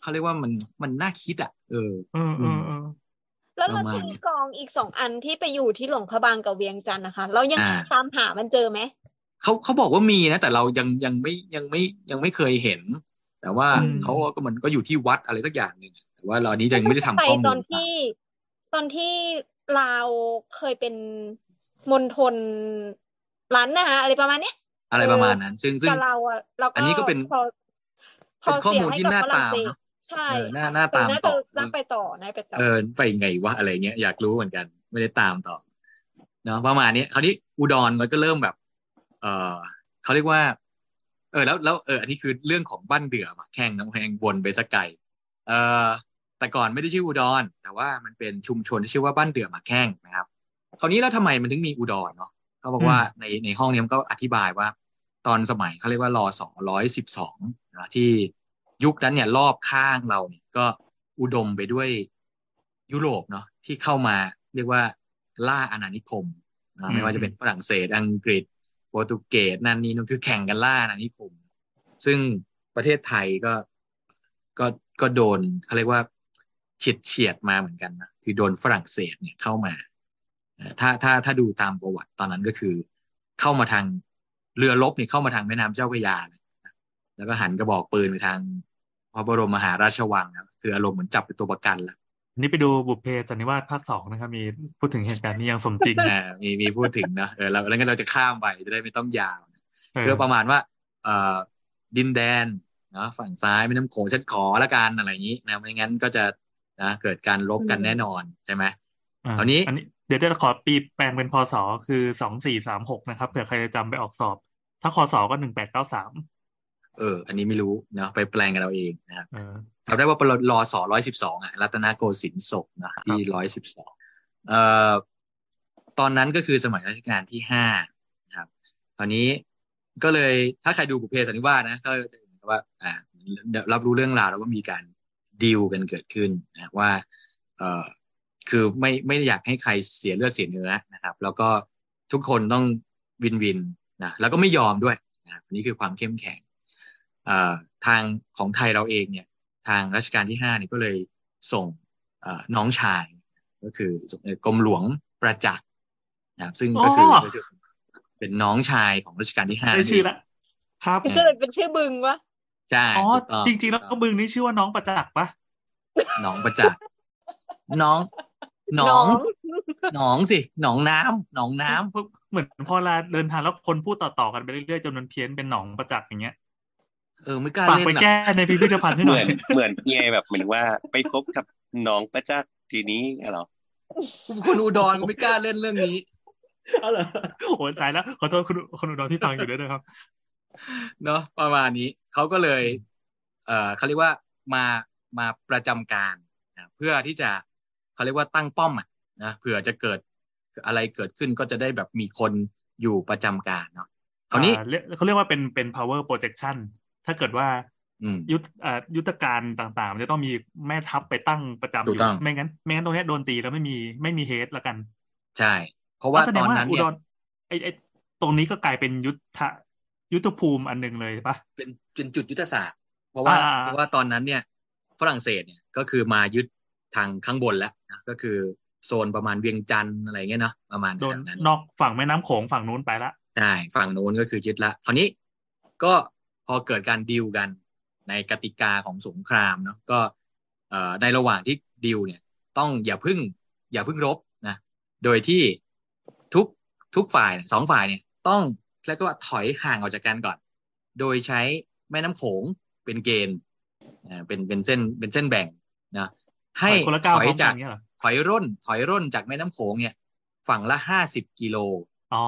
เขาเรียกว่ามันมันน่าคิดอะเออเออเออเออ แล้วเราประมาณที่นี้กองอีกสองอันที่ไปอยู่ที่หลวงพระบางกับเวียงจันทร์นะคะ เรายังอ่าตามหามันเจอไหมเขาเขาบอกว่ามีนะ แต่เรายังยังไม่ยังไม่ยังไม่เคยเห็น แต่ว่าอืมเขาก็มันก็อยู่ที่วัดอะไรสักอย่างหนึ่งแต่ว่าเราอันนี้ยังไม่ได้ทำไปข้อมูตลอนที่ ตอนที่ลาวเคยเป็นมณฑลล้านนาอะไรประมาณเนี้ยอะไรประมาณนั้น ซึ่งซึ่งกับเราอะเราก็อันนี้ก็เป็นพอพอเป็นข้อเสียมูลให้ที่กับน่าฝรั่งตามเศสเนอะ ใช่เออน่าน่าเออตามน่าต่จะอน่าไปต่อน่าไปต่อเออไปไงวะอะไรเงี้ยอยากรู้เหมือนกัน ไม่ได้ตามต่อเนาะประมาณนี้คราวนี้อุดรมันก็เริ่มแบบ เออเขาเรียกว่า เออแล้วแล้วเอออันนี้คือเรื่องของบ้านเดือหมากแข้งน้ำแพงวนไปสักไกลเออแต่ก่อนไม่ได้ชื่ออุดร แต่ว่ามันเป็นชุมชนที่ชื่อว่าบ้านเดือหมากแข้งนะครับคราวนี้แล้วทำไมมันถึงมีอุดรเนาะเขาบอกว่าในในห้องนี้มันก็อธิบายว่า ตอนสมัยเขาเรียกว่ารอสองร้อยสิบสองนะที่ ยุคนั้นเนี่ยรอบข้างเราเนี่ยก็อุดมไปด้วยยุโรปเนาะที่เข้ามาเรียกว่าล่าอาณานิคมนะไม่ว่าจะเป็นฝรั่งเศสอังกฤษโปรตุเกสนั่นนี่นู่นคือแข่งกันล่าอาณานิคม ซึ่งประเทศไทยก็ก็ก็โดนเขาเรียกว่าเฉียดเฉียดมาเหมือนกันนะคือโดนฝรั่งเศสเนี่ยเข้ามาเอ่อถ้าถ้าถ้าดูตามประวัติตอนนั้นก็คือ เข้ามาทางเรือรบเนี่ยเข้ามาทางแม่น้ำเจ้าพระยาเลยนะ แล้วก็หันกระบอกปืนไปทางพระบรมมหาราชวังนะคืออารมณ์เหมือนจับเป็นตัวประกันแล้วอันนี้ไปดูบุพเพสันนิวาสภาคสองนะครับ มีพูดถึงเหตุการณ์นี้อย่างสมจริงอ่ามีมีพูดถึงนะเออเราแล้วงั้นเราจะข้ามไปจะได้ไม่ต้องยาวเออคือประมาณว่า เอ่อดินแดนเนาะฝั่งซ้ายแม่น้ำโขงฉันขอละกันอะไรอย่างนี้นะไม่งั้นก็จะนะเกิดการลบกันแน่นอนใช่ไหมอ่าคราวนี้อันนี้เดี๋ยวเดี๋ยวขอปีแปลงเป็นพศคือสองสี่สามหกนะครับเผื่อใครจะจำไปออกสอบ ถ้าคศก็หนึ่งแปดเก้าสาม เออ อันนี้ไม่รู้เนาะไปแปลงกันเราเองนะครับเออจำได้ว่าปรรอสอร้อยสิบสองอะรัตนโกสินทร์ศกนะที่ร้อยสิบสองเอ่อตอนนั้นก็คือสมัยรัชกาลที่ห้านะครับ ตอนนี้ก็เลยถ้าใครดูบุพเพสันนิวาสนะก็จะเห็นว่าอ่ารับรู้เรื่องราวแล้วว่ามีการดีลกันเกิดขึ้นนะว่า เอ่อคือไม่ไม่ได้อยากให้ใครเสียเลือดเสียเนื้อนะครับ แล้วก็ทุกคนต้องวินวินนะแล้วก็ไม่ยอมด้วยนะครับอันนี่คือความเข้มแข็งเอ่อ ทางของไทยเราเองเนี่ยทางรัชกาลที่ห้านี่ก็เลยส่งเอ่อน้องชาย ก็คือกรมหลวงประจักษ์นะครับซึ่งก็คืออ๋อก็คือเป็นน้องชายของรัชกาลที่ห้าได้ชื่อละครับจะเลยเป็นชื่อบึงวะใช่อ๋อถูกต้องจริงๆแล้วก็บึงนี่ชื่อว่าน้องประจักษ์ปะน้องประจักษ์น้องหนองหนองสิหนองน้ำหนองน้ำเหมือนพอเวลาเดินทางแล้วคนพูดต่อๆกันไปเรื่อยๆจนมันเพี้ยนเป็นหนองประจักษ์อย่างเงี้ย เออไม่กล้าฝากเล่นไปอะแก้ในพิพิธภัณฑ์ให้หเหน่มืออยนเหมือนเงียแบบเหมือนว่าไปคบกับน้องประจักษ์ทีนี้เหรอคนอุดรก็ไม่กล้าเล่นเรื่องนี้เอาเหรอโอ้ยตายแล้วขอโทษคุณคนอุดรที่ฟังอยู่ด้วยนะครับ เนาะประมาณนี้เขาก็เลย เอ่อเขาเรียกว่ามามาประจำการนะเพื่อที่จะเขาเรียกว่าตั้งป้อมอะนะเผื่อจะเกิดอะไรเกิดขึ้นก็จะได้แบบมีคนอยู่ประจำการเนาะคราวนี้อ่าเรียกเขาเรียกว่าเป็นเป็น power projection ถ้าเกิดว่าอืมยุทธอ่ายุทธการต่างๆ มันจะต้องมีแม่ทัพไปตั้งประจำอถูกยู่ต้องไม่งั้นไม่งั้นตรงเนี้ยโดนตีแล้วไม่มีไม่มีเฮดละกัน ใช่ เพราะว่าแสดตงอนว่านั้นอุเนี่ดยรไอไอตรงนี้ก็กลายเป็นยุทธยุทธภูมิอันหนึ่งเลยปะเป็นเป็นจุดยุทธศาสตร์ เพราะว่าอ่าเพราะว่าตอนนั้นเนี่ย ฝรั่งเศสเนี่ยก็คือมายึดทางข้างบนแล้วนะก็คือโซนประมาณเวียงจันทร์อะไรเงี้ยเนาะประมาณโดนแถวนั้นนอกฝั่งแม่น้ำโขงฝั่งนู้นไปละใช่ฝั่งนู้นก็คือยึดละคราวนี้ก็ พอเกิดการดีลกันในกติกาของสงครามเนาะก็เอ่อในระหว่างที่ดีลเนี่ยต้องอย่าพึ่งอย่าพึ่งรบนะโดยที่ทุกทุกฝ่ายเนี่ยสองฝ่ายเนี่ยต้องเรียกว่าถอยห่างออกจากกันก่อน โดยใช้แม่น้ำโขงเป็นเกณฑ์อ่าเป็นเป็นเส้นเป็นเส้นแบ่งนะให้ถอยคนละก้าวถอยพร้อมกัจานกเงี้ยเหรอถอยร่น ถอยร่นจากแม่น้ำโขงเนี่ย ฝั่งละห้าสิบกิโลอ๋อ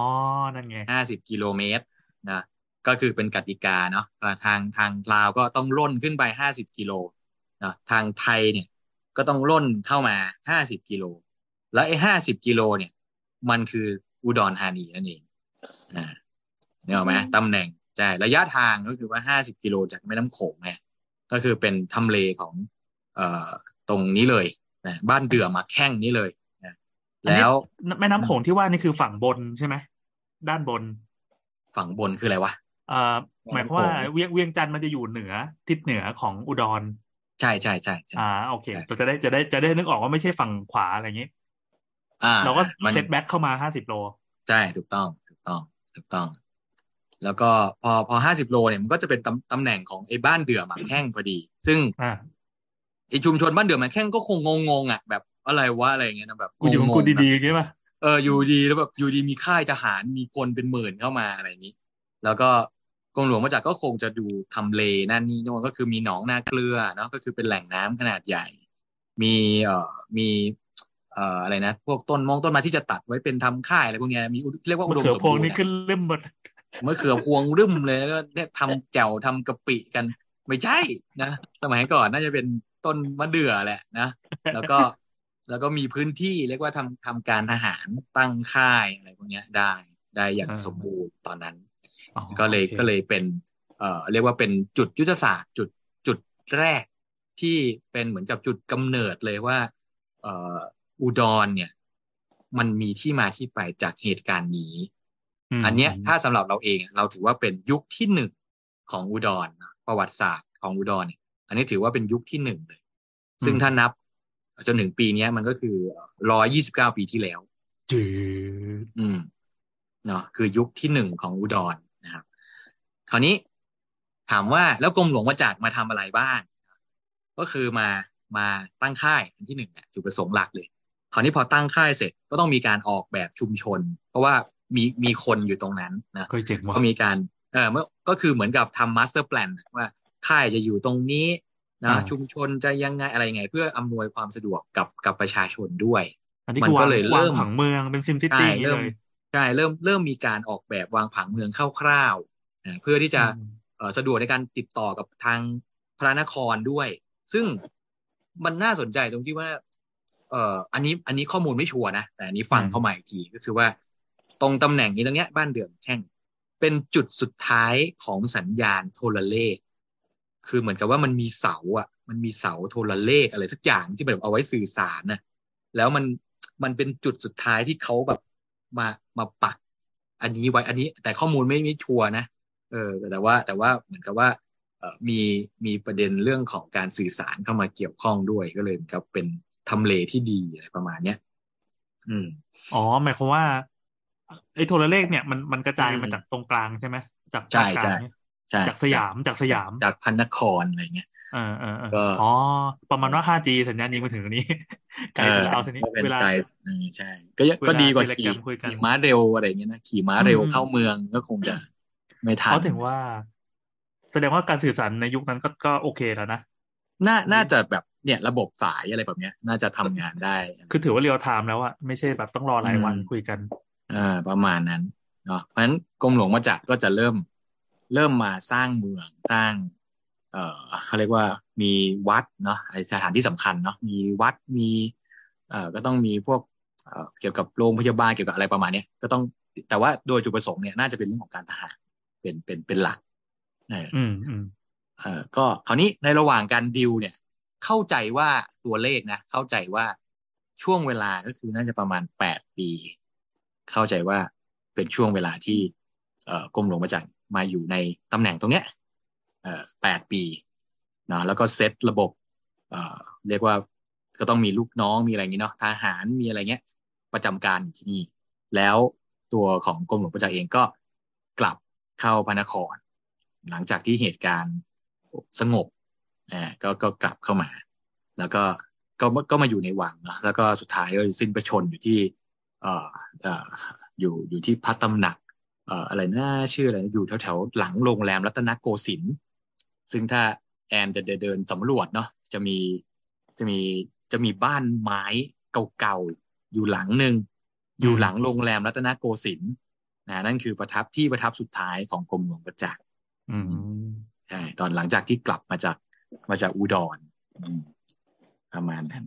นั่นไงห้าสิบกิโลเมตรนะ ก็คือเป็นกติกาเนาะอ่าทางทางลาวก็ต้องร่นขึ้นไปห้าสิบกิโลนะทางไทยเนี่ยก็ต้องร่นเข้ามาห้าสิบกิโล แล้วไอ้ห้าสิบกิโลเนี่ย มันคืออุดรธานีนั่นเองอ่าเนี่ยหรอกไหมตำแหน่งใช่ระยะทางก็คือว่าห้าสิบกิโลจากแม่น้ำโขงไงก็คือเป็นทำเลของเอ่อตรงนี้เลยนะบ้านเดือหมักแข้งนี้เลยนะอันนี้แล้วแม่น้ำโขงที่ว่านี่คือฝั่งบนใช่ไหมด้านบน ฝั่งบนคืออะไรวะเอ่อ หมายความว่าเวียงเวียงจันทร์มันจะอยู่เหนือทิศเหนือของอุดร ใช่ใช่ใช่ใช่อ่าโอเคใช่เราจะได้จะได้จะได้นึกออกว่าไม่ใช่ฝั่งขวาอะไรอย่างนี้อ่าเราก็มันเซตแบ็กเข้ามาห้าสิบโล ใช่ถูกต้องถูกต้องถูกต้อง แล้วก็พอพอห้าสิบโลเนี่ยมันก็จะเป็นตำตำแหน่งของไอ้บ้านเดือหมักแข้งพอดี ซึ่งอ่าไอ้ชุมชนบ้านเดือหมักแข้งก็คงงงๆอะแบบอะไรวะอะไรอย่างเงี้ยนะแบบกูอยู่ของกูงงๆดีๆใช่ปะเอออยู่ดีแล้วแบบอยู่ดีมีค่ายทหารมีคนเป็นหมื่นเข้ามาอะไรอย่างนี้ แล้วก็ กรมหลวงมาจากก็คงจะดูทำเลนั่นนี่โน่นก็คือมีหนองนาเกลือเนาะก็คือเป็นแหล่งน้ำขนาดใหญ่ มีเอ่อมีเอ่ออะไรนะพวกต้นมงต้นไม้ที่จะตัดไว้เป็นทำค่ายอะไรพวกเนี้ยมีอุดเรียกว่าอุมะดมเขือสมพวงบูรณ์นี่อะขึ้นเริ่มหมดมะเขือพวงรึมเลยแล้วก็เนี่ยทำแจ่วทำกะปิกันไม่ใช่นะสมัยก่อนน่าจะเป็นต้นมะเดื่อแหละนะ แล้วก็แล้วก็มีพื้นที่เรียกว่าทำทำการทหารตั้งค่ายอะไรพวกเนี้ยได้ได้อย่างอ่าสมบูรณ์ตอนนั้นอ๋อ ก็เลยโอคก็เลยเป็นเอ่อเรียกว่าเป็นจุดยุทธศาสตร์ จุดจุดแรกที่เป็นเหมือนกับจุดกำเนิดเลยว่าเอ่ออุดรเนี่ย มันมีที่มาที่ไปจากเหตุการณ์นี้มอันเนี้ยถ้าสำหรับเราเองอะเราถือว่าเป็นยุคที่หนึ่งของอุดรนะประวัติศาสตร์ของอุดรเนี่ยอันนี้ถือว่าเป็นยุคที่หนึ่งเลย ซึ่งถ้านับจนถึงปีเนี้ยมันก็คือร้อยยี่สิบเก้าปีที่แล้วจืดอืมเนาะคือยุคที่หนึ่งของอุดรนะ ครับคราวนี้ถามว่าแล้วกรมหลวงประจักษ์มาทำอะไรบ้าง ก็คือมามาตั้งค่ายอันที่หนึ่งแหละจุดประสงค์หลักเลย คราวนี้พอตั้งค่ายเสร็จก็ต้องมีการออกแบบชุมชน เพราะว่ามีมีคนอยู่ตรงนั้นนะเคยเจ๋งว่ะก็มีการเออเมื่อก็คือเหมือนกับทำ master plan ว่าค่ายจะอยู่ตรงนี้นะอ่าชุมชนจะยังไงอะไรไง เพื่ออำนวยความสะดวกกับกับประชาชนด้วย อันนี้มันคือก็วางเลยเริ่วางมผังเมืองเป็นซิมซิใช่ตี้อย่างนี้เริ่มเลยใช่เริ่มเริ่มมีการออกแบบวางผังเมืองคร่าวๆนะ เพื่อที่จะอืมเอ่อสะดวกในการติดต่อกับทางพระนครด้วย ซึ่งมันน่าสนใจตรงที่ว่า เอ่ออันนี้อันนี้ข้อมูลไม่ชัวร์นะ แต่อันนี้ฟังเข้ามาอีกทีก็คือว่า ตรงตำแหน่งนี้ตรงเนี้ยบ้านเดือมแท่งเป็นจุดสุดท้ายของสัญญาณโทรเลข คือเหมือนกับว่ามันมีเสาอะ มันมีเสาโทรเลขอะไรสักอย่างที่แบบเอาไว้สื่อสารน่ะแล้วมันมันเป็นจุดสุดท้ายที่เขาแบบมามาปัก อันนี้ไว้อันนี้ แต่ข้อมูลไม่ไม่ชัวร์นะเออแต่ว่าแต่ว่าเหมือนกับว่าเออมีมีประเด็นเรื่องของการสื่อสารเข้ามาเกี่ยวข้องด้วยก็เลยเหมือนกับเป็นทำเลที่ดีอะไรประมาณเนี้ยอืมอ๋อหมายความว่าไอ้โทรเลขเนี่ยมันมันกระจายอืมมาจากตรงกลางใช่ไหมจากใช่ภาคกลางใช่เนี่ยใช่จากสยามจากสยามจากพันนครอะไรเงี้ยเออเออเออก็อ๋อ ประมาณว่า 5G สัญญาณยิงมาถึงตรงนี้ไกลเอถึองเราทีนี้ก็เป็นเวลาไกลเออใช่ ก็ยังเวลาก็ดีกว่า telegram คุยกันขี่ม้าเร็วอะไรอย่างเงี้ยนะขี่ม้าเร็วอืมเข้าเมืองก็คงจะ ไม่ทันเขาถึงว่า แสดงว่าการสื่อสารในยุคนั้นก็ก็โอเคแล้วนะน่าน่าจะแบบเนี่ยระบบสายอะไรแบบเนี้ย น่าจะทำงานได้ คือถือว่า real time แล้วอะไม่ใช่แบบต้องรอหลายวันอืมคุยกันอ่าประมาณนั้นเนาะเพราะฉะนั้นกรมหลวงประจักษ์ก็จะเริ่ม เริ่มมาสร้างเมืองสร้าง เอ่อเขาเรียกว่ามีวัดเนาะไอสถานที่สำคัญเนาะมีวัดมี เอ่อก็ต้องมีพวกเอ่อเกี่ยวกับโรงพยาบาลเกี่ยวกับอะไรประมาณเนี้ยก็ต้องแต่ว่าโดยจุดประสงค์เนี่ยน่าจะเป็นเรื่องของการทหาร เป็นเป็นเป็นหลักเอออืมอืมเออก็คราวนี้ในระหว่างการดิวเนี่ย เข้าใจว่าตัวเลขนะ เข้าใจว่าช่วงเวลาก็คือน่าจะประมาณแปดปี เข้าใจว่าเป็นช่วงเวลาที่ เอ่อกรมหลวงประจักษ์มาอยู่ในตำแหน่งตรงเนี้ยเอ่อแปดปีนะแล้วก็เซตระบบ เอ่อ เรียกว่าก็ต้องมีลูกน้องมีอะไรอย่างนี้เนาะทหารมีอะไรเงี้ย ประจำการอยู่ที่นี่ แล้วตัวของกรมหลวงประจักษ์เองก็กลับ เข้าพระนคร หลังจากที่เหตุการณ์สงบอ่าก็ก็กลับเข้ามา แล้วก็ก็ก็มาอยู่ในวังนะแล้วก็สุดท้ายก็สิ้นประชนอยู่ที่เอ่อเอ่ออยู่อยู่ที่พระตำหนักเอ่ออะไรนะชื่ออะไรนะอยู่แถวแถวๆหลังโรงแรมรัตนโกสินทร์ซึ่งถ้าแอนจะเดินสำรวจเนาะจะมีจะมีจะมีบ้านไม้เก่าๆอยู่หลังหนึ่งอยู่หลังโรงแรมรัตนโกสินทร์ นะนั่นคือประทับที่ประทับสุดท้ายของกรมหลวงประจักษ์อืมใช่ตอนหลังจากที่กลับมาจากมาจากอุดรอืมประมาณนั้น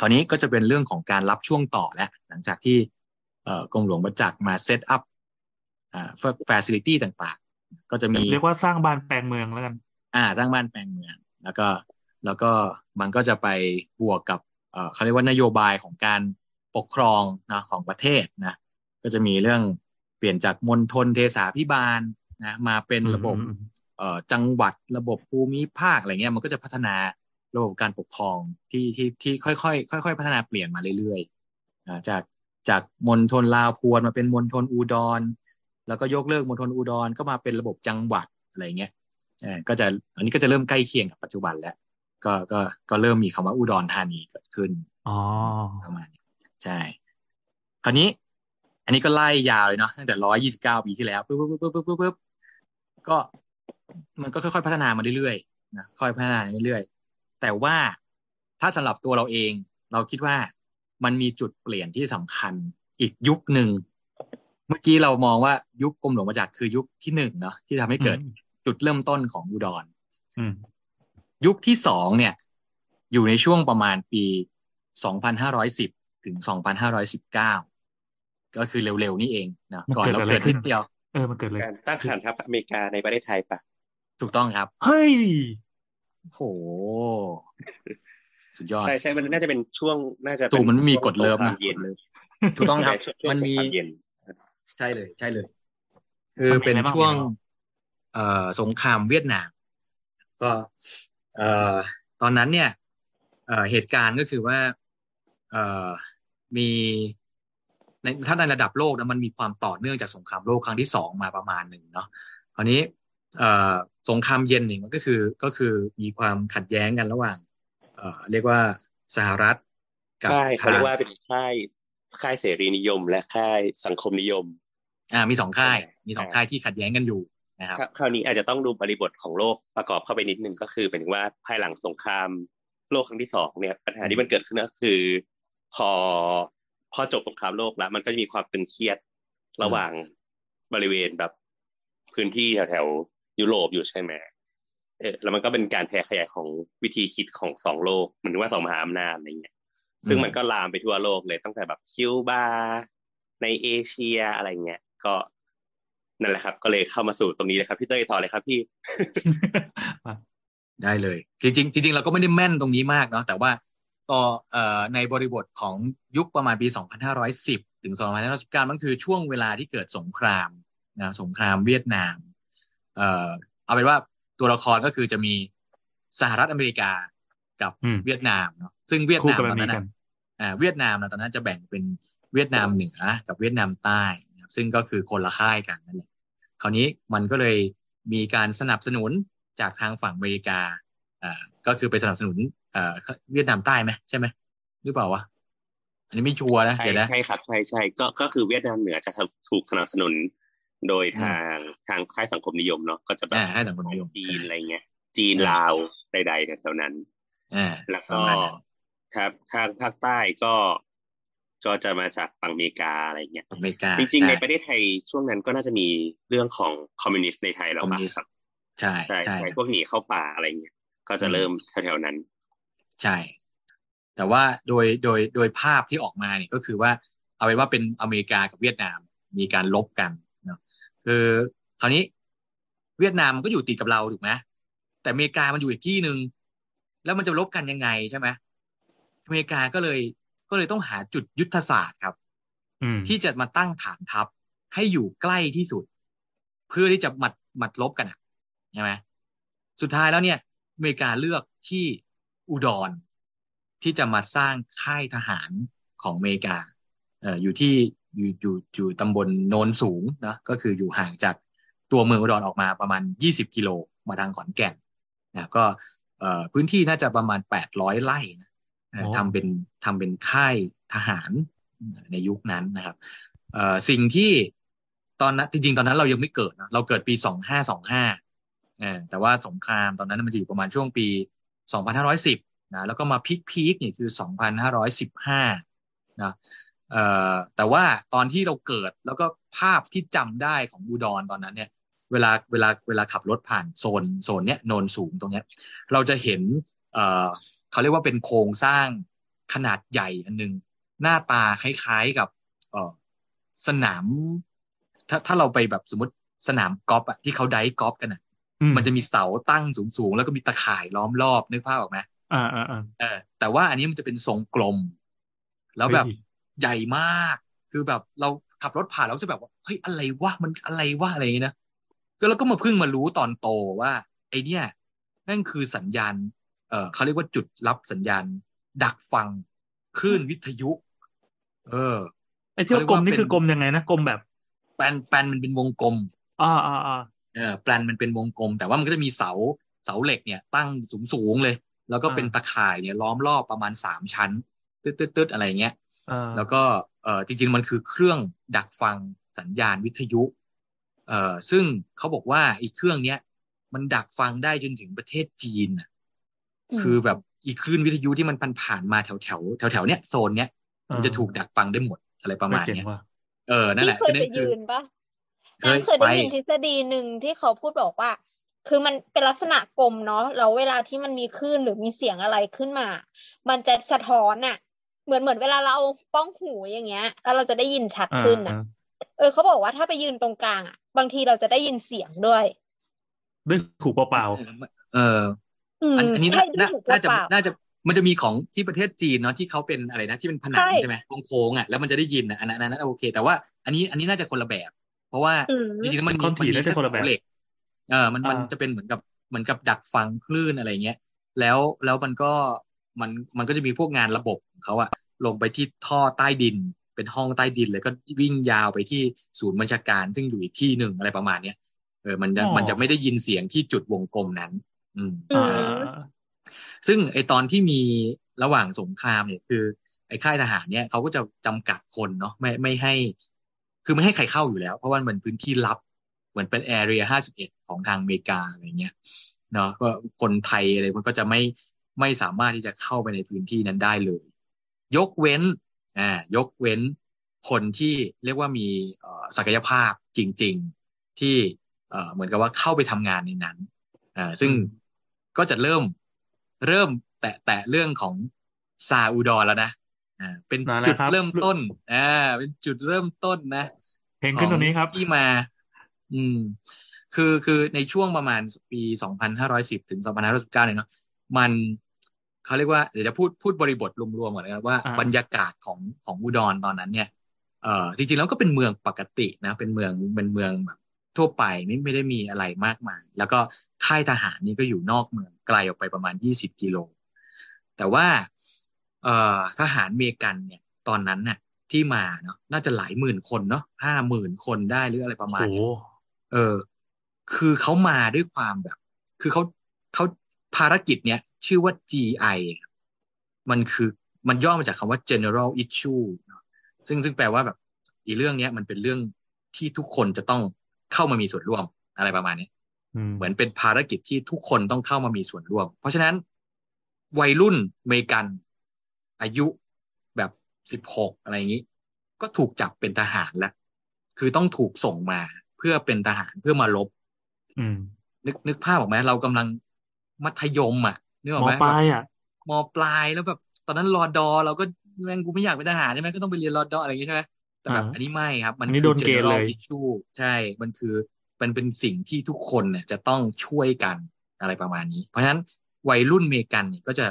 คราวนี้ก็จะเป็นเรื่องของการรับช่วงต่อแล้วหลังจากที่เอ่อกรมหลวงประจักษ์มา set up อ่าฟ a ซิลิตี้ต่างๆ ก็จะมีเรียกว่าสร้างบ้านแปลงเมืองแล้วกัน อ่า สร้างบ้านแปลงเมือง แล้วก็แล้วก็มันก็จะไปบวกกับเอ่อเขาเรียกว่านโยบายของการปกครองนะของประเทศนะก็จะมีเรื่อง เปลี่ยนจากมณฑลเทสาพิบาลนะมาเป็นระบบอืมเอ่อจังหวัดระบบภูมิภาคอะไรเงี้ยมันก็จะพัฒนาระบบการปกครองที่ที่ที่ค่อยๆค่อย ๆ พัฒนาเปลี่ยนมาเรื่อยๆอ่าจากจากมณฑลลาวพวนมาเป็นมณฑลอุดร แล้วก็ยกเลิกมณฑลอุดรก็มาเป็นระบบจังหวัดอะไรเงี้ยเออก็จะอันนี้ก็จะเริ่มใกล้เคียงกับปัจจุบันแล้ว ก็ก็ก็เริ่มมีคำว่าอุดรธานีเกิดขึ้นอ๋อประมาณนี้ใช่ คราวนี้ อันนี้ก็ไล่ยาวเลยเนาะตั้งแต่ร้อยยี่สิบเก้าปีที่แล้วปุ๊บปุ๊บปุ๊บปุ๊บปุ๊บปุ๊บก็มันก็ค่อยๆพัฒนามาเรื่อยๆนะค่อยพัฒนาเรื่อยๆแต่ว่าถ้าสำหรับตัวเราเอง เราคิดว่ามันมีจุดเปลี่ยนที่สำคัญอีกยุคหนึ่งเมื่อกี้เรามองว่ายุคกรมหลวงประจักษ์คือยุคที่หนึ่งเนาะที่ทำให้เกิดอืมจุดเริ่มต้นของอุดรอืมยุคที่สองเนี่ย อยู่ในช่วงประมาณปี2510ถึง2519ก็ คือเร็วๆนี่เองนะมันก่อนเกิดเราอะไรเกิดขึ้นินดเดียวเออมันเกิดเลยการตั้งฐานทัพอเมริกาในประเทศไทยปะถูกต้องครับ เฮ้ยโหสุดยอดใช่ใช่มันน่าจะเป็นช่วงน่าจะเป็ตู่มันไม่มีกฎเลิฟช่วงสงคนะรามเย็นกฎเลิฟถูกต้องครับใช่ช่วงมันมีสงครามเย็นใช่เลย ใช่เลย คือเป็นมันมีอะไรบ้างช่วงมีอะไรบ้างเอ่อสงครามเวียดนามก็เอ่อตอนนั้นเนี่ย เอ่อเหตุการณ์ก็คือว่า เอ่อมี ในถ้าในระดับโลกนะมันมีความต่อเนื่องจากสงครามโลกครั้งที่สองมาประมาณหนึ่งเนาะคราวนี้เอ่อสงครามเย็นเนี่ยมันก็คือก็คือมีความขัดแย้งกันระหว่างเอ่อเรียกว่าสหรัฐกับค่ายเขาเรียกว่าทงเป็นค่ายค่ายเสรีนิยม และค่ายสังคมนิยม อ่ามีสองค่าย มีสองอ่าค่ายที่ขัดแย้งกันอยู่นะครับคราวคราวนี้อาจจะต้องดูบริบทของโลกประกอบเข้าไปนิดนึงก็คือเป็นว่าภายหลังสงครามโลกครั้งที่สองเนี่ยปัญหาที่มันเกิดขึ้นก็คือ พอ พอจบสงครามโลกแล้ว มันก็จะมีความตึงเครียดระหว่างบริเวณแบบพื้นที่แถวแถวยุโรปอยู่ใช่ไหมเออแล้วมันก็เป็นการแพร่ขยายของวิธีคิดของสองโลกเหมือนว่าสองมหาอำนาจอะไรเงี้ย ซึ่งมันก็ลามไปทั่วโลกเลยตั้งแต่แบบคิวบาในเอเชียอะไรเงี้ย ก็นั่นแหละครับ ก็เลยเข้ามาสู่ตรงนี้เลยครับพี่เต้ยต่อเลยครับพี่ได้เลยจริงๆจริงๆเราก็ไม่ได้แม่นตรงนี้มากเนาะแต่ว่า ต่อเอ่อในบริบทของยุคประมาณปี 2510 ถึง 2519 มันคือช่วงเวลาที่เกิดสงครามนะสงครามเวียดนาม เอ่อเอาเป็นว่าตัวละครก็คือจะมีสหรัฐอเมริกากับอืมเวียดนามเนาะซึ่งเวียดคู่นามกรตอนณีนั้นกัอะนอ่าเวียดนามนะตอนนั้นจะแบ่งเป็นเวียดนามเหนือกับเวียดนามใต้นะครับซึ่งก็คือคนละค่ายกันนั่นแหละคราวนี้มันก็เลยมีการสนับสนุนจากทางฝั่งอเมริกาอ่าก็คือไปสนับสนุน เอ่อเวียดนามใต้ไหมใช่ไหมหรือเปล่าวะอันนี้ไม่ชัวร์นะใช่เดี๋ยวนะใช่ครับใช่ใช่ก็ก็คือเวียดนามเหนือจะถูกสนับสนุนโดยทางทางค่ายสังคมนิยมเนาะก็จะแบบอ่าค่ายสังคมนิยมจีใช่นอะไรเงี้ย จีนลาวใดๆแถวๆนั้นอ่าแล้วประก็มาณนั้นครับทางภาคใต้ก็ก็จะมาจากฝั่งอเมริกาอะไรเงี้ยอเมริกาจริงๆ ในช่ประเทศไทยช่วงนั้นก็น่าจะมีเรื่องของคอมมิวนิสต์ในไทยแล้วคอมมิป่ะวนิสต์ครับใช่ใช่ใช่ใช่พวกหนีเข้าป่าอะไรเงี้ยก็จะเริ่มแถวๆนั้น ใช่ แต่ว่าโดยโดยโดยภาพที่ออกมาเนี่ยก็คือว่าเอาเป็นว่าเป็นอเมริกากับเวียดนามมีการลบกันเนาะคือคราวนี้เวียดนามมันก็อยู่ติดกับเราถูกไหมแต่อเมริกามันอยู่อีกที่หนึ่งแล้วมันจะลบกันยังไงใช่ไหมอเมริกาก็เลยก็เลยต้องหาจุดยุทธศาสตร์ครับอืมที่จะมาตั้งฐานทัพให้อยู่ใกล้ที่สุด เพื่อที่จะมัดมัดลบกันอะใช่ไหมสุดท้ายแล้วเนี่ยอเมริกาเลือกที่ อุดร ที่จะมาสร้างค่ายทหารของอเมริกาเอ่ออยู่ที่อยู่อยู่อยู่ตำบลโนนสูงนะก็คืออยู่ห่างจากตัวเมืองอุดรออกมาประมาณ 20 กิโลมาทางขอนแก่นนะก็เอ่อพื้นที่น่าจะประมาณ 800ไร่นะเอ่อโอ้ทำเป็นทำเป็นค่ายทหารในยุคนั้นนะครับเอ่อสิ่งที่ตอนนั้นจริงๆ ตอนนั้นเรายังไม่เกิดนะเราเกิดปี 2525เออแต่ว่าสงครามตอนนั้นมันจะอยู่ประมาณช่วงปี 2510นะแล้วก็มาพีคพีคเนี่ยคือ 2515นะเอ่อแต่ว่าตอนที่เราเกิดแล้วก็ภาพที่จำได้ของอุดรตอนนั้นเนี่ยเวลาเวลาเวลาขับรถผ่านโซนโซนเนี้ยโนนสูงตรงเนี้ยเราจะเห็นเอ่อเขาเรียกว่าเป็นโครงสร้างขนาดใหญ่อันหนึง หน้าตาคล้ายๆกับเอ่อสนาม ถ้าถ้าเราไปแบบสมมติสนามกอล์ฟอะที่เขาไดฟ์กอล์ฟกันอะ มันจะมีเสาตั้งสูงๆ แล้วก็มีตะข่ายล้อมรอบนึกภาพออกไหมอ่าอ่าอ่าเออ แต่ว่าอันนี้มันจะเป็นทรงกลม แล้วแบบเฮ้ยใหญ่มาก คือแบบเราขับรถผ่านเราจะแบบว่าเฮ้ยอะไรวะมันอะไรวะอะไรอย่างเงี้ยนะก็เราก็มาเพิ่งมารู้ตอนโตว่า ไอเนี่ยนั่นคือสัญญาณ เออเขาเรียกว่าจุดรับสัญญาณ ดักฟังคลื่นวิทยุ เออ ไอ้ที่ว่ากลมนี่คือกลมยังไงนะกลมแบบ แปลนแปลนมันเป็นวงกลมอ่าอ่าอ่า เออแปลนมันเป็นวงกลม แต่ว่ามันก็จะมีเสาเสาเหล็กเนี่ยตั้งสูงสูงๆเลย แล้วก็เป็นตะข่ายเนี่ยล้อมรอบประมาณสามชั้นตึ๊ดตึ๊ดตึ๊ดอะไรเงี้ยอ่าแล้วก็เออจริง ๆ มันคือเครื่องดักฟังสัญญาณวิทยุเออซึ่งเขาบอกว่าอีกเครื่องเนี้ยมันดักฟังได้จนถึงประเทศจีนน่ะมคือแบบอีกคลื่นวิทยุที่มันผ่านผ่านๆมาแถวแถวแถวแถวๆเนี้ยโซนเนี้ยมันจะถูกดักฟังได้หมดอะไรประมาณเจ๋งเนี้ยว่ะเออนั่นแหพี่ละเคยนั่ไปนคืยือนปะเคย น้ำเคยได้ไปยินทฤษฎีหนึ่งที่เขาพูดบอกว่า คือมันเป็นลักษณะกลมเนาะแล้วเวลาที่มันมีคลื่นหรือมีเสียงอะไรขึ้นมา มันจะสะท้อนอะเหมือนเหมือนเวลาเราเอาป้องหูอย่างเงี้ย แล้วเราจะได้ยินชัดอ่าขึ้นอะอ่าเออเขาบอกว่าถ้าไปยืนตรงกลางอะบางทีเราจะได้ยินเสียงด้วยด้วยหูเปล่าเอออืมอันอันนี้ใช่น่าด้วยหูน่าจะเปล่าน่าจะมันจะมีของที่ประเทศจีนเนาะที่เขาเป็นอะไรนะที่เป็นผนังใช่ใช่ไหมโค้งๆอะแล้วมันจะได้ยินอะอันนั้นอันนั้นโอเค แต่ว่าอันนี้อันนี้น่าจะคนละแบบ เพราะว่าอืมจริงๆแล้วมันมีความถี่มันมีน่าจะแค่คนละแบบเสาเหล็กเออมันมันอ่าจะเป็นเหมือนกับเหมือนกับดักฟังคลื่นอะไรเงี้ยแล้วแล้วมันก็มันมันก็จะมีพวกงานระบบของเขาอะลงไปที่ท่อใต้ดิน เป็นห้องใต้ดินเลยก็วิ่งยาวไปที่ศูนย์บัญชาการ ซึ่งอยู่อีกที่หนึ่งอะไรประมาณเนี้ยเออมันจะอ๋อมันจะไม่ได้ยินเสียงที่จุดวงกลมนั้น อืมๆอ่าอะไรอ่าอย่างเงี้ยอ่าซึ่งไอตอนที่มีระหว่างสงครามเนี่ยคือ ไอค่ายทหารเนี่ยเขาก็จะจำกัดคนเนาะไม่ไม่ให้ คือไม่ให้ใครเข้าอยู่แล้ว เพราะว่ามันเป็นพื้นที่ลับ เหมือนเป็นแอเรียห้าสิบเอ็ดของทางอเมริกาอะไรเงี้ยเนาะก็คนไทยอะไรมันก็จะไม่ไม่สามารถที่จะเข้าไปในพื้นที่นั้นได้เลย ยกเว้นอ่ายกเว้นคนที่เรียกว่ามีเอ่อศักยภาพจริง ๆ ที่เอ่อเหมือนกับว่าเข้าไปทำงานในนั้นอ่าซึ่งอืมก็จะเริ่มเริ่มแตะแตะเรื่องของซาอุดรแล้วนะ อ่าเป็นนั่นแหละจุดครับเริ่มต้นอ่าเป็นจุดเริ่มต้นนะเพลงขึ้นตรงนี้ครับที่มา อืม คือคือในช่วงประมาณปีสองพันห้าร้อยสิบถึงสองพันห้าร้อยสิบเก้าเนี่ยเนาะมันเขาเรียกว่าเดี๋ยวจะพูดพูดบริบทรวมๆก่อนนะครับว่าอ่าบรรยากาศของของอุดรตอนนั้นเนี่ยเอ่อจริงๆแล้วก็เป็นเมืองปกตินะ เป็นเมืองเป็นเมืองแบบทั่วไปไม่ไม่ได้มีอะไรมากมาย แล้วก็ค่ายทหารนี่ก็อยู่นอกเมืองไกลออกไปประมาณยี่สิบกิโลแต่ว่าเอ่อ ทหารเมกันเนี่ย ตอนนั้นน่ะ ที่มาเนาะน่าจะหลายหมื่นคนเนาะห้าหมื่นคนได้หรืออะไรประมาณโอ้เนี้ยเออ คือเขามาด้วยความแบบ คือเขาเขาภารกิจเนี้ยชื่อว่า GI มันคือมันย่อมาจากคำว่า General Issue เนอะซึ่งซึ่งแปลว่าแบบ อีเรื่องเนี้ย มันเป็นเรื่องที่ทุกคนจะต้องเข้ามามีส่วนร่วมอะไรประมาณเนี้ยอืมเหมือนเป็นภารกิจที่ทุกคนต้องเข้ามามีส่วนร่วม เพราะฉะนั้น วัยรุ่นอเมริกัน อายุแบบสิบหกอะไรอย่างนี้ ก็ถูกจับเป็นทหารแล้วคือต้องถูกส่งมาเพื่อเป็นทหารเพื่อมาลบ อืม นึกนึกภาพออกไหมเรากำลังมัธยมอะนึกออกมไหมปลายแบบอะมปลายแล้วแบบ ตอนนั้นรอดอ เราก็แม่งกูไม่อยากเป็นทหารใช่ไหมก็ต้องไปเรียนรอดออะไรอย่างงี้ใช่ไหมแต่แบบอ่าอันนี้ไม่ครับ มันอันนี้คืโดนเกณฑ์ general เลย issue ใช่ มันคือมันเป็นสิ่งที่ทุกคนเนี่ยจะต้องช่วยกันอะไรประมาณนี้ เพราะฉะนั้นวัยรุ่นเมกันเนี่ยก็จะ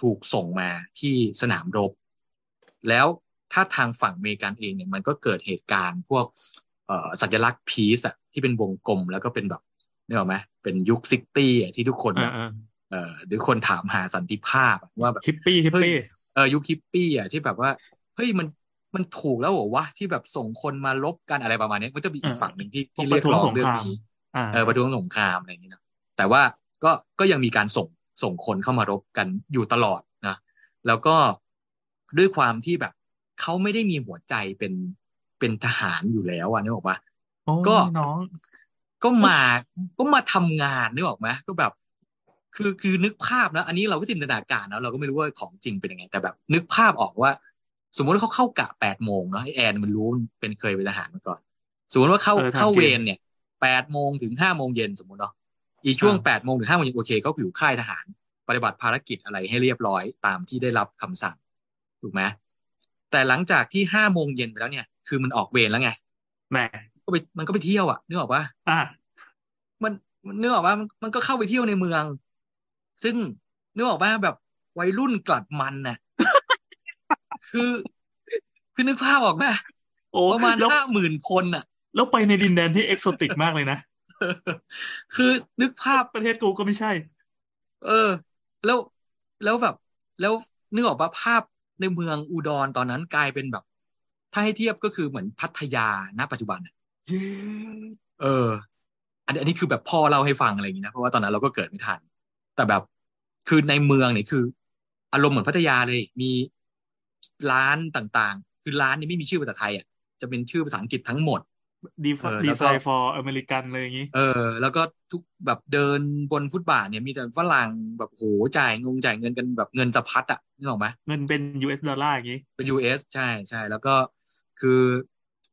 ถูกส่งมาที่สนามรบ แล้วถ้าทางฝั่งเมกันเองเนี่ยมันก็เกิดเหตุการณ์พวกเอ่อสัญลักษณ์พีซอะที่เป็นวงกลมแล้วก็เป็นแบบนึกออกไหมเป็นยุค sixties อะที่ทุกคนแบอ่าบอ่าเอ่อหรือคนถามหาสันติภาพอะว่าแบบฮิปปี้เฮ้ยฮิปปี้เออยุคฮิปปี้อะที่แบบว่าเฮ้ยมันมันถูกแล้วเหรอวะที่แบบส่งคนมารบกันอะไรประมาณนี้มันจะมีอีกฝั่งหนึ่งที่ที่เรียกร้องเรื่องนี้อ่าเออประท้วงสงครามอะไรอย่างนี้นะแต่ว่าก็ก็ยังมีการส่ง ส่งคนเข้ามารบกันอยู่ตลอดนะแล้วก็ด้วยความที่แบบเขาไม่ได้มีหัวใจเป็นเป็นทหารอยู่แล้วอะนึกออกปะโอ้ยก็น้อง ก็มาก็มาทำงานนึกออกไหมก็แบบ คือคือนึกภาพนะอันนี้เราก็จินตนาการนะเราก็ไม่รู้ว่าของจริงเป็นยังไง แต่แบบ นึกภาพออกว่า สมมติว่าเขาเข้ากะแปดโมงเนาะไอแอนมันรู้มันเป็นเคยเป็นทหารมาก่อนสมมติว่าเข้าเออทำเข้าเกณฑ์เวรเนี่ยแปดโมงถึงห้าโมงเย็นสมมติเนาะ อีช่วงอ่าแปดโมงถึงห้าโมงเย็นโอเค ก็อยู่ค่ายทหาร ปฏิบัติภารกิจอะไรให้เรียบร้อยตามที่ได้รับคำสั่งถูกไหมแต่หลังจากที่ห้าโมงเย็นไปแล้วเนี่ย คือมันออกเวรแล้วไงแหมก็ไปมันก็ไปเที่ยวอะนึกออกปะอะมันมันนึกออกว่ามันมันก็เข้าไปเที่ยวในเมือง ซึ่งนึกออกว่าแบบวัยรุ่นกลัดมันน่ะ คือคือนึกภาพออกไหมโอ้ประมาณแล้วห้าหมื่นคนน่ะ แล้วไปในดินแดนที่เอกโซติกมากเลยนะ คือนึกภาพประเทศกูก็ไม่ใช่ เออ แล้วแล้วแบบ แล้วนึกออกปะภาพในเมืองอุดรตอนนั้นกลายเป็นแบบ ถ้าให้เทียบก็คือเหมือนพัทยาณปัจจุบันน่ะเย้เออ อันนี้อันนี้คือแบบพ่อเล่าให้ฟังอะไรอย่างนี้นะเพราะว่าตอนนั้นเราก็เกิดไม่ทัน แต่แบบคือในเมืองเนี่ยคือ อารมณ์เหมือนพัทยาเลย มีร้านต่างๆ คือร้านนี้ไม่มีชื่อภาษาไทยอะจะเป็นชื่อภาษาอังกฤษทั้งหมด ดีเออดีแล้วไซก็น์ for อเมริกันเลยอย่างนี้ เออ แล้วก็ทุกแบบเดินบนฟุตบาทเนี่ยมีแต่ฝรั่งแบบโหจ่ายงงจ่ายเงินกันแบบเงินสะพัดอะนึกออกไหมเงินเป็น US ดอลลาร์อย่างนี้ เป็น US ใช่ใช่แล้วก็คือ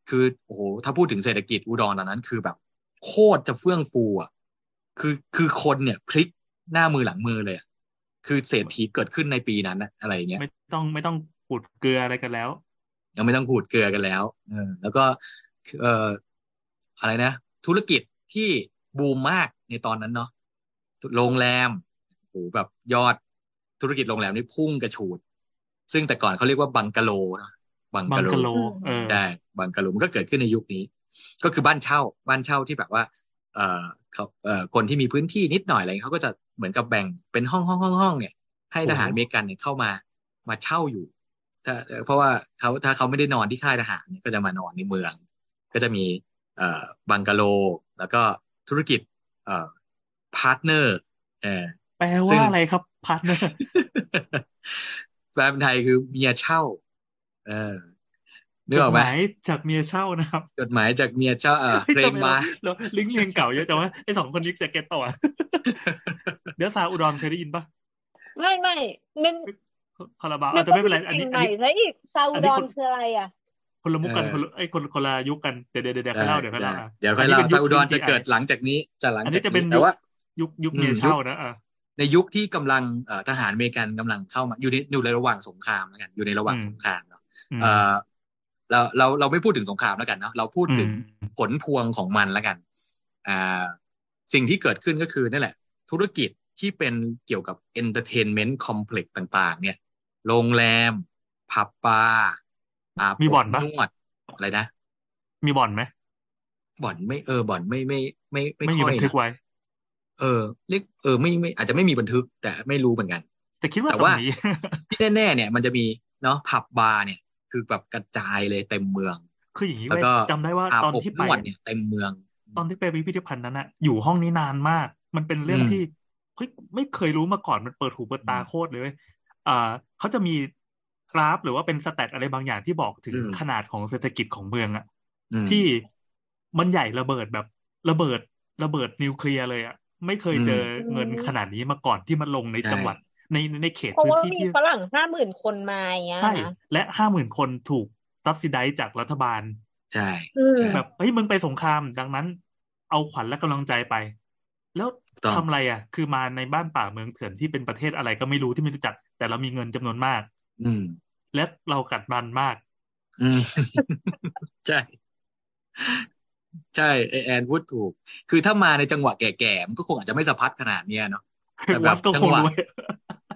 คือโอ้โหถ้าพูดถึงเศรษฐกิจอุดรตอนนั้น คือแบบ โคตรจะเฟื่องฟูอะ คือคือคนเนี่ยพลิกหน้ามือหลังมือเลยอะคือเศรษฐีเกิดขึ้นในปีนั้นนะอะไรอย่างเงี้ยไม่ต้องไม่ต้องขูดเกลืออะไรกันแล้ว ยังไม่ต้องขูดเกลือกันแล้วเออแล้วก็ เอ่ออะไรนะ ธุรกิจที่บูมมากในตอนนั้นเนาะโรงแรมโอ้โหแบบยอดธุรกิจโรงแรมนี่พุ่งกระฉูด ซึ่งแต่ก่อนเขาเรียกว่าบังกะโลนะบังบักะงโลกะโลเออได้บังกะโลมันก็เกิดขึ้นในยุคนี้ ก็คือบ้านเช่า บ้านเช่าที่แบบว่า เอ่อเขาเอ่อคนที่มีพื้นที่นิดหน่อยอะไรเงี้ยเขาก็จะเหมือนกับแบ่งเป็นห้องห้องห้องห้องเนี่ย ให้ทหารโอ้อเมริกันเนี่ยเข้ามามาเช่าอยู่ถ้าเอ่อเพราะว่าเขาถ้าเขาไม่ได้นอนที่ค่ายทหารเนี่ยก็จะมานอนในเมือง ก็จะมีเอ่อบังกะโล แล้วก็ธุรกิจเอ่อพาร์ทเนอร์เออแปลซึ่ว่างอะไรครับพาร์ทเนอร์แปลเป็นไทยคือเมียเช่า เออนึจกอดอกหไหมมายจากเมียเช่านะครับ จดหมายจากเมียเช่าเออเฮ้ยเพลงทำไมมาเราเราลิงก์เพลงเก่าเยอะแต่ว่าไอสองคนนี้จะเก็ตต่อเดี๋ยวซาอุดรเคยได้ยินปะไม่ไม่นึกคาราบาวนึอะกแต่ว่าไม่เป็นไรมีอันสิ่นี้งอัใหนม่นี้ซะอีกซาอัอุนดนี้รคนคืออะไรอะ คคนละมุกกันเออคนละไอ้ยคนคนละยุคกันเดี๋ยวเดี๋ยวเดี๋ยวค่อยเล่าเดี๋ยวค่อยเล่านะเดี๋ยวค่อยเล่าอันนี้ซาป็นอุดอนยุคจะเกิด GI หลังจากนี้จะหลังอันจานี้กจะเป็นนี้แต่ว่ายุคยุคอืมเมียยุคเช่านะอะในยุคที่กำลังเอ่อทหารอเมริกันกำลังเข้ามาอยู่ในอยู่ในระหว่างสงครามแล้วกัน อยู่ในระหว่างอืมสงครามเนาะอืมเอ่อเราเราเราไม่พูดถึงสงครามแล้วกันเนาะเราพูดถึงอืมผลพวงของมันแล้วกันอ่าสิ่งที่เกิดขึ้นก็คือนั่นแหละ ธุรกิจที่เป็นเกี่ยวกับ entertainment complex ต่าง ๆ เนี่ย โรงแรม ผับบาร์ อาบมีบ่อนบปะนวดอะไรนะ มีบ่อนไหมบ่อนไม่เออบ่อนไม่ไม่ ไม่ไม่ไม่มีค่อบัยนทึกนะไว้ เออเรียกเออไม่ไม่ อาจจะไม่มีบันทึก แต่ไม่รู้เหมือนกัน แต่คิดว่าแต่ตรงว่านี้ที่แน่ๆเนี่ย มันจะมีเนาะผับบาร์เนี่ย คือแบบกระจายเลยเต็มเมือง คืออย่างนี้แล้วเว้ยก็จำได้ว่าอาบตอนอบที่นไปวดเนี่ยเต็มเมือง ตอนที่ไปพิพิธภัณฑ์นั้นอะอยู่ห้องนี้นานมาก มันเป็นเรื่องอืมที่เฮ้ยไม่เคยรู้มาก่อนมันเปิดหูเปิดตาอืมโคตรเลยเว้ยอ่าเขาจะมี กราฟ หรือว่าเป็นสแตทอะไรบางอย่างที่บอกถึงอืมขนาดของเศรษฐกิจของเมืองอะอืมที่มันใหญ่ระเบิดแบบระเบิดระเบิดนิวเคลียร์เลยอะไม่เคยเจออมเงินขนาดนี้มาก่อนที่มันลงในใช่จังหวัดในในเขตเพราะพื้นว่าที่มีที่ฝรั่งห้าหมื่นคนมาอย่างเงี้ยใช่นะและห้าหมื่นคนถูกซับซิไดจากรัฐบาลใช่อืมใช่แบบเฮ้ยมึงไปสงครามดังนั้น เอาขวัญและกำลังใจไป แล้วต้องทำอะไรอะ คือมาในบ้านป่าเมืองเถื่อนที่เป็นประเทศอะไรก็ไม่รู้ที่ไม่รู้จัก แต่เรามีเงินจำนวนมาก อืม และเรากัดบันมาก อืม ใช่ ใช่ไอแอนพูดถูก คือถ้ามาในจังหวะแก่ๆมันก็คงอาจจะไม่สะพัดขนาดเนี้ยเนาะแต่แบวับดก็จัคงงหวะรวย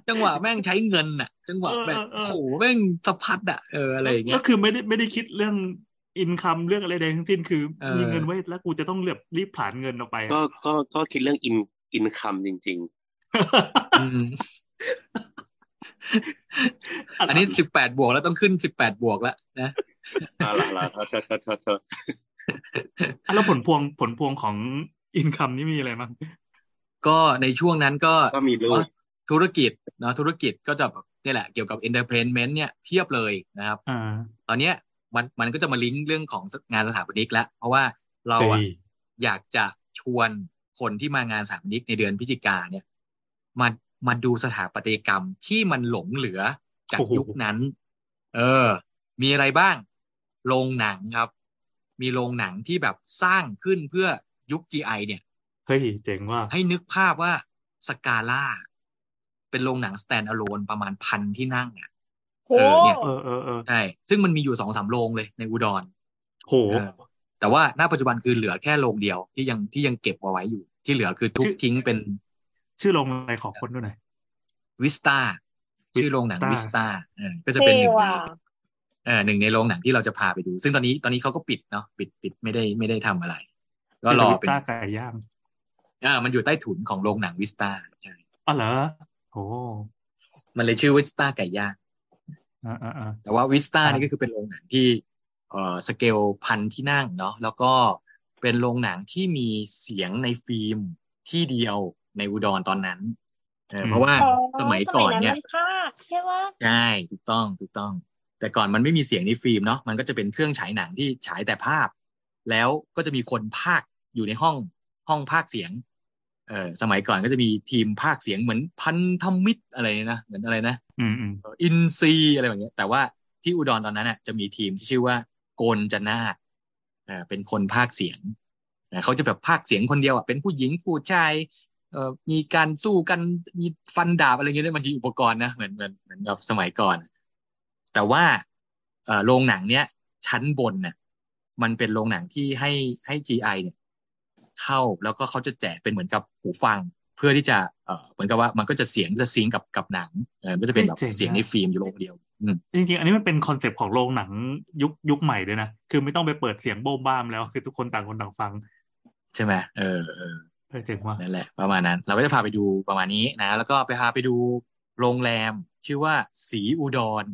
จังหวะแม่งใช้เงินอะจังหวะเออแบบเออเออโหแม่งสะพัดอะเอออะไรอย่างเงี้ก็ยคือไม่ได้ไม่ได้คิดเรื่องอินคัมเรื่องอะไรใดทั้งสิ้นคือเออมีเงินไว้แล้วกูจะต้องเรียบรีบผลาญเงินออกไปอะก็ก็ก็คิดเรื่องอินอินคัมจริงอืม อันนี้สิบแปดบวกแล้วต้องขึ้นสิบแปดบวกแล้วนะๆอ่าละละโทษโทษโทษโทษโทษอะแล้วผลพวงผลพวงของอินคัมนี่มีอะไรบ้างก็ในช่วงนั้นก็ก็มีลูกธุรกิจเนาะธุรกิจก็จะแบบนี่แหละเกี่ยวกับ entertainment เนี่ยเพียบเลยนะครับอ่าตอนเนี้ยมันมันก็จะมาลิงก์เรื่องของงานสถาปนิกแล้ว เพราะว่าเราอะเฮ้ยอยากจะชวนคนที่มางานสถาปนิกในเดือนพฤศจิกาเนี่ยมา มาดูสถาปัตยกรรมที่มันหลงเหลือจากโอ้โหยุคนั้น เออ มีอะไรบ้าง โรงหนังครับ มีโรงหนังที่แบบสร้างขึ้นเพื่อยุค GI เนี่ย เฮ้ย เจ๋งว่ะให้นึกภาพว่าสกาล่า เป็นโรงหนัง stand alone ประมาณพันที่นั่งอะโหเออเนี่ยเออเออเออใช่ ซึ่งมันมีอยู่สองสามโรงเลยในอุดร โหเออแต่ว่าณปัจจุบันคือเหลือแค่โรงเดียวที่ยังที่ยังเก็บเอาไว้อยู่ ที่เหลือคือทุบชื่อทิ้งเป็น ชื่อโรงอะไรขอคนด้วยหน่อยวิสตาชื่อโรงหนัง Vista วิสตาเออก็จะเป็นหนึ่งในเท่ในว่ะเออหนึ่งในโรงหนังที่เราจะพาไปดู ซึ่งตอนนี้ตอนนี้เขาก็ปิดเนาะปิดปิดไม่ได้ไม่ได้ทำอะไร ก็รอเป็นต้าไก่ย่างเออมันอยู่ใต้ถุนของโรงหนังวิสตาใช่อ๋อเหรอโอ้มันเลยชื่อวิสตาไก่ย่างอ่าอ่าอ่าแต่ว่าวิสตาครับนี่ก็คือเป็นโรงหนังที่เอ่อสเกลพันที่นั่งเนาะแล้วก็เป็นโรงหนังที่มีเสียงในฟิล์มที่เดียว ในอุดรตอนนั้นเออเพราะว่าอ๋อสมัยก่อนเนี่ยสมัมันภาคใช่ว่าใช่ถูกต้องถูกต้อง แต่ก่อนมันไม่มีเสียงในฟิล์มเนาะมันก็จะเป็นเครื่องฉายหนังที่ฉายแต่ภาพ แล้วก็จะมีคนภาคอยู่ในห้องห้องภาคเสียงเออสมัยก่อนก็จะมีทีมภาคเสียงเหมือนพันธมิตรอะไรเนี่ยนะเหมือนอะไรนะอืมอืมเอ่ออินซีอะไรแบบเนี้ยแต่ว่าที่อุดรตอนนั้นน่ะจะมีทีมที่ชื่อว่าโกนจนาดอ่าเป็นคนภาคเสียงอ่าเขาจะแบบภาคเสียงคนเดียวอะเป็นผู้หญิงผู้ชาย เอ่อมีการสู้กันมีฟันดาบอะไรเงี้ยด้วยมันมีอุปกรณ์นะเหมือนเหมือนเหมือนกับสมัยก่อน แต่ว่าเอ่อโรงหนังเนี้ยชั้นบนน่ะมันเป็นโรงหนังที่ให้ให้ GI เนี่ยเข้าแล้วก็เขาจะแจกเป็นเหมือนกับหูฟัง เพื่อที่จะเอ่อเหมือนกับว่ามันก็จะเสียงจะซิงก์กับกับหนังเออมันก็จะเป็นแบบเฮ้ยเจ๋งเสียงในอะฟิล์มอยู่โรงเดียวอืมจริงๆ อันนี้มันเป็น concept ของโรงหนังยุคยุคใหม่ด้วยนะ คือไม่ต้องไปเปิดเสียงโบ๊ะบ้ามแล้ว คือทุกคนต่างคนต่างฟัง ใช่ไหมเออเออ เออเจ๋งว่ะนั่นแหละ ประมาณนั้น เราก็จะพาไปดูประมาณนี้นะ แล้วก็ไปพาไปดูโรงแรม ชื่อว่าสีอุดร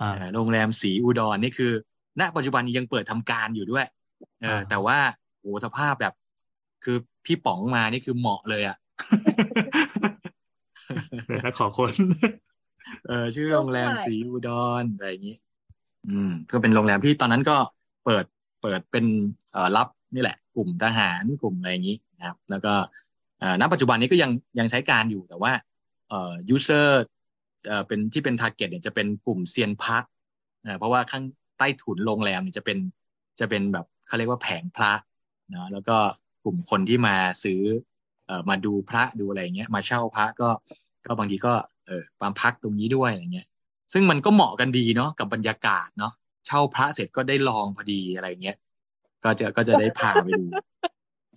อ่าเออโรงแรมสีอุดรนี่คือ ณ ปัจจุบันนี้ยังเปิดทำการอยู่ด้วย เอออ่าแต่ว่าโหสภาพแบบ คือพี่ป๋องมานี่คือเหมาะเลยอะเดี๋ยวนะขอคน เออ ชื่อโรงแรมสีอุดรอะไรอย่างนี้ อืม ก็เป็นโรงแรมที่ตอนนั้นก็เปิด เปิดเป็นเอ่อรับนี่แหละก ลุ่มทหารกลุ่มอะไรอย่างนี้นะครับ แล้วก็ณปัจจุบันนี้ก็ยังยังใช้การอยู่แต่ว่าเอ่อ user เอ่อเป็นที่เป็น target เนี่ยจะเป็นกลุ่มเซียนพระเอ่อเพราะว่าข้างใต้ถุนโรงแรมเนี่ยจะเป็นจะเป็นแบบเขาเรียกว่าแผงพระนะแล้วก็กลุ่มคนที่มาซื้อเอ่อมาดูพระดูอะไรเงี้ยมาเช่าพระก็ก็บางทีก็เออมาพักตรงนี้ด้วยอย่างเงี้ย ซึ่งมันก็เหมาะกันดีเนาะกับบรรยากาศเนาะเช่าพระเสร็จก็ได้ลองพอดีอะไรเงี้ย ก็จะก็จะได้พาไปดู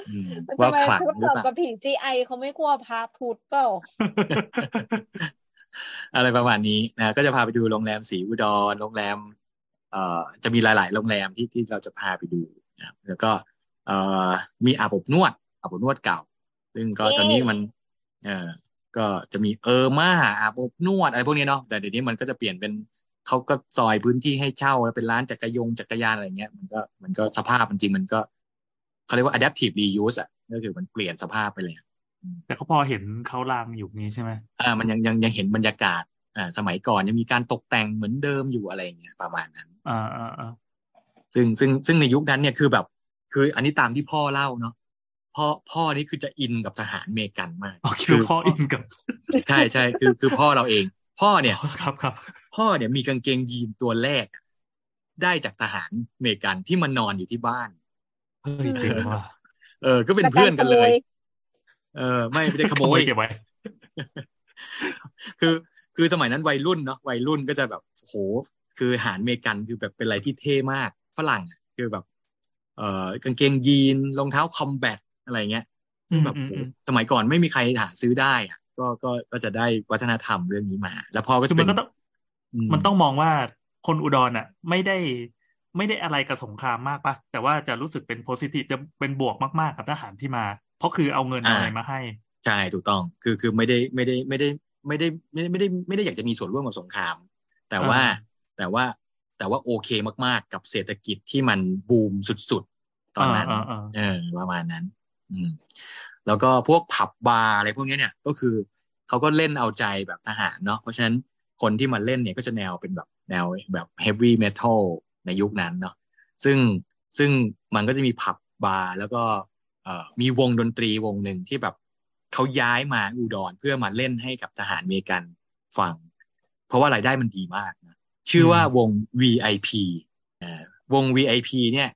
อืมว่าทำไมขลังพูดหรือเปล่ากับผีจีไอเขาไม่กลัวพระพุทธเปล่าอะไรประมาณนี้นะก็จะพาไปดูโรงแรมสีอุดรโรงแรม เอ่อจะมีหลาย ๆ โรงแรมที่ที่เราจะพาไปดูนะครับแล้วก็ เอ่อมีอาบอบนวดอาบอบนวดเก่า ซึ่งก็ตอนนี้มัน เอ่อก็จะมีเออมาอาบอบนวดอะไรพวกนี้เนาะแต่เดี๋ยวนี้มันก็จะเปลี่ยนเป็น เขาก็ซอยพื้นที่ให้เช่าแล้วเป็นร้านจักรยงจักรยานอะไรเงี้ยมันก็มันก็สภาพจริงๆมันก็เขาเรียกว่า adaptive reuse อะก็คือมันเปลี่ยนสภาพไปเลยแต่ก็พอเห็นเขาลางอยู่นี้ใช่ไหมอ่ามันยังยังยังเห็นบรรยากาศอ่าสมัยก่อนยังมีการตกแต่งเหมือนเดิมอยู่อะไรอย่างเงี้ยประมาณนั้นอ่าอ่าอ่าซึ่งซึ่งซึ่งในยุคนั้นเนี่ยคือแบบ คืออันนี้ตามที่พ่อเล่าเนาะพ่อพ่อนี่คือจะอินกับทหารอเมริกันมากโอเคพ่ออินกับ ใช่ใช่คือคือพ่อเราเอง พ่อเนี่ยครับครับ พ่อเนี่ยมีกางเกงยีนตัวแรกอะได้จากทหารอเมริกันที่มานอนอยู่ที่บ้านเฮ้ยจริงว่ะเออ ก็เป็นเพื่อนกันเลย เออ ไม่ไม่ได้ขโมยเก็บไว้คือคือสมัยนั้นวัยรุ่นเนาะวัยรุ่นก็จะแบบโหคือทหารอเมริกันคือแบบเป็นอะไรที่เท่มากฝรั่งอะคือแบบ เอ่อกางเกงยีนรองเท้าคอมแบทอะไรเงี้ย ซึ่งแบบอืมโหอืมสมัยก่อนไม่มีใครหาซื้อได้อะก็ก็ก็จะได้วัฒนธรรมเรื่องนี้มา แล้วพอก็คืจะอเป็มันนก็ต้องอืมันต้องมองว่าคนอุดรอะ ไม่ได้ไม่ได้อะไรกับสงครามมากปะแต่ว่าจะรู้สึกเป็นโพซิทีฟจะเป็นบวกมากๆกับทหารที่มา เพราะคือเอาเงินเอาอะไรมาให้ ใช่ถูกต้องคือคือไม่ได้ไม่ได้ไม่ได้ไม่ได้ไม่ได้ไม่ได้ไม่ได้อยากจะมีส่วนร่วมกับสงคราม แต่ว่าอ่าแต่ว่าแต่ว่าโอเคมาก ๆ กับเศรษฐกิจที่มันบูมสุดๆ ตอนนั้นอ่าอ่าอ่าเออประมาณนั้น อืมแล้วก็พวกผับบาร์อะไรพวกนี้เนี่ยก็คือเขาก็เล่นเอาใจแบบทหารเนาะเพราะฉะนั้นคนที่มาเล่นเนี่ยก็จะแนวเป็นแบบแนวแบบเฮฟวี่เมทัลในยุคนั้นเนาะซึ่งซึ่งมันก็จะมีผับบาร์แล้วก็เอ่อมีวงดนตรีวงหนึ่งที่แบบเขาย้ายมาอุดรเพื่อมาเล่นให้กับทหารอเมริกันฟัง เพราะว่ารายได้มันดีมากนะชื่อว่าวง VIP อ่าวง VIP เนี่ย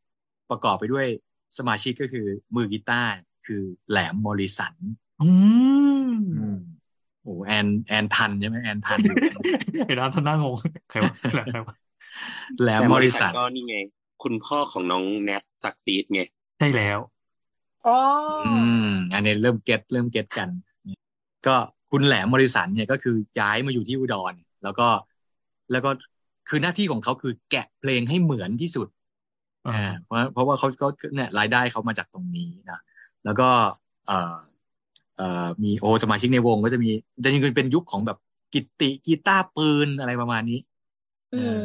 ประกอบไปด้วย สมาชิกก็คือมือกีตาร์คือแหลมมอริสันอืมโอ้แอนแอนทันใช่ไหมแอนทันเห็นร้านท่านน่างงใครวะใครวะแหลมแต่มมออริริสัสันนก็นี่ไง คุณพ่อของน้องแนทซักซีดไงใช่แล้วอ๋ออืมอันนี้เริ่มเก็ตเริ่มเก็ตกัน ก็คุณแหลมมอริสันเนี่ยก็คือย้ายมาอยู่ที่อุดร แล้วก็แล้วก็คือหน้าที่ของเขาคือแกะเพลงให้เหมือนที่สุดอ่าอ่า เพราะเพราะว่าเขาเขาเนี่ยรายได้เขามาจากตรงนี้นะแล้วก็เอ่อเอ่อมีโอสมาชิกในวงก็จะมีจะจริงๆเป็นยุคของแบบกิตติกีตาร์ปืนอะไรประมาณนี้อืม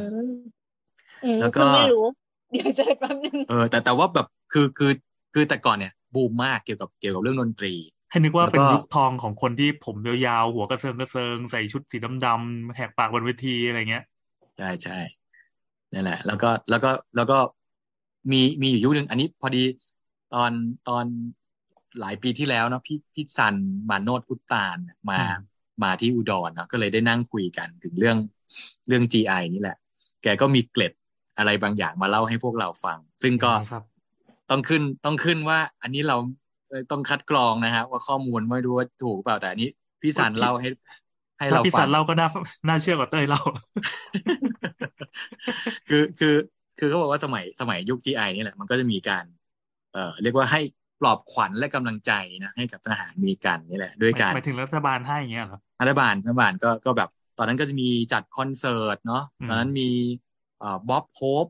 อืมแล้วก็เพิ่งไม่รู้เดี๋ยวเจอแป๊บนึงเออแต่แต่ว่าแบบคือคือคือแต่ก่อนเนี่ยบูมมากเกี่ยวกับเกี่ยวกับเรื่องดนตรี ให้นึกว่าแล้วก็เป็นยุคทองของคนที่ผมยาวๆหัวกระเซิงกระเซิงใส่ชุดสีดำๆแหกปากบนเวทีอะไรเงี้ยใช่ใช่นั่นแหละ แล้วก็แล้วก็แล้วก็ มีมีอยู่ยุคหนึ่งอันนี้พอดีตอนตอนหลายปีที่แล้วเนาะพี่พี่ซันมาโนดพุตตานมาอืมมาที่อุดรเนาะก็เลยได้นั่งคุยกันถึงเรื่องเรื่อง GI นี่แหละ แกก็มีเกล็ดอะไรบางอย่างมาเล่าให้พวกเราฟัง ซึ่งก็ครับต้องขึ้นต้องขึ้นว่า อันนี้เราเอ่อต้องคัดกรองนะฮะว่าข้อมูลไม่รู้ว่าถูกเปล่าแต่อันนี้ พี่สันเล่าให้ ให้ถ้าเราพี่ฟัสังนเล่าก็น่าน่าเชื่อกว่าเต้ยเล่าคือคือ คือเขาบอกว่าสมัยสมัยยุค GI นี่แหละมันก็จะมีการ เอ่อเรียกว่าให้ปลอบขวัญและกำลังใจนะให้กับทหารอเมีกันนี่แหละ ด้วยการหมายถึงรัฐบาลให้อย่างเงี้ยเหรอรัฐบาลรัฐบาลก็ก็แบบ ตอนนั้นก็จะมีจัดคอนเสิร์ตเนาะอืมตอนนั้นมีเอ่อบ๊อบโฮป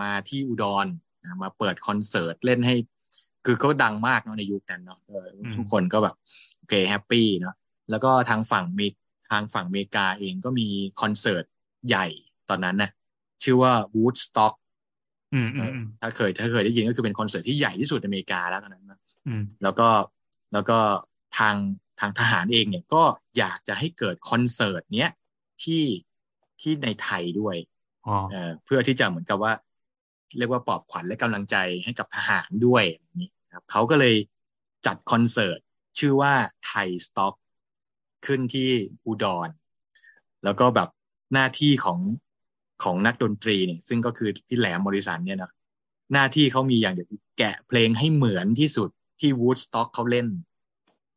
มาที่อุดรนะมาเปิดคอนเสิร์ตเล่นให้ คือเขาดังมากเนาะในยุคนั้นเนาะเออทุกคนก็แบบโอเค happy เนาะแล้วก็ทางฝั่งเมกทางฝั่งอเมริกาเองก็มีคอนเสิร์ตใหญ่ตอนนั้นนะ ชื่อว่า Woodstock อืมเออืมออืมถ้าเคยถ้าเคยได้ยินก็คือเป็นคอนเสิร์ตที่ใหญ่ที่สุดในอเมริกาแล้วตอนนั้นนะอืมแล้วก็แล้วก็ทางทางทหารเองเนี่ยก็อยากจะให้เกิดคอนเสิร์ตเนี้ยที่ที่ในไทยด้วยอ๋อเอ่อเพื่อที่จะเหมือนกับว่า เรียกว่าปลอบขวัญและกำลังใจให้กับทหารด้วยอย่างนี้ครับเขาก็เลยจัดคอนเสิร์ตชื่อว่าไทยสต็อกขึ้นที่อุดร แล้วก็แบบหน้าที่ของ ของนักดนตรีเนี่ยซึ่งก็คือพี่แหลมมอริสันเนี่ยนะหน้าที่เขามีอย่างเดียวคือแกะเพลงให้เหมือนที่สุดที่วูดสต็อกเขาเล่น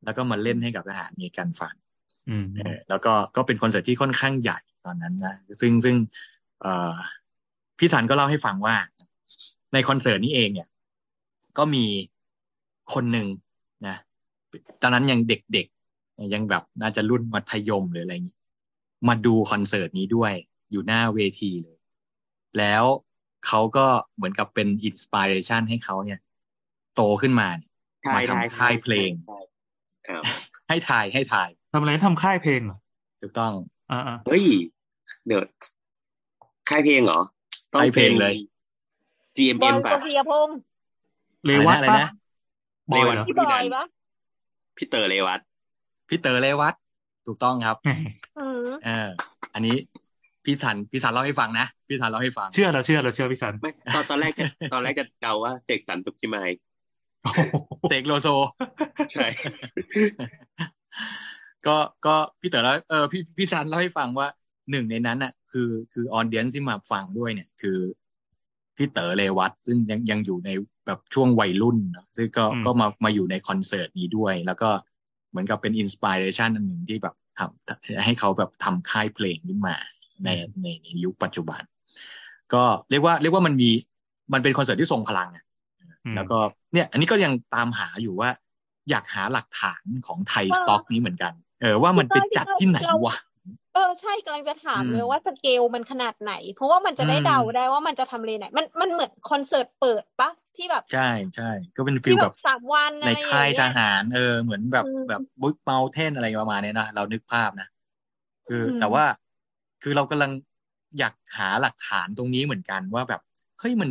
แล้วก็มาเล่นให้กับทหารมีกันฟังอืมเออแล้วก็ก็เป็นคอนเสิร์ตที่ค่อนข้างใหญ่ตอนนั้นนะซึ่งซึ่งเอ่อพี่สันก็เล่าให้ฟังว่า ในคอนเสิร์ตนี้เองเนี่ย ก็มีคนหนึ่งนะตอนนั้นยังเด็กๆยังแบบน่าจะรุ่นมัธยมหรืออะไรอย่างนี้มาดูคอนเสิร์ตนี้ด้วย อยู่หน้าเวทีเลย แล้วเขาก็เหมือนกับเป็นอินสปิเรชันให้เขาเนี่ย โตขึ้นมาเนี่ยทายมาทายทำค่ายเพลงอ้าวให้ทายให้ทายทำอะไรทำค่ายเพลงเหรอถูกต้องอ่าอ่าเฮ้ย เดี๋ยวค่ายเพลงเหรอต้องค่ายเพลงเลยบอ GMM ลป่ะกฤษพงศ์เลวัตอะไรปะนะบอยเหรอพี่บอยปะพี่เตอร์เลวัตพี่เต๋อเลวัตถูกต้องครับอืมเอออันนี้ พี่สันพี่สันเล่าให้ฟังนะพี่สันเล่าให้ฟัง เชื่อเราเชื่อเราเชื่อพี่สันไม่ตอนตอนแรกจะตอนแรกจะเดาว่าเสกสรรสุขชิมายโอ้โหเตกโลโซ ใช่ ก็ก็พี่เต๋อแล้วเออพี่พี่สันเล่าให้ฟังว่าหนึ่งในนั้นอะ คือคือออเดียนที่มาฟังด้วยเนี่ย คือพี่เต๋อเลวัตซึ่งยังยังอยู่ในแบบช่วงวัยรุ่นเนอะซึ่งก็ก็มามาอยู่ในคอนเสิร์ตนี้ด้วย แล้วก็เหมือนกับเป็น inspiration อันหนึ่งที่แบบทำให้เขาแบบทำค่ายเพลงขึ้นมา ในในในยุคปัจจุบัน ก็เรียกว่าเรียกว่ามันมีมันเป็นคอนเสิร์ตที่ทรงพลังอะอืมแล้วก็เนี่ย อันนี้ก็ยังตามหาอยู่ว่า อยากหาหลักฐานของไทยสต็อกนี้เหมือนกัน เออว่ามันไปจัดที่ไหนวะเออใช่กำลังจะถามอืมเลยว่าสเกลมันขนาดไหน เพราะว่ามันจะได้อืมเดาได้ว่ามันจะทำเลไหน มันมันเหมือนคอนเสิร์ตเปิดปะที่แบบ ใช่ใช่ก็เป็นฟิที่ลแบแบบบสามวันในอะไรค่ายองทเงี้หาร เออเหมือนแบบอืมแบบบุ๊กเมาเทนอะไรประมาณเนี้ยนะเรานึกภาพนะคืออมแต่ว่า คือเรากำลังอยากหาหลักฐานตรงนี้เหมือนกันว่าแบบเฮ้ยมัน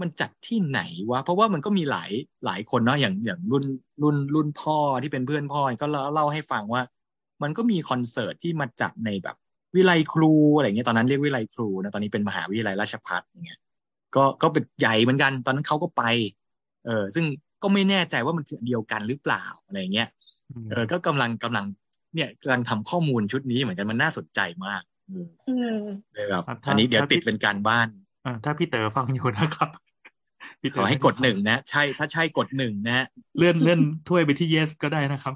มันจัดที่ไหนวะเพราะว่ามันก็มีหลายหลายคนเนาะอย่างอย่างรุ่นรุ่นรุ่นพ่อที่เป็นเพื่อนพ่อก็เล่าเล่าให้ฟังว่า มันก็มีคอนเสิร์ตที่มาจัดในแบบวิไลครูอะไรเงี้ยตอนนั้นเรียกวิไลครูนะตอนนี้เป็นมหาวิทยาลัยราชภัฏอย่างเงี้ยก็ก็เป็นใหญ่เหมือนกัน ตอนนั้นเขาก็ไป เออซึ่งก็ไม่แน่ใจว่ามันคืออันเดียวกันหรือเปล่าอะไรเงี้ยเออก็กำลังกำลังเนี่ยกำลังทำข้อมูลชุดนี้เหมือนกันมันน่าสนใจมาก เอออืมเลยแบบอะถ้าอันนี้เดี๋ยวถ้าติดพี่เป็นการบ้านอ่าถ้าพี่เต๋อฟังอยู่นะครับพี่ขเต๋อให้กดหนึ่งนะ ใช่ ถ้าใช่กดหนึ่งนะ เลื่อนเลื่อนถ้วยไปที่ yes ก็ได้นะครับ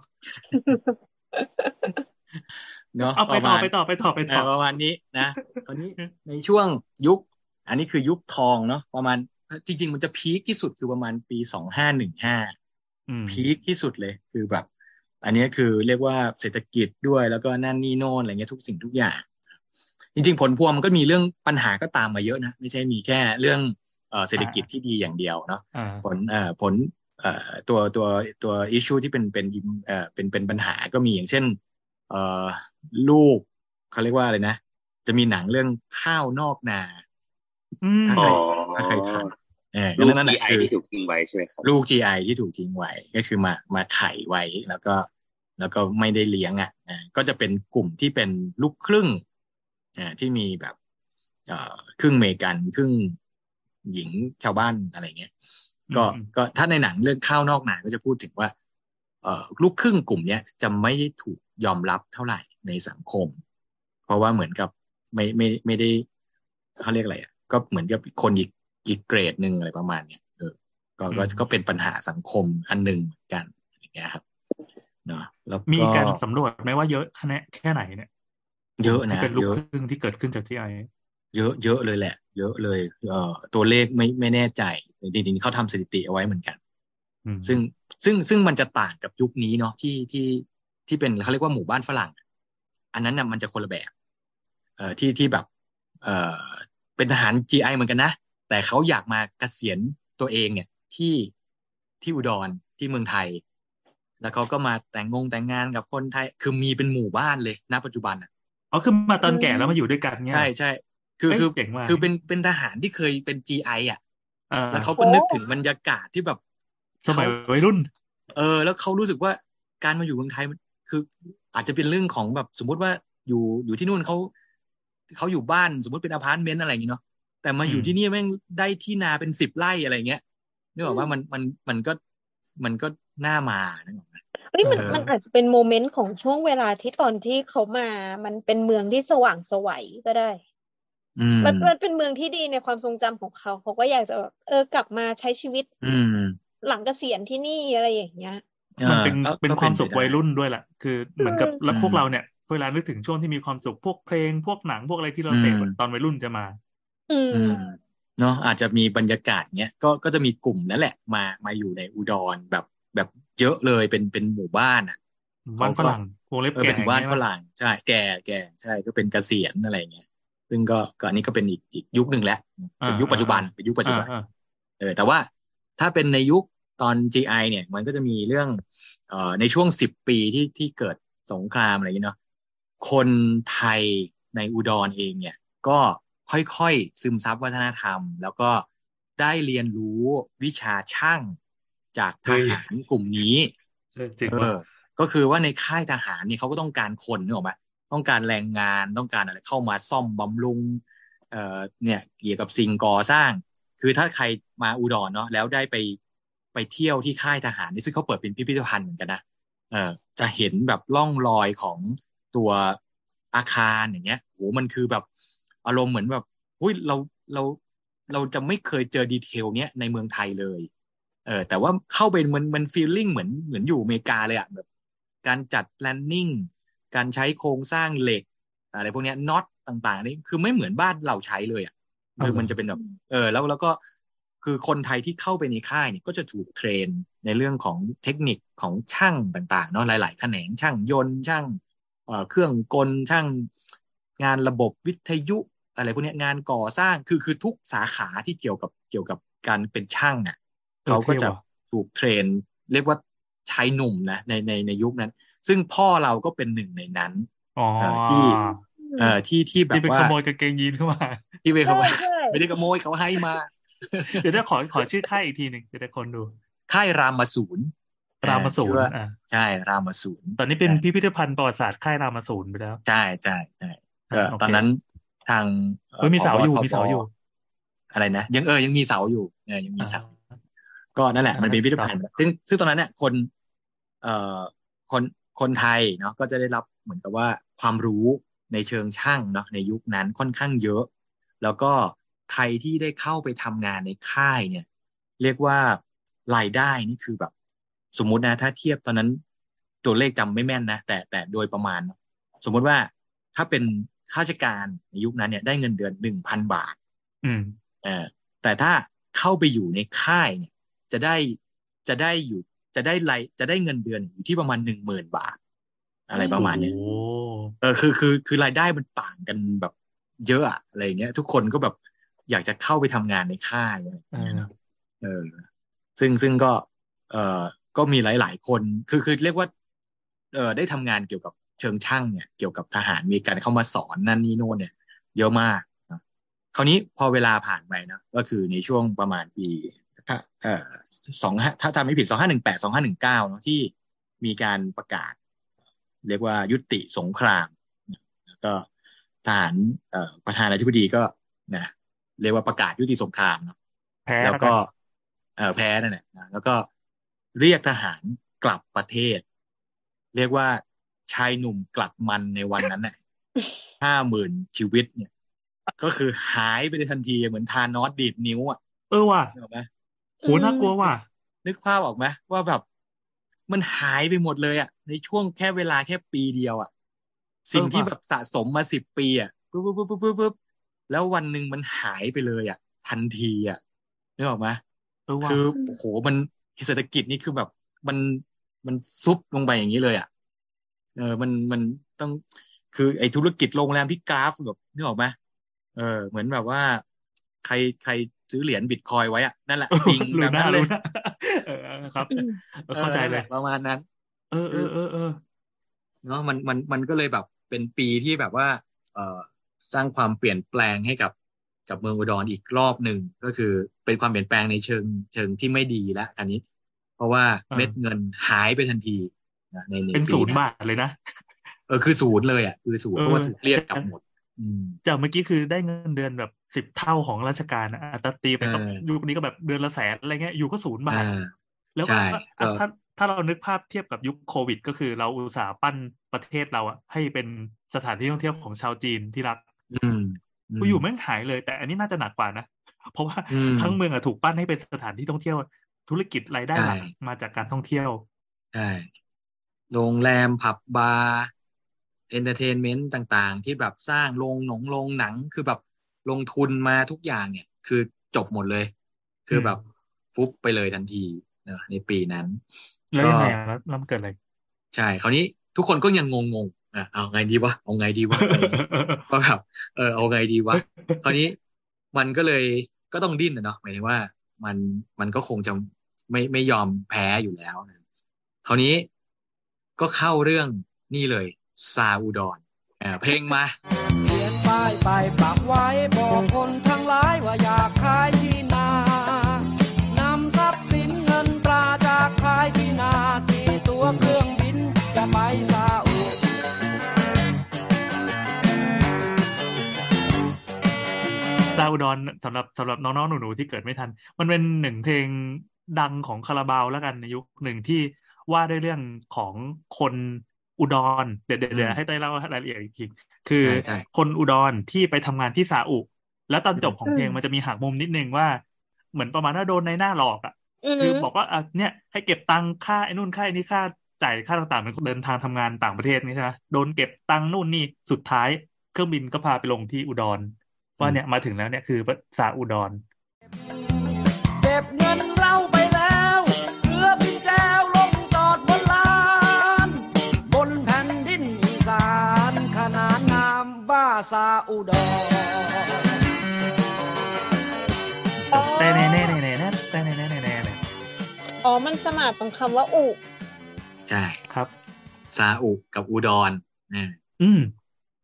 เนาะเอาไปประต่อมาณไปต่อไปต่อไปเอต่ออประมาณนี้นะตอนนี้ในช่วงยุค อันนี้คือยุคทองเนาะประมาณ จริง ๆ มันจะพีคที่สุดคือประมาณปีสองห้าหนึ่งห้าอืมพีคที่สุดเลยคือแบบ อันนี้คือเรียกว่าเศรษฐกิจด้วยแล้วก็นั่นนี่โน่นอะไรเงี้ยทุกสิ่งทุกอย่าง จริง ๆ ผลพวงมันก็มีเรื่องปัญหาก็ตามมาเยอะนะ ไม่ใช่มีแค่เรื่องเอ่อเศรษฐกิจที่ดีอย่างเดียวเนาะอ่าผลเอ่อผลเอ่อตัวตัวตัวอิชชูที่เป็นเป็นเอ่อเป็นเป็นปัญหาก็มีอย่างเช่นเอ่อลูกเขาเรียกว่าอะไรนะ จะมีหนังเรื่องข้าวนอกนาอืมถ้าอ๋เคอยถ้าเคยทำเออลูกนั่นแหละ GI คือที่ถูกทิ้งไว้ใช่ไหมครับลูก GI ที่ถูกทิ้งไว้ก็คือมามาไข่ไว้แล้วก็ แล้วก็ไม่ได้เลี้ยงอะอ่าก็จะเป็นกลุ่มที่เป็นลูกครึ่งอ่า ที่มีแบบเอ่อครึ่งเมกันครึ่งหญิงชาวบ้านอะไรเงี้ยก็อืมก็ถ้าในหนังเรื่องข้าวนอกนาก็จะพูดถึงว่าเอ่อลูกครึ่งกลุ่มเนี้ยจะไม่ได้ถูกยอมรับเท่าไหร่ในสังคม เพราะว่าเหมือนกับไม่ไม่ไม่ได้เขาเรียกอะไรอะก็เหมือนกับคนอีกอีกเกรดหนึ่งอะไรประมาณเนี้ยเออก็ก็อืมก็เป็นปัญหาสังคมอันหนึ่งเหมือนกันอย่างเงี้ยครับเนาะแล้วมีการสำรวจไหมว่าเยอะแค่ไหนแค่ไหนเนี่ย เยอะที่นะเป็นลูกเยอะครึ่งที่เกิดขึ้นจาก GI เยอะเยอะเลยแหละ เยอะเลย เอ่อตัวเลขไม่ไม่แน่ใจแต่จริงๆเขาทำสถิติเอาไว้เหมือนกันอืมซึ่งซึ่งซึ่งมันจะต่างกับยุคนี้เนาะที่ที่ที่เป็นเขาเรียกว่าหมู่บ้านฝรั่ง อันนั้นน่ะมันจะคนละแบบ เอ่อที่ที่แบบ เอ่อเป็นทหาร GI เหมือนกันนะ แต่เขาอยากมาเกษียณตัวเองเนี่ย ที่ที่อุดรที่เมืองไทย แล้วเขาก็มาแต่งงงแต่งงานกับคนไทย คือมีเป็นหมู่บ้านเลยณปัจจุบันอะ อ๋อคือมาตอนแก่แล้วมาอยู่ด้วยกันเนี่ยใช่ใช่คือเอ้ยคือเจ๋งว่ะคือเป็นเป็นทหารที่เคยเป็น GI อะอ่าแล้วเขาก็นึกถึงบรรยากาศที่แบบ สมัยวัยรุ่น เออ แล้วเขารู้สึกว่าการมาอยู่เมืองไทยมันคือ อาจจะเป็นเรื่องของแบบสมมุติว่าอยู่อยู่ที่นู่นเขาเขาอยู่บ้านสมมติเป็นอพาร์ตเมนต์อะไรอย่างเงี้เนาะแต่มาอยู่อืมที่นี่แม่งได้ที่นาเป็นสิบไร่อะไรเงี้ยนึกออกว่ามันมันมันก็มันก็น่ามานึกออกไหม เฮ้ยมันเออมันอาจจะเป็น moment ของช่วงเวลาที่ตอนที่เขามา มันเป็นเมืองที่สว่างไสวัยก็ได้อืมมันมันเป็นเมืองที่ดีในความทรงจำของเขา เขาก็อยากจะแบบเออกลับมาใช้ชีวิต อืมหลังเกษียณที่นี่อะไรอย่างเงี้ย มันเป็นอ่อก็เป็นก็ความสุขไปได้วัยรุ่นด้วยแหละคือเหมือนกับอืมแล้วพวกอืมเราเนี่ยเวลานึกถึงช่วงที่มีความสุขพวกเพลง พวกหนังพวกอะไรที่เราอืมเสพอะตอนวัยรุ่นจะมาอืมอืมเนาะอาจจะมีบรรยากาศเงี้ยก็ก็จะมีกลุ่มนั่นแหละ มามาอยู่ในอุดรแบบแบบ เยอะเลยเป็นเป็นหมู่บ้านอะบ้านเขาก็ฝรั่งวงเล็บเออแก่เป็นหมู่บ้านอย่ฝงเงี้ยรั่งใช่ แก่แก่ใช่ก็เป็นเกษียณอะไรเงี้ยซึ่งก็ก็อันนี้ก็เป็นอีกอีกยุคหนึ่งแหละเป็นยุคปัจจุบันเป็นยุคปัจจุบันอ่าเออแต่ว่าถ้าเป็นในยุคตอน GI เนี่ย มันก็จะมีเรื่องเอ่อในช่วงสิบปีที่ที่เกิดสงครามอะไรอย่างเงี้ยเนาะคนไทยในอุดรเองเนี่ย ก็ค่อยๆซึมซับวัฒนธรรม แล้วก็ได้เรียนรู้วิชาช่าง จากทหารกลุ่มนี้เออจริงเอว่ะอก็คือว่าในค่ายทหารเนี่ยเขาก็ต้องการคนนึกออกไหมต้องการแรงงานต้องการอะไรเข้ามาซ่อมบำรุงเอ่อเนี่ยเกี่ยวกับสิ่งก่อสร้าง คือถ้าใครมาอุดรเนาะแล้วได้ไปไปเที่ยวที่ค่ายทหารนี่ซึ่งเขาเปิดเป็นพิพิธภัณฑ์เหมือนกันนะเออจะเห็นแบบร่องรอยของตัวอาคารอย่างเงี้ยโหมันคือแบบอารมณ์เหมือนแบบอุ้ยเราเราเราจะไม่เคยเจอ detail เนี้ยในเมืองไทยเลย เออแต่ว่าเข้าไปมันมัน feeling เหมือนเหมือนอยู่อเมริกาเลยอะแบบ การจัด planning การใช้โครงสร้างเหล็กอะไรพวกเนี้ยน็อตต่างๆ นี่คือไม่เหมือนบ้านเราใช้เลยอะคือมันจะเป็นแบบ เออ แล้วแล้วก็คือคนไทยที่เข้าไปในค่ายเนี่ยก็จะถูก train ในเรื่องของเทคนิคของช่างต่างๆเนาะหลายๆแขนงช่างยนต์ช่างเอ่อเครื่องกลช่างงานระบบวิทยุ อะไรพวกเนี้ยงานก่อสร้างคือคือทุกสาขาที่เกี่ยวกับเกี่ยวกับการเป็นช่างอะ เขาก็จะถูกเทรน เรียกว่าชายหนุ่มนะในในในยุคนั้น ซึ่งพ่อเราก็เป็นหนึ่งในนั้นอ๋อเอ่อที่เอ่อที่ที่แบที่บไปว่าขโมยกางเกงยีนเข้ามาที่ไปขใช่โมยใช่ไม่ได้ขโมยเขาให้มา เดี๋ยวได้ขอขอชื่อค่ายอีกทีหนึ่งเดี๋ยวได้คนดู ค่ายรามาศูนย์รามาศูนชื่อย์ว่าอ่าใช่รามาศูนย์ตอนนี้เป็นพิพิธภัณฑ์ประวัติศาสตร์ค่ายรามาศูนย์ไปแล้วใช่ใช่ใช่ก็อ่าโอเคตอนนั้นทางเออมีเสาอยู่ผบมีเสาอยู่ อะไรนะยังเออยังมีเสาอยู่เออยังมีเสาอ่า ก็นั่นแหละอ่ามันเป็นพิพิธภัณฑ์ต่อซึ่งซึ่งตอนนั้นเนี่ยคนเอ่อคนคนไทยเนาะก็จะได้รับเหมือนกับว่าความรู้ในเชิงช่างเนาะในยุคนั้นค่อนข้างเยอะ แล้วก็ใครที่ได้เข้าไปทำงานในค่ายเนี่ย เรียกว่ารายได้นี่คือแบบ สมมุตินะ ถ้าเทียบตอนนั้นตัวเลขจำไม่แม่นนะ แต่แต่โดยประมาณเนอะสมมุติว่าถ้าเป็นข้าราชการในยุคนั้นเนี่ยได้เงินเดือนหนึ่งพันบาท อืมเออแต่ถ้าเข้าไปอยู่ในค่ายเนี่ย จะได้จะได้อยู่จะได้รายจะได้เงินเดือนอยู่ที่ประมาณหนึ่งหมื่นบาท อะไรประมาณเนี้ยโอ้เออคือคือคือรายได้มันต่างกันแบบเยอะอะอะไรเงี้ย ทุกคนก็แบบอยากจะเข้าไปทำงานในค่ายอะไรอย่างเงี้ยเนอะเออ ซึ่งซึ่งก็ เออก็มีหลาย ๆ คนคือคือเรียกว่า เออได้ทำงานเกี่ยวกับเชิงช่างเนี่ย เกี่ยวกับทหารมีการเข้ามาสอนนั่นนี่โน่นเนี่ย เยอะมากนะคราวนี้พอเวลาผ่านไปนะก็คือในช่วงประมาณปีถ้า เอ่อสองถ้าทำไม่ผิดสองห้าหนึ่งแปดสองห้าหนึ่งเก้าเนาะที่มีการประกาศ เรียกว่ายุติสงครามนะแล้วก็ทหารเอ่อประธานาธิบดีก็นะเรียกว่าประกาศยุติสงครามเนาะแพ้แล้วก็เออแพ้นั่นแหละนะแล้วก็เรียกทหารกลับประเทศ เรียกว่าชายหนุ่มกลับมันในวันนั้นน่ะห้าหมื่นชีวิตเนี่ย ก็คือหายไปในทันทีเหมือนทานอสดีดนิ้วอะ เออว่ะนึกออกไหม โหน่ากลัวว่ะ นึกภาพออกไหมว่าแบบมันหายไปหมดเลยอะ ในช่วงแค่เวลาแค่ปีเดียวอะ สิ่งที่เออว่ะแบบสะสมมาสิบปีอะปุ๊บปุ๊บปุ๊บปุ๊บปุ๊บปุ๊บแล้ววันหนึ่งมันหายไปเลยอะ ทันทีอะนึกออกไหมเออว่ะคือโอ้โหมันเศรษฐกิจนี่คือแบบมันมันซุบลงไปอย่างนี้เลยอะเออมันมันต้องคือไอ้ธุรกิจโรงแรมที่กราฟแบบนึกออกไหมเออ เหมือนแบบว่า ใครใครซื้อเหรียญบิตคอยไว้อะนั่นแหละปิงรู้แบบหน้านั้นเลยรู้หน้าเออครับอืมเออเข้าใจออนั่นเลแหยประมาณนั้น เออเออเออเออเนาะมันมันมันก็เลยแบบเป็นปีที่แบบว่า เอ่อสร้างความเปลี่ยนแปลงให้กับกับเมืองอุดรอีกรอบหนึ่งก็คือเป็นความเปลี่ยนแปลงในเชิงเชิงที่ไม่ดีแล้วอันนี้ เพราะว่าเม็ดเงินหายไปทันทีนะในในเป็นปีศูนย์บาทเลยนะเออคือศูนย์เลยอะคือศูนย์เออเพราะว่าถูกเรียกกลับหมดอืมจากเมื่อกี้คือได้เงินเดือนแบบ สิบเท่าของราชการอะอัตราตีไปก็เออยุคนี้ก็แบบเดือนละแสนอะไรเงี้ยอยู่ก็ศูนย์บาทอ่าแล้วใช่ก็ก็ถ้าถ้าเรานึกภาพเทียบกับยุคโควิด ก็คือเราอุตสาห์ปั้นประเทศเราอะให้เป็นสถานที่ท่องเที่ยวของชาวจีนที่รัก อืมกูอยู่แม่งหายเลย แต่อันนี้น่าจะหนักกว่านะ เพราะว่าอืมทั้งเมืองอะถูกปั้นให้เป็นสถานที่ท่องเที่ยว ธุรกิจรายได้หลักใช่มาจากการท่องเที่ยวใช่โรงแรมผับบาร์ entertainment ต่างๆ ที่แบบสร้างโรงหนังโรงหนังคือแบบ ลงทุนมาทุกอย่างเนี่ย คือจบหมดเลย คือแบบฟุบไปเลยทันทีเนอะในปีนั้น แล้วก็ยังไงอะแล้วแล้วมันเกิดอะไร ใช่ คราวนี้ทุกคนก็ยังงงๆอะเอาไงดีวะ เอาไงดีวะก็แบบเออเอาไงดีวะ คราวนี้มันก็เลยก็ต้องดิ้นนะเนาะหมายถึงว่ามันมันก็คงจะไม่ไม่ยอมแพ้อยู่แล้วนะคราวนี้ก็เข้าเรื่องนี่เลยซาอุดรอ่าเพลงมา ไปปักไว้บอกคนทั้งหลายว่าอยากขายที่นานำทรัพย์สินเงินตราจากขายที่นาที่ตัวเครื่องบินจะไปซาอุซาอุดอนสำหรับสำหรับน้องๆหนูๆที่เกิดไม่ทัน มันเป็นหนึ่งเพลงดังของคาราบาวแล้วกันในยุคหนึ่งที่ว่าด้วยเรื่องของคน อุดรเดี๋ยวเดี๋ยวเดี๋ยวให้เต้ยเล่ารายละเอียดอีกทีคือใช่ใช่คนอุดรที่ไปทำงานที่ซาอุ แล้วตอนจบของอืมเพลงมันจะมีหักมุมนิดนึงว่า เหมือนประมาณว่าโดนในหน้าหลอกอะอืมคือบอกว่าอะเนี่ย ให้เก็บตังค่าไอ้นู่นค่าไอ้นี่ค่าจ่ายค่าต่างๆเหมือนเดินทางทำงานต่างประเทศนี่ใช่ไหมโดนเก็บตังนู่นนี่สุดท้าย เครื่องบินก็พาไปลงที่อุดรว่าเนี่ยมาถึงแล้วเนี่ยคือซาอุดรเก็บเงินเราไป ซาอุดรแต่แน่แน่แน่แน่แน่แต่แน่แน่แน่แน่แน่อ๋อ มันสมาร์ทตรงคำว่าอุใช่ครับซาอุกับอุดรเนี่ยอืม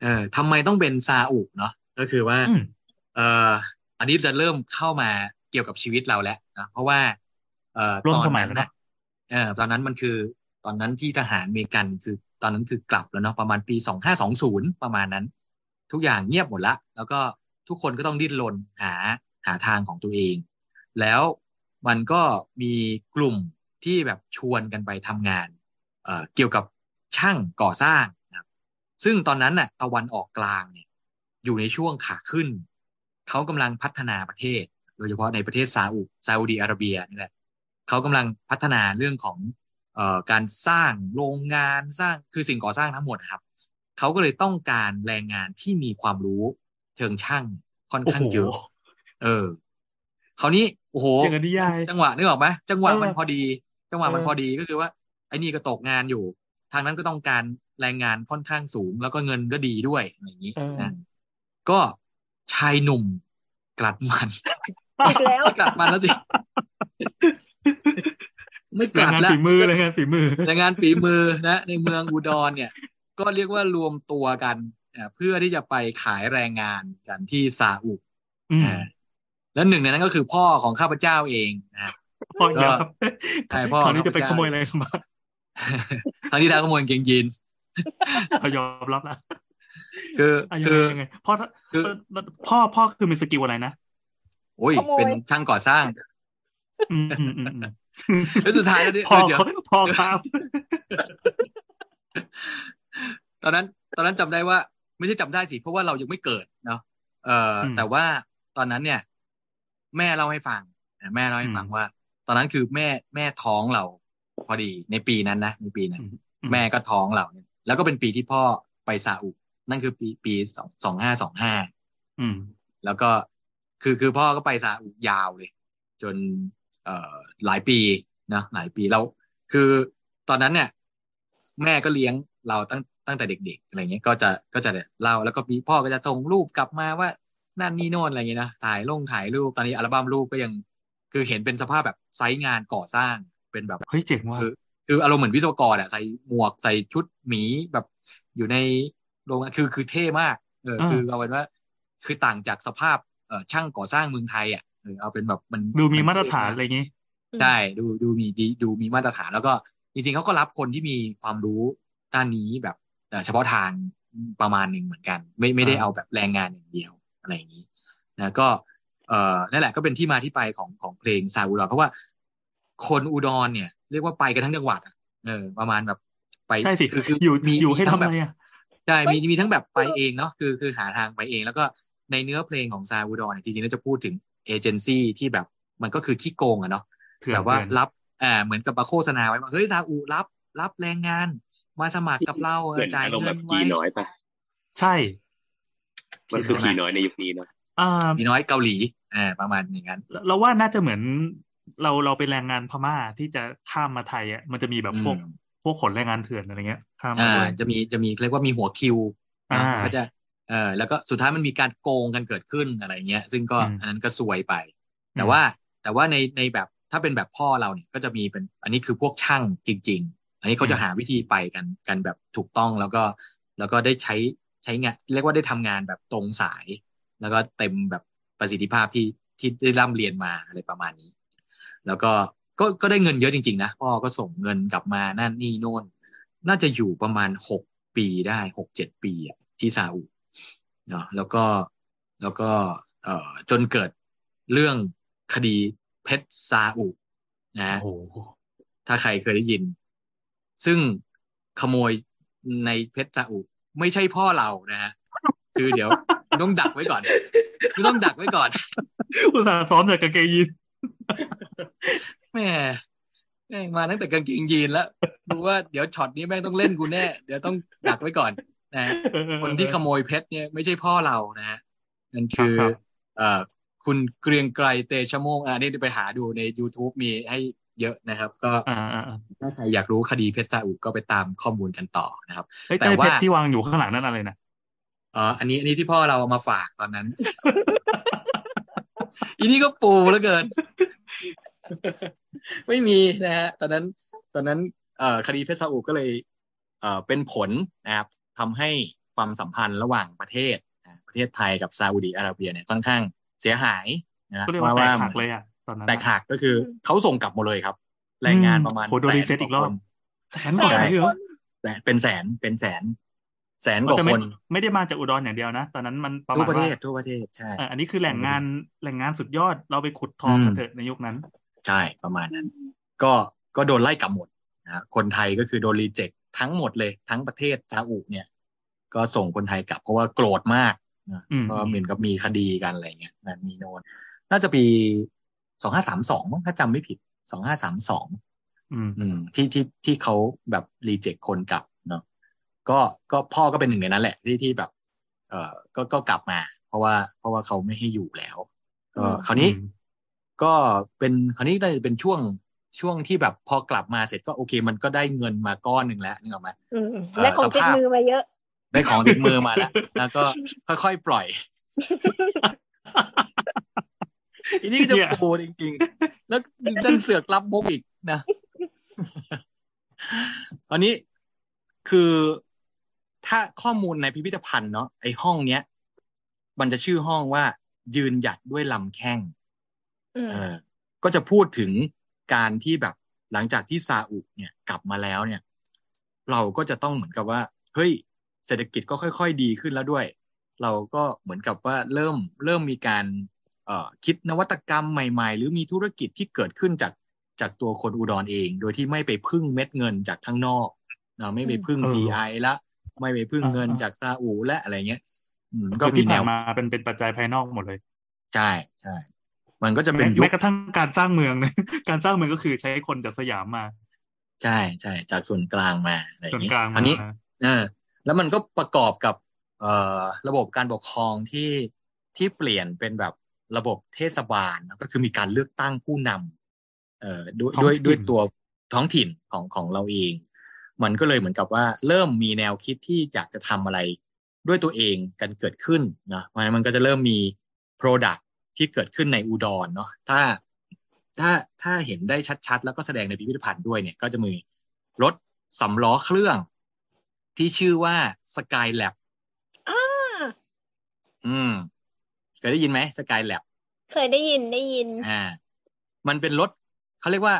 เออทำไมต้องเป็นซาอุเนาะก็คือว่าอืมเอ่ออันนี้จะเริ่มเข้ามาเกี่ยวกับชีวิตเราแล้วนะเพราะว่า เอ่อร่วมตอนสมัยนั้นแล้วเนนะอะเออตอนนั้นมันคือ ตอนนั้นที่ทหารอเมริกันคือ ตอนนั้นคือกลับแล้วเนาะประมาณปีสองห้าสองศูนย์ประมาณนั้น ทุกอย่างเงียบหมดละ แล้วก็ทุกคนก็ต้องดิ้นรนหาหาทางของตัวเอง แล้วมันก็มีกลุ่มที่แบบชวนกันไปทำงานเเกี่ยวกับช่างก่อสร้างนะครับซึ่งตอนนั้นน่ะตะวันออกกลางเนี่ยอยู่ในช่วงขาขึ้น เขากำลังพัฒนาประเทศ โดยเฉพาะในประเทศซาอุซาอุดีอาระเบียนี่แหละเขากำลังพัฒนาเรื่องของออการสร้างโรงงานสร้างคือสิ่งก่อสร้างทั้งหมดนะครับ เขาก็เลยต้องการแรงงานที่มีความรู้เชิงช่างค่อนโอ้ข้างโหเยอะ เออคราวนี้โอ้โหอย่างกับนิยายจังหวะนึกออกไหมจังหวะเออมันพอดี จังหวะมันเออพอดีก็คือว่าไอ้นี่ก็ตกงานอยู่ ทางนั้นก็ต้องการแรงงานค่อนข้างสูง แล้วก็เงินก็ดีด้วยอะไรอย่างนี้เออนะก็ชายหนุ่มกลัดมันอีกแล้วไม่กลัดมันแล้วสิไม่กแรลังดงานแล้วฝีมือแรงงานฝีมือแรงงานฝีมือนะ ในเมืองอุดรเนี่ย ก็เรียกว่ารวมตัวกันอ่าเพื่อที่จะไปขายแรงงานกันที่ซาอุอืมอ่าแล้วหนึ่งในนั้นก็คือพ่อของข้าพเจ้าเองนะพ่อเยอะครับใช่พ่อคราวนี้จะไปข้าพเจ้าขโมยอะไรเข้ามาทางที่ได้ขโมยกางเกงยีนเอายอมรับนะคือเอายังคืไงอยังไงพ่อถ้าคือเออพ่อพ่อคือมีสกิลอะไรนะโอ้ยขโมยเป็นช่างก่อสร้างอืมอืมอืมอืมแล้วสุดท้ายแล้วเนี่ยพ่อเดี๋ยวพ่อครับ ตอนนั้น ตอนนั้นจำได้ว่า ไม่ใช่จำได้สิเพราะว่าเรายังไม่เกิดเนาะเอ่ออมแต่ว่าตอนนั้นเนี่ย แม่เล่าให้ฟังนะแม่เล่าให้ฟังอืมว่า ตอนนั้นคือแม่แม่ท้องเรา พอดีในปีนั้นนะในปีนั้นแม่ก็ท้องเราเนี่ยแล้วก็เป็นปีที่พ่อไปซาอุนั่นคือปีปีสองสองห้าสองห้าอืมแล้วก็คือคือพ่อก็ไปซาอุยาวเลย จน เอ่อหลายปีนะหลายปีแล้วคือตอนนั้นเนี่ย แม่ก็เลี้ยง เราตั้งตั้งแต่เด็กๆอะไรเงี้ยก็จะก็จะเล่าแล้วก็มีพ่อก็จะส่งรูปกลับมาว่านั่นนี่โน่นอะไรเงี้ยนะถ่ายลงถ่ายรูปตอนนี้อัลบั้มรูปก็ยัง คือเห็นเป็นสภาพแบบไซต์งานก่อสร้างเป็นแบบเฮ้ยเจ๋งว่ะคือคืออารมณ์เหมือนวิศวกรอะใส่หมวกใส่ชุดหมีแบบอยู่ในโรงงานคือคือเท่มากเอออ่าคือเอาเป็นว่า คือต่างจากสภาพเอ่อช่างก่อสร้างเมืองไทยอะเออเอาเป็นแบบมันดูมีนมาตรฐานเท่อะไรอย่างงี้ใช่ดูดูมีดีดูมีมาตรฐานแล้วก็จริงๆเขาก็รับคนที่มีความรู้ ด้านนี้แบบเอ่อเฉพาะทางประมาณหนึ่งเหมือนกัน ไม่ไม่ได้อ่าเอาแบบแรงงานอย่างเดียวอะไรอย่างนี้นะก็เอ่อนั่นแหละก็เป็นที่มาที่ไปของของเพลงซาอุดรเพราะว่าคนอุดรเนี่ย เรียกว่าไปกันทั้งจังหวัดอะเออประมาณแบบไปใช่สิคือคืออยู่มีอยู่มีให้ทั้ทำงแบอะบไรอะใช่มีมีทั้งแบบไปเองเนาะคือคือหาทางไปเอง แล้วก็ในในเนื้อเพลงของซาอุดอนจริงๆแล้วจะพูดถึงเอเจนซี่ที่แบบมันก็คือขี้โกงอะเนาะแบบว่ารับอ่าเหมือนกับมาโฆษณาไว้ว่าเฮ้ยซาอุรับรับแรงงาน มาสมัครกับเราจ่ายเงินไว้ผีน้อยปะใช่ มันคือผีน้อยในยุคนี้เนาะอ่าผีน้อยเกาหลีอ่าประมาณอย่างนั้นเราว่าน่าจะเหมือนเราเราเป็นแรงงานพม่าที่จะข้ามมาไทยอะมันจะมีแบบพวกพวกขนแรงงานเถื่อนอะไรเงี้ยข้ามมาจะมีจะมีเรียกว่ามีหัวคิวก็จะเออแล้วก็สุดท้ายมันมีการโกงกันเกิดขึ้นอะไรเงี้ย ซึ่งก็อันนั้นก็ซวยไป แต่ว่าแต่ว่าในในแบบถ้าเป็นแบบพ่อเราเนี่ยก็จะมีเป็น อันนี้คือพวกช่างจริงๆ อันนี้เขาจะหาวิธีไปกันกันแบบถูกต้องแล้วก็แล้วก็ได้ใช้ใช้งานเรียกว่าได้ทำงานแบบตรงสาย แล้วก็เต็มแบบประสิทธิภาพที่ที่ได้ร่ำเรียนมาอะไรประมาณนี้ แล้วก็ก็ก็ได้เงินเยอะจริงๆนะพ่อก็ส่งเงินกลับมานั่นนี่โน่น น่าจะอยู่ประมาณหกปีได้หกเจ็ดปีอะที่ซาอุเนาะแล้วก็แล้วก็เอ่อจนเกิดเรื่องคดีเพชรซาอุนะถ้าใครเคยได้ยิน ซึ่งขโมยในเพชรซาอุไม่ใช่พ่อเรานะฮะคือเดี๋ยวต้องดักไว้ก่อนคือต้องดักไว้ก่อน อุตส่าห์ซ้อมจากกางเกงยีนแม่มาตั้งแต่กางเกงยีนแล้วรู้ว่าเดี๋ยวช็อตนี้แม่งต้องเล่นกูแน่ เดี๋ยวต้องดักไว้ก่อนนะคนที่ขโมยเพชรเนี่ยไม่ใช่พ่อเรานะฮะนั่นคือ เอ่อคุณเกรียงไกรเตชโมงอันนี้ไปหาดูใน youtube มีให้ เยอะนะครับ ก็ถ้าใครอยากรู้คดีเพชรซาอุก็ไปตามข้อมูลกันต่อนะครับแต่ว่าที่วางอยู่ข้างหลังนั่นอะไรนะอ๋ออันนี้อันนี้ที่พ่อเราเอามาฝากตอนนั้น อีนี่ก็ปูแล้วเกิน ไม่มีนะฮะตอนนั้นตอนนั้นเอ่อคดีเพชรซาอุก็เลยเอ่อเป็นผลนะครับทำให้ความสัมพันธ์ระหว่างประเทศ ประเทศไทยกับซาอุดีอาระเบียเนี่ยค่อนข้างเสียหายนะว่าว่าแตกหักเลยอะ ตอนนั้นแตกหักก็คือเขาส่งกลับหมดเลยครับ แรงงานประมาณแสนอีกรอบแสนกว่าเลยเหรอแต่เป็นแสนเป็นแสน แสนกว่าคนไม่ได้มาจากอุดรอย่างเดียวนะ ตอนนั้นมันประมาณทั่วประเทศทั่วประเทศใช่อันนี้คือแหล่งงานแหล่งงานสุดยอดเราไปขุดทองกันเถอะในยุคนั้น ใช่ประมาณนั้น ก็ก็โดนไล่กลับหมดนะคนไทยก็คือโดนรีเจ็คทั้งหมดเลย ทั้งประเทศซาอุเนี่ย ก็ส่งคนไทยกลับเพราะว่าโกรธมากนะเพราะเหมือนกับมีคดีกันอะไรเงี้ยนั่นนี่โน่นน่าจะปี สองห้าสามสองถ้าจำไม่ผิดสองห้าสามสองที่ที่ที่เขาแบบรีเจ็คคนกลับเนาะก็ก็พ่อก็เป็นหนึ่งในนั้นแหละที่ที่แบบ เออก็ก็กลับมา เพราะว่าเพราะว่าเขาไม่ให้อยู่แล้วก็คราวนี้ก็เป็นคราวนี้ได้เป็นช่วงช่วงที่แบบพอกลับมาเสร็จก็โอเค มันก็ได้เงินมาก้อนหนึ่งแล้วนึกออกไหมและของติดมือมาเยอะ ได้ของติดมือมาแล้ว แล้วก็ค่อยๆปล่อย อันนี้ก็จะปูจริงๆ แล้วดันเสือกรับมุกอีกนะอันนี้คือถ้าข้อมูลในพิพิธภัณฑ์เนาะไอห้องเนี้ย มันจะชื่อห้องว่า ยืนหยัดด้วยลำแข้งเออ ก็จะพูดถึงการที่แบบหลังจากที่ซาอุเนี่ยกลับมาแล้วเนี่ย เราก็จะต้องเหมือนกับว่า เฮ้ย เศรษฐกิจก็ค่อย ๆ ดีขึ้นแล้วด้วย เราก็เหมือนกับว่าเริ่มเริ่มมีการเอ่อ คิดนวัตกรรมใหม่ ๆ หรือมีธุรกิจที่เกิดขึ้นจากจากตัวคนอุดรเอง โดยที่ไม่ไปพึ่งเม็ดเงินจากข้างนอกนะไม่ไปพึ่ง TI ละไม่ไปพึ่งเงินจากซาอุและอะไรเงี้ยก็มีแนวมาเป็นเป็นปัจจัยภายนอกหมดเลย ใช่ใช่มันก็จะเป็นแม้กระทั่งการสร้างเมืองการสร้างเมืองก็คือใช้คนจากสยามมา ใช่ใช่จากส่วนกลางมาอะไรอย่างนี้อันนี้เออแล้วมันก็ประกอบกับ เอ่อระบบการปกครองที่ที่เปลี่ยนเป็นแบบ ระบบเทศบาลก็คือมีการเลือกตั้งผู้นำเอ่อด้วยด้วยด้วยตัวท้องถิ่นของของเราเอง มันก็เลยเหมือนกับว่า เริ่มมีแนวคิดที่อยากจะทำอะไรด้วยตัวเองกันเกิดขึ้นนะเพราะฉะนั้นมันก็จะเริ่มมี Product ที่เกิดขึ้นในอุดรเนาะถ้าถ้าถ้าเห็นได้ชัดๆ แล้วก็แสดงในพิพิธภัณฑ์ด้วยเนี่ย ก็จะมีรถสำล้อเครื่อง ที่ชื่อว่าสกายแล็บอ่าอืม เคยได้ยินไหมสกายแล็บเคยได้ยินได้ยิน อ่า มันเป็นรถเขาเรียกว่า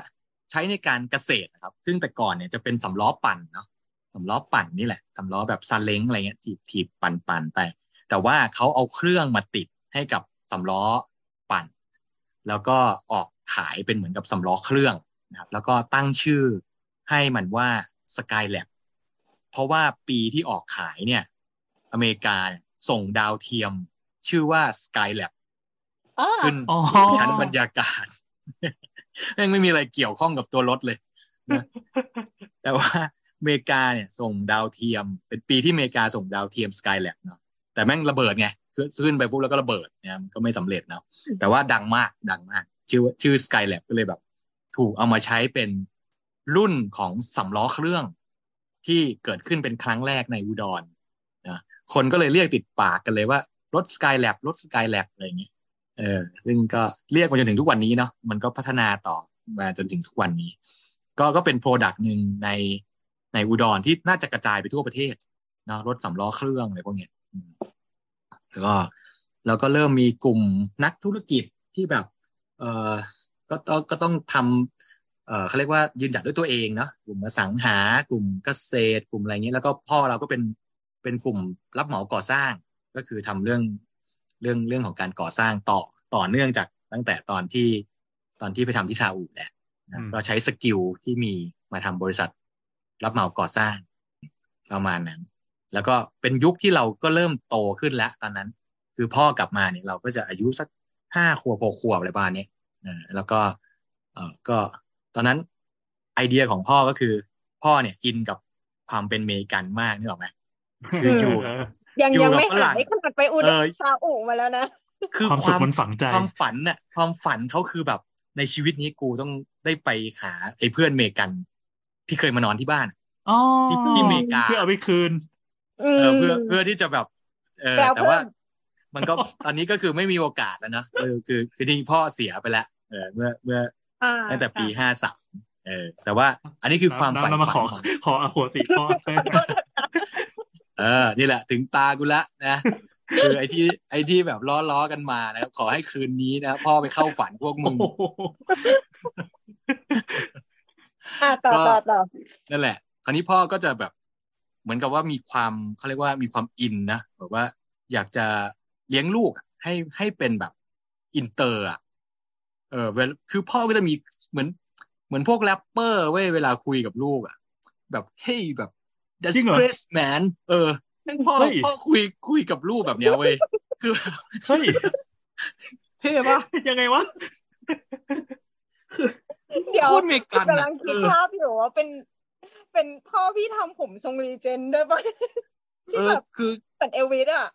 ใช้ในการเกษตรครับ ซึ่งแต่ก่อนเนี่ยจะเป็นสำล้อปั่นเนาะสำล้อปั่นนี่แหละสำล้อแบบซาเล้งอะไรเงี้ยถีบถีบปั่นปั่นไป แต่ว่าเขาเอาเครื่องมาติดให้กับสำล้อปั่น แล้วก็ออกขายเป็นเหมือนกับสำล้อเครื่องนะครับ แล้วก็ตั้งชื่อให้มันว่าสกายแล็บเพราะว่าปีที่ออกขายเนี่ย อเมริกาส่งดาวเทียม ชื่อว่า Skylab อ๋อขึ้นอ๋อชั้นบรรยากาศแม่งไม่มีอะไรเกี่ยวข้องกับตัวรถเลยนะแต่ว่าอเมริกาเนี่ยส่งดาวเทียม เป็นปีที่อเมริกาส่งดาวเทียม Skylab เนาะแต่แม่งระเบิดไงคือขึ้นไปปุ๊บแล้วก็ระเบิดเนี่ยมันก็ไม่สำเร็จเนาะแต่ว่าดังมากดังมาก ชื่อชื่อ Skylab ก็เลยแบบ ถูกเอามาใช้เป็นรุ่นของสำล้อเครื่องที่เกิดขึ้นเป็นครั้งแรกในอุดรนะคนก็เลยเรียกติดปากกันเลยว่า รถ Skylab รถ Skylab อะไรอย่างเงี้ยเออซึ่งก็เรียกมาจนถึงทุกวันนี้เนาะมันก็พัฒนาต่อมาจนถึงทุกวันนี้ ก็ก็เป็นโปรดักต์หนึ่งในในอุดรที่น่าจะกระจายไปทั่วประเทศเนาะรถสำล้อเครื่องอะไรพวกเนี้ยแล้วก็แล้วก็เริ่มมีกลุ่มนักธุรกิจที่แบบ เออก็ต้องก็ต้องทำเออเขาเรียกว่ายืนหยัดด้วยตัวเองเนาะกลุ่มสังหากลุ่มเกษตร กลุ่มอะไรเงี้ยแล้วก็พ่อเราก็เป็นเป็นกลุ่มรับเหมาก่อสร้าง ก็คือทำเรื่องเรื่องเรื่องของการก่อสร้างต่อต่อเนื่องจากตั้งแต่ตอนที่ตอนที่ไปทำที่ซาอุแหละนะอืมก็ใช้ skill ที่มีมาทำบริษัท รับเหมาก่อสร้างประมาณนั้น แล้วก็เป็นยุคที่เราก็เริ่มโตขึ้นแล้วตอนนั้น คือพ่อกลับมาเนี่ยเราก็จะอายุสักห้าขวบหกขวบอะไรประมาณเนี้ยเออแล้วก็เออก็ตอนนั้นไอเดียของพ่อก็คือ พ่อเนี่ย in กับความเป็นอเมริกันมากนึกออกไหมคืออยู่เออ ยังอยู่ยังกับไม่ฝรั่หางยขนาดไปอุดเออซาอุมาแล้วนะคือความสุขมันฝังใจความฝันน่ะ ความฝันเขาคือแบบในชีวิตนี้กูต้องได้ไปหาไอ้เพื่อนอเมริกัน ที่เคยมานอนที่บ้านอ๋อที่ที่อเมริกาเพื่อเอาไปคืนอืเอมอเพื่อเพื่อที่จะแบบ เออแปลแต่ว่าเพิ่มมันก็ตอนนี้ก็คือไม่มีโอกาสแล้วเนอะเออคือคือจริงๆพ่อเสียไปแล้วเออเมื่อเมื่ออ่าตั้งแต่ปีห้าสามเออ แต่ว่าอันนี้คือความฝันน้ำมาขฝัอนของขออโหสิพ่อ เออ นี่แหละ ถึงตากูละนะคือไอ้ที่ไอ้ที่แบบล้อล้อๆกันมานะครับขอให้คืนนี้นะพ่อไปเข้าฝันพวกมึโอ้งโหอ่าต่อก็ต่อต่อนั่นแหละ คราวนี้พ่อก็จะแบบ เหมือนกับว่ามีความเขาเรียกว่ามีความ in นะแบบว่าอยากจะเลี้ยงลูกอะให้ให้เป็นแบบอินเตอร์อะเออเวลคือพ่อก็จะมีเหมือน เหมือนพวกแรปเปอร์เว้ยเวลาคุยกับลูกอะ แบบเฮ้ยแบบ that's จริงเหรอ Chris man เออพ่อเฮ้ยพ่อคุยคุยกับลูกแบบเนี้ยเว้ยคือเฮ้ยเท่ปะยังไงวะเดี๋ยวโคตรเมกันกำอะลังคิเอดอภาพอยู่ว่าเป็น เป็นพ่อพี่ทำผมทรงรีเจนด้วยป่ะเอที่อแบบคือเหมือนเอลวิสอะ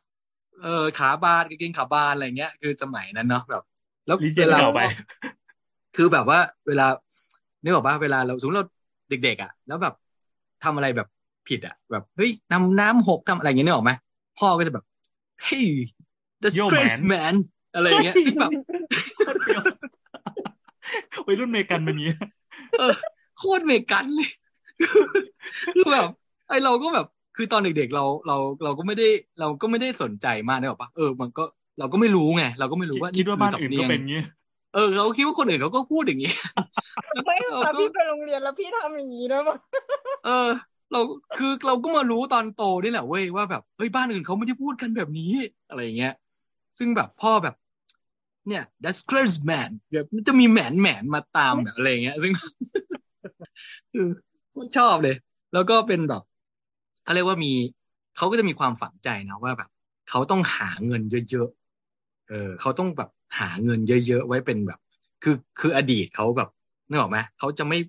เออขาบานกางเกงขาบานอะไรเงี้ย คือสมัยนั้นเนาะแบบ แล้วรีเจนวลเก่าไป คือแบบว่าเวลานึกออกป่ะเวลาเราสมมติเราเด็กๆอะ แล้วแบบทำอะไรแบบ ผิดอะแบบเฮ้ยน้ำน้ำหกทำอะไรอย่างเงี้ยนึกออกไหมพ่อก็จะแบบเฮ้ย that's Yo, Chris man man อะไรอย่างเงี้ยซึ่งแบบโคตรเฟี้ยววัยรุ่นเมกันมันนี้เออโคตรเมกันเลยคือแบบไอเราก็แบบคือตอนเด็กๆเราเราเราก็ไม่ได้เราก็ไม่ได้สนใจมากนะบอกปะเออ มันก็เราก็ไม่รู้ไงเราก็ไม่รู้ว่าคิดว่าบ้านอื่นคืก็สำเป็นยงงี้เออเราคิดว่าคนอื่นเขาก็พูดอย่างนี้ไม่เราค่ะก็พี่ไปโรงเรียนแล้วพี่ทำอย่างนี้ด้วยป่ะเออ เราคือเราก็มารู้ตอนโตนี่แหละเว้ยว่าแบบเฮ้ยบ้านอื่นเขาไม่ได้พูดกันแบบนี้อะไรอย่างเงี้ย ซึ่งแบบพ่อแบบเนี่ย that's Chris man แบบมันจะมีแหมนแหมนมาตามแบบอะไรอย่างเงี้ย ซึ่งคือชอบเลย แล้วก็เป็นแบบเขาเรียกว่ามีเขาก็จะมีความฝังใจนะว่าแบบเขาต้องหาเงินเยอะๆเออเขาต้องแบบหาเงินเยอะๆไว้เป็นแบบ คือคืออดีตเขาแบบนึกออกไหมเขาจะไม่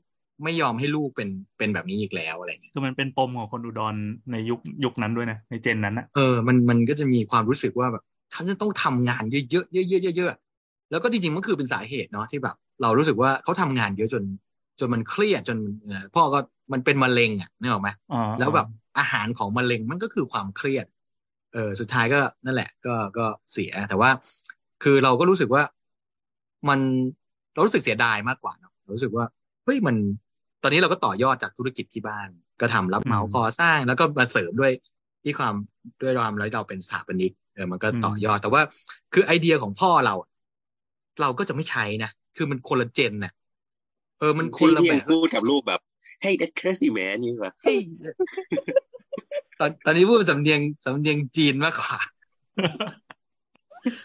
ไม่ยอมให้ลูกเป็นเป็นแบบนี้อีกแล้วอะไรเงี้ยคือมันเป็นปมของคนอุดรในยุคยุคนั้นด้วยนะในเจนนั้นนะเออมันมันก็จะมีความรู้สึกว่าแบบฉันจะต้องทำงานเยอะๆเยอะๆเยอะๆแล้วก็จริงๆมันคือเป็นสาเหตุเนาะที่แบบ เรารู้สึกว่าเขาทำงานเยอะจน จนมันเครียดจนเอ่อพ่อก็มันเป็นมะเร็งอะนึกออกไหมอ๋อแล้วแบบอาหารของมะเร็งมันก็คือความเครียด เออสุดท้ายก็นั่นแหละ ก็ก็เสียแต่ว่า คือเราก็รู้สึกว่ามันเรารู้สึกเสียดายมากกว่าเนอะเรารู้สึกว่าเฮ้ยมัน ตอนนี้เราก็ต่อยอดจากธุรกิจที่บ้าน ก็ทำรับเหมาก่อสร้าง แล้วก็มาเสริมด้วยที่ความด้วยความแล้วเราเป็นสถาปนิกเออมันก็ต่อยอดแต่ว่าคือไอเดียของพ่อเรา เราก็จะไม่ใช้นะคือมันคนละเจนนะเออมันคนละที่แบยังบพูดกับลูกแบบ hey that's crazy man นี่ว่ะเฮ้ยตอนตอนนี้พูดเป็นสำเนียงสำเนียงจีนมากกว่า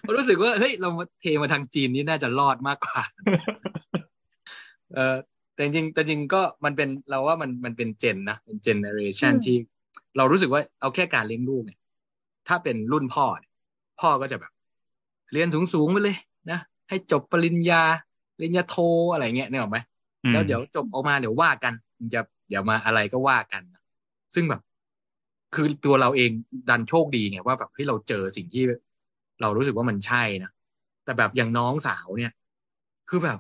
ผมรู้สึกว่าเฮ้ยเรามาเทมาทางจีนนี่น่าจะรอดมากกว่า เออ แต่จริงๆแต่จริงก็มันเป็นเราว่ามันมันเป็นเจนนะเป็นเจเนอเรชันอืมที่เรารู้สึกว่าเอาแค่การเลี้ยงลูกเนี่ย ถ้าเป็นรุ่นพ่อเนี่ยพ่อก็จะแบบ เรียนสูงๆไปเลยนะให้จบปริญญาปริญญาโทอะไรเงี้ยนึกออกไหมอืมแล้วเดี๋ยวจบออกมาเดี๋ยวว่ากันมึงจะเดี๋ยวมาอะไรก็ว่ากัน ซึ่งแบบ คือตัวเราเองดันโชคดีไงว่าแบบเฮ้ยเราเจอสิ่งที่เรารู้สึกว่ามันใช่นะแต่แบบอย่างน้องสาวเนี่ย คือแบบ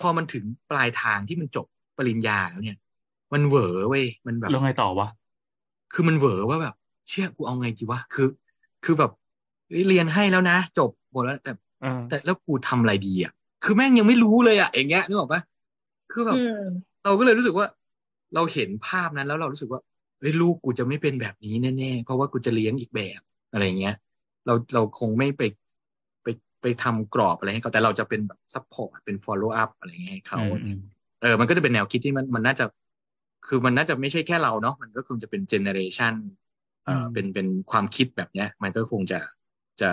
พอมันถึงปลายทางที่มันจบปริญญาแล้วเนี่ย มันเหวอเว้ยมันแบบแล้วไงต่อวะคือมันเหวอว่าแบบ เชี่ยกูเอาไงดีวะคือ คือแบบเฮ้ยเรียนให้แล้วนะ จบหมดแล้วแต่เออแต่แล้วกูทำอะไรดีอะ คือแม่งยังไม่รู้เลยอะอย่างเงี้ยนึกออกปะคือแบบอืมเราก็เลยรู้สึกว่า เราเห็นภาพนั้นแล้วเรารู้สึกว่าเฮ้ยลูกกูจะไม่เป็นแบบนี้แน่ๆเพราะว่ากูจะเลี้ยงอีกแบบอะไรเงี้ย เราเราคงไม่ไป ไปไปทำกรอบอะไรให้เขาแต่เราจะเป็นแบบ support เป็น follow up อะไรเงี้ยให้เขาอืมอืมเออ มันก็จะเป็นแนวคิดที่มันมันน่าจะ คือมันน่าจะไม่ใช่แค่เราเนาะมันก็คงจะเป็น generation เอ่ออมเป็นเป็นความคิดแบบเนี้ย มันก็คงจะจะ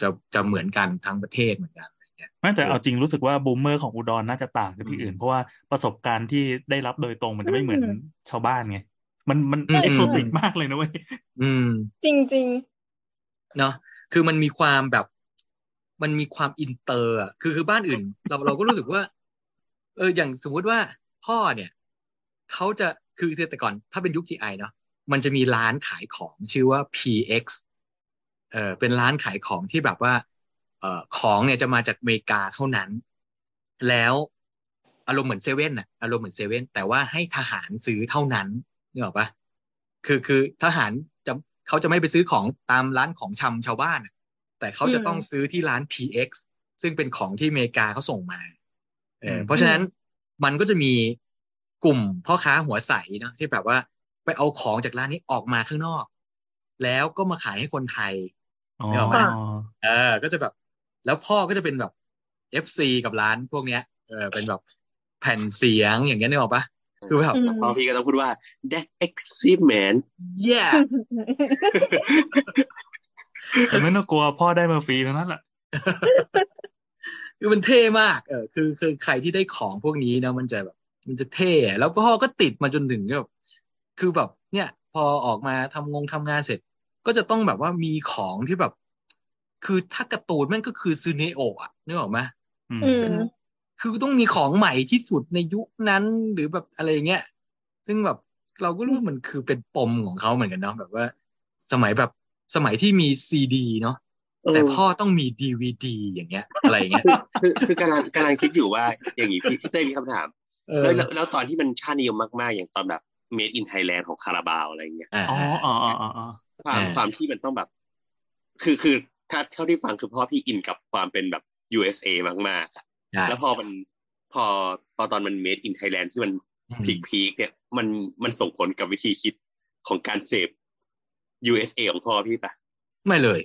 จะจะเหมือนกันทั้งประเทศเหมือนกันอะไรเงี้ยไม่แต่เอาจริงรู้สึกว่า boomer ของอุดรน่าจะต่างจากที่อื่น เพราะว่าประสบการณ์ที่ได้รับโดยตรงมันจะไม่เหมือนอืมชาวบ้านไง มันมันอืม exotic มากเลยนะเว้ย อืม จริงจริงเนาะคือมันมีความแบบ มันมีความอินเตอร์อะคือคือบ้านอื่น เราเราก็รู้สึกว่า เอออย่างสมมุติว่าพ่อเนี่ยเขาจะคือแต่ก่อน ถ้าเป็นยุค GI เนาะมันจะมีร้านขายของชื่อว่า PX เออเป็นร้านขายของที่แบบว่า เออของเนี่ยจะมาจากอเมริกาเท่านั้น แล้วอารมณ์เหมือนเซเว่นน่ะอารมณ์เหมือนเซเว่นแต่ว่าให้ทหารซื้อเท่านั้นนึกออกปะคือคือทหารจะเขาจะไม่ไปซื้อของตามร้านของชำชาวบ้าน แต่เขาจะต้องซื้อที่ร้าน PX ซึ่งเป็นของที่อเมริกาเขาส่งมาเอออืมเพราะฉะนั้นมันก็จะมีกลุ่มพ่อค้าหัวใสเนอะที่แบบว่าไปเอาของจากร้านนี้ออกมาข้างนอก แล้วก็มาขายให้คนไทยอ๋อนึกออกไหมเออ ก็จะแบบ แล้วพ่อก็จะเป็นแบบ FC กับร้านพวกเนี้ย เออเป็นแบบแผ่นเสียงอย่างเงี้ยนึกออกปะคือแบบอืมพอพี่ก็ต้องพูดว่า that exclusive man yeah แต่ไม่ต้องกลัวพ่อได้มาฟรีทั้งนั้นแหละคือมันเท่มาก เออ คือคือใครที่ได้ของพวกนี้นะมันจะแบบ มันจะเท่อะแล้วพ่อก็ติดมาจนถึงแบบคือแบบ เนี่ย พอออกมาทำงงทำงานเสร็จ ก็จะต้องแบบว่ามีของที่แบบ คือถ้าการ์ตูนแม่งก็คือซูเนโอะอะนึกออกไหมอืมอืมคือต้องมีของใหม่ที่สุดในยุคนั้นหรือแบบอะไรอย่างเงี้ย ซึ่งแบบเราก็รู้ว่ามันคือเป็นปมของเขาเหมือนกันเนาะแบบว่า สมัยแบบ สมัยที่มีซีดีเนาะเออแต่พ่อต้องมีดีวดีอย่างเงี้ย อะไรอย่างเงี้ยคือคือกำลังกำลังคิดอยู่ว่าอย่างนี้พี่พี่เต้ยมีคำถามเออแล้วแล้วแล้วตอนที่มันชาตินิยมมากๆ อย่างตอนแบบ made in Thailand ของคาราบาวอะไรอย่างเงี้ยอ่าอ๋ออ๋ออ๋ออ๋ออ๋อความอ่าความที่มันต้องแบบ คือคือถ้าเท่าที่ฟังคือเพราะว่าพี่อินกับความเป็นแบบ USA มากๆอะใช่แล้วพอมันพอพอตอนมัน made in Thailand ที่มันอืมพีคพีคเนี่ย มันมันส่งผลกับวิธีคิดของการเสพ USA ของพ่อพี่ปะไม่เลย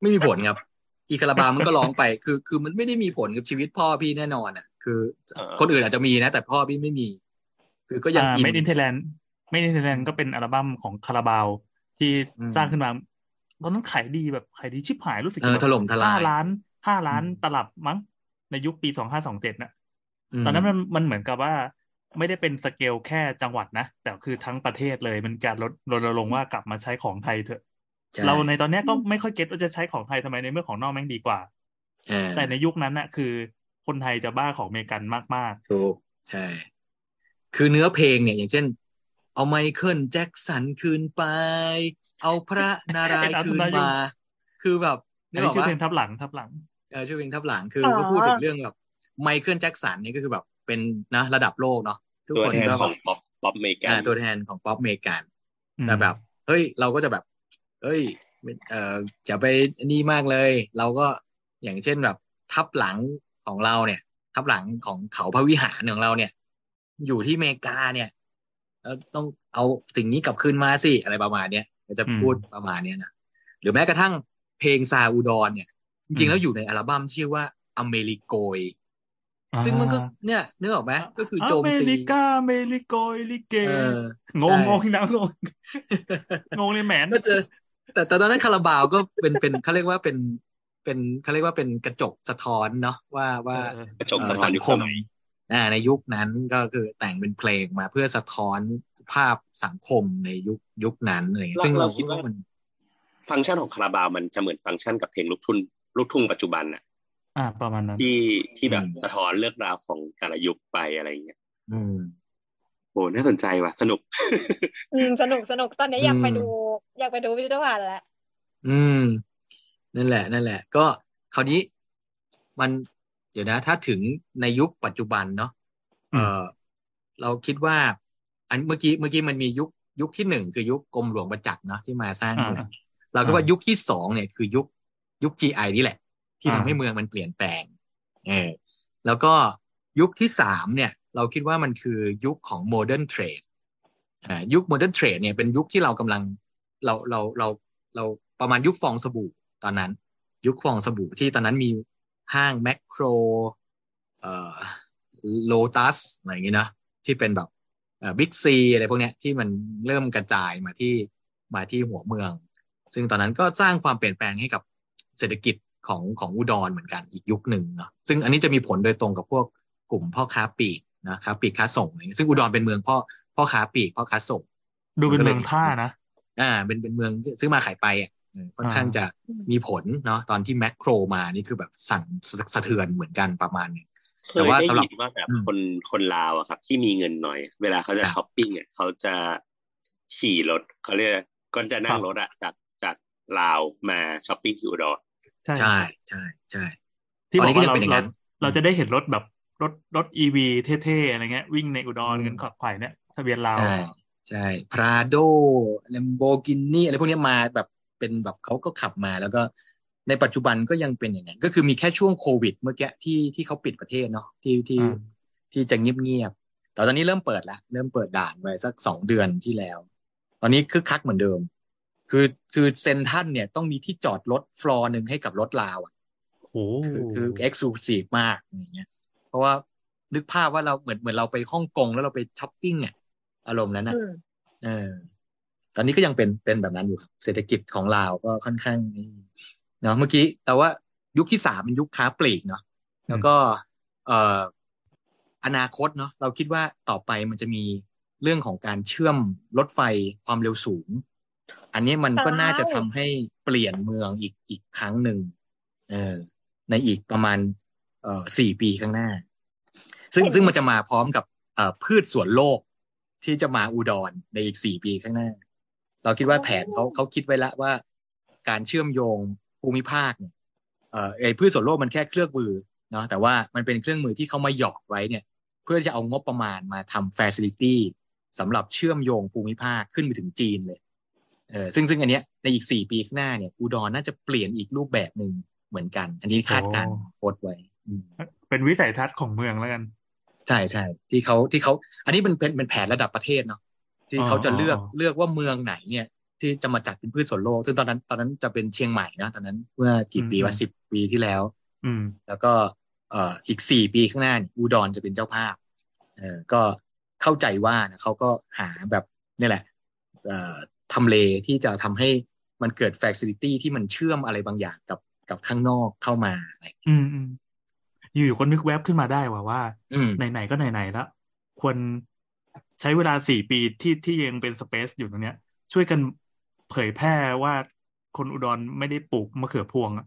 ไม่มีผลครับ อีคาราบาวมันก็ร้องไป คือ คือมันไม่ได้มีผลกับชีวิตพ่อพี่แน่นอนอะ คือ คนอื่นอาจจะมีนะ แต่พ่อพี่ไม่มี คือก็ยังอ่าอิน Made in Thailand Made in Thailand ก็เป็นอัลบั้มของคาราบาวที่อืมสร้างขึ้นมาตอนนั้นขายดีแบบขายดีชิบหายรู้สึกเออแบบถล่มทลายห้าล้านห้าล้านอืมตลับมั้งในยุคปีสองห้าสองเจ็ดน่ะมตอนนั้นมันมันเหมือนกับว่า ไม่ได้เป็นสเกลแค่จังหวัดนะ แต่คือทั้งประเทศเลยมันการลดรณรงค์ว่ากลับมาใช้ของไทยเถอะใช่เราในตอนเนี้ยก็ไม่ค่อยเก็ตว่าจะใช้ของไทยทำไมในเมื่อของนอกแม่งดีกว่าเออแต่ในยุคนั้นน่ะ คือคนไทยจะบ้าของอเมริกันมากถูกใช่ คือเนื้อเพลงเนี่ย อย่างเช่น เอาไมเคิลแจ็คสันคืนไป เอาพระนารายณ์คืนมา คือแบบๆนึอันกอนี้อกชื่อปะเพลงทับหลังทับหลังเออชื่อเพลงทับหลังคืออ๋อก็พูดถึงเรื่องแบบไมเคิลแจ็คสันนี่ก็คือแบบ เป็นนะระดับโลกเนาะทุกตัวคนแทนก็ขแบองบป๊อปป๊อปเมกาอ่าตัวแทนของป๊อปเมกันอืมแต่แบบ เฮ้ยเราก็จะแบบ เฮ้ยเอ่ออย่าไปนี่มากเลย เราก็อย่างเช่นแบบ ทับหลังของเราเนี่ย ทับหลังของเขาพระวิหารของเราเนี่ย อยู่ที่อเมริกาเนี่ยแล้วต้องเอาสิ่งนี้กลับคืนมาสิอะไรประมาณเนี้ยก็จะพูดประมาณเนี้ยนะหรือแม้กระทั่งเพลงซาอุดรเนี่ย จริงๆแล้วอยู่ในอัลบั้มชื่อว่าอเมริโกย ซึ่งมันก็เนี่ยนึกออกไหมก็คือโจมอเมตีริกาอเมริโกยลิเกเอองงใช่งงนะงงงงเลยแหมนก็เจอแต่แต่ตอนนั้นคาราบาวก็เป็นเป็นเขาเรียกว่าเป็นเป็นเขาเรียกว่าเป็นกระจกสะท้อนเนาะว่าว่าเออกระจกเอ่อสะท้อนยุคสัสงคมมัยอ่าในยุคนั้นก็คือแต่งเป็นเพลงมาเพื่อสะท้อนภาพสังคมในยุคยุคนั้นอะไรอย่างเงี้ยซึ่งเราคิดว่ามัน ฟังก์ชันของคาราบาวมันจะเหมือนฟังก์ชันกับเพลงลูกทุ่งลูกทุ่งปัจจุบันอะ อ่า ประมาณนั้น ที่ที่แบบอืมสะท้อนเรื่องราวของแต่ละยุคไปอะไรอย่างเงี้ยอืมโหน่าสนใจว่ะ สนุก อืม สนุกสนุกตอนนี้อยากไปอืมดู อยากไปดูพิพิธภัณฑ์แล้วอืม นั่นแหละ นั่นแหละ ก็คราวนี้มันเดี๋ยวนะ ถ้าถึงในยุคปัจจุบันเนาะเออเราคิดว่า อันเมื่อกี้เมื่อกี้มันมียุคยุคที่หนึ่งคือยุคกรมหลวงประจักษ์เนาะที่มาสร้างอ่าเมืองเราก็ว่ายุคที่สองเนี่ยคือยุคยุค GI นี่แหละ ที่ทำอ่าให้เมืองมันเปลี่ยนแปลงเออแล้วก็ยุคที่สามเนี่ย เราคิดว่ามันคือยุคของ modern trade อ่ายุค modern trade เนี่ยเป็นยุคที่เรากำลังเราเราเราเราประมาณยุคฟองสบู่ตอนนั้น ยุคฟองสบู่ที่ตอนนั้นมีห้างแมคโครเอ่อโลตัสอะไรอย่างเงี้ยเนอะที่เป็นแบบเอ่อบิ๊กซีอะไรพวกเนี้ยที่มันเริ่มกระจายมาที่มาที่หัวเมือง ซึ่งตอนนั้นก็สร้างความเปลี่ยนแปลงให้กับเศรษฐกิจ ของของอุดรเหมือนกันอีกยุคหนึ่งเนาะซึ่งอันนี้จะมีผลโดยตรงกับพวกกลุ่มพ่อค้าปลีกนะค้าปลีกค้าส่งอะไรเงี้ยซึ่งอุดรเป็นเมืองพ่อพ่อค้าปลีกพ่อค้าส่ง ดูเป็นมันก็เลยเมืองท่านะอ่า เป็นเป็นเมืองที่ซื้อมาขายไปอะเออค่อนข้างจะมีผลเนาะตอนที่แมคโครมานี่คือแบบสั่นสะสะเทือนเหมือนกันประมาณหนึงเคแต่ยว่าได้สำหรับยินว่าแบบอืมคนคนลาวอะครับ ที่มีเงินหน่อย เวลาเขาจะครับช้อปปิ้งอะเขาจะขี่รถเขาเรียกก็จะนั่ครังบรถอะจากจากลาวมาช้อปปิ้งที่อุดร ใช่ใช่ใช่ใช่ที่ตอนบอนี้กก็ว่ายังเราเป็นอย่างเรานั้นเราจะได้เห็นรถแบบรถรถอีวีเท่ๆอะไรเงี้ย วิ่งในอุดรอืมกันขวักไขว่เนี่ยทะเบียนลาวใช่ใช่พราโดแลมโบกินีอะไรพวกเนี้ยมาแบบเป็นแบบเขาก็ขับมาแล้วก็ในปัจจุบันก็ยังเป็นอย่างนั้นก็คือมีแค่ช่วงโควิด เมื่อกี้ที่ที่เขาปิดประเทศเนาะที่ที่อ่าที่จะเงียบๆแต่ตอนนี้เริ่มเปิดละเริ่มเปิดด่านไปสักสองเดือนที่แล้ว ตอนนี้คึกคักเหมือนเดิม คือคือเซ็นทรัลเนี่ยต้องมีที่จอดรถฟลอร์หนึ่งให้กับรถลาวอะโอ้คือคือ exclusive มากอย่างเงี้ย เพราะว่านึกภาพว่าเราเหมือนเหมือนเราไปฮ่องกงแล้วเราไปช้อปปิ้งอะอารมณ์นั้นนะอืมเออ ตอนนี้ก็ยังเป็นเป็นแบบนั้นอยู่ครับเศรษฐกิจของลาวก็ค่อนข้างนี่เนาะเมื่อกี้ แต่ว่ายุคที่สามเป็นยุคค้าปลีกเนาะแล้วก็เอ่ออนาคตเนาะเราคิดว่าต่อไปมันจะมีเรื่องของการเชื่อมรถไฟความเร็วสูง อันนี้มันก็น่าจะทำให้เปลี่ยนเมืองอีกอีกครั้งหนึ่งเออในอีกประมาณเอ่อสี่ปีข้างหน้า ซึ่งซึ่งมันจะมาพร้อมกับเอ่อพืชสวนโลกที่จะมาอุดรในอีกสี่ปีข้างหน้า เราคิดว่าแผนเขาเขาคิดไว้แล้วว่า การเชื่อมโยงภูมิภาคเนี่ยเอ่อไอ้พืชสวนโลกมันแค่เครื่องมือเนาะแต่ว่ามันเป็นเครื่องมือที่เขามาหยอดไว้เนี่ย เพื่อจะเอางบประมาณมาทำ facility สำหรับเชื่อมโยงภูมิภาคขึ้นไปถึงจีนเลย เออซึ่งซึ่งอันเนี้ยในอีกสี่ปีข้างหน้าเนี่ยอุดรน่าจะเปลี่ยนอีกรูปแบบหนึ่งเหมือนกัน อันนี้คาดการณ์โคดไว้อืมเป็นวิสัยทัศน์ของเมืองแล้วกัน ใช่ใช่ที่เขาที่เขาอันนี้เป็นเป็นเป็นแผนระดับประเทศเนาะที่เขาจะเลือกอ๋อเลือกว่าเมืองไหนเนี่ย ที่จะมาจัดเป็นพืชสวนโลกซึ่งตอนนั้นตอนนั้นจะเป็นเชียงใหม่นะตอนนั้นเมื่อกี่ปีว่าสิบปีที่แล้ว อืม แล้วก็เอ่ออีกสี่ปีข้างหน้าเนี่ยอุดรจะเป็นเจ้าภาพเออก็เข้าใจว่านะเขาก็หาแบบนี่แหละเอ่อ ทำเลที่จะทำให้มันเกิด facility ที่มันเชื่อมอะไรบางอย่างกับกับข้างนอกเข้ามาอะไรอืมอืมอยู่ๆก็นึกแวบขึ้นมาได้ว่าว่าอืมไหนๆก็ไหนๆแล้วควรใช้เวลาสี่ปีที่ที่ยังเป็นสเปซอยู่ตรงเนี้ย ช่วยกันเผยแพร่ว่าคนอุดรไม่ได้ปลูกมะเขือพวงอะ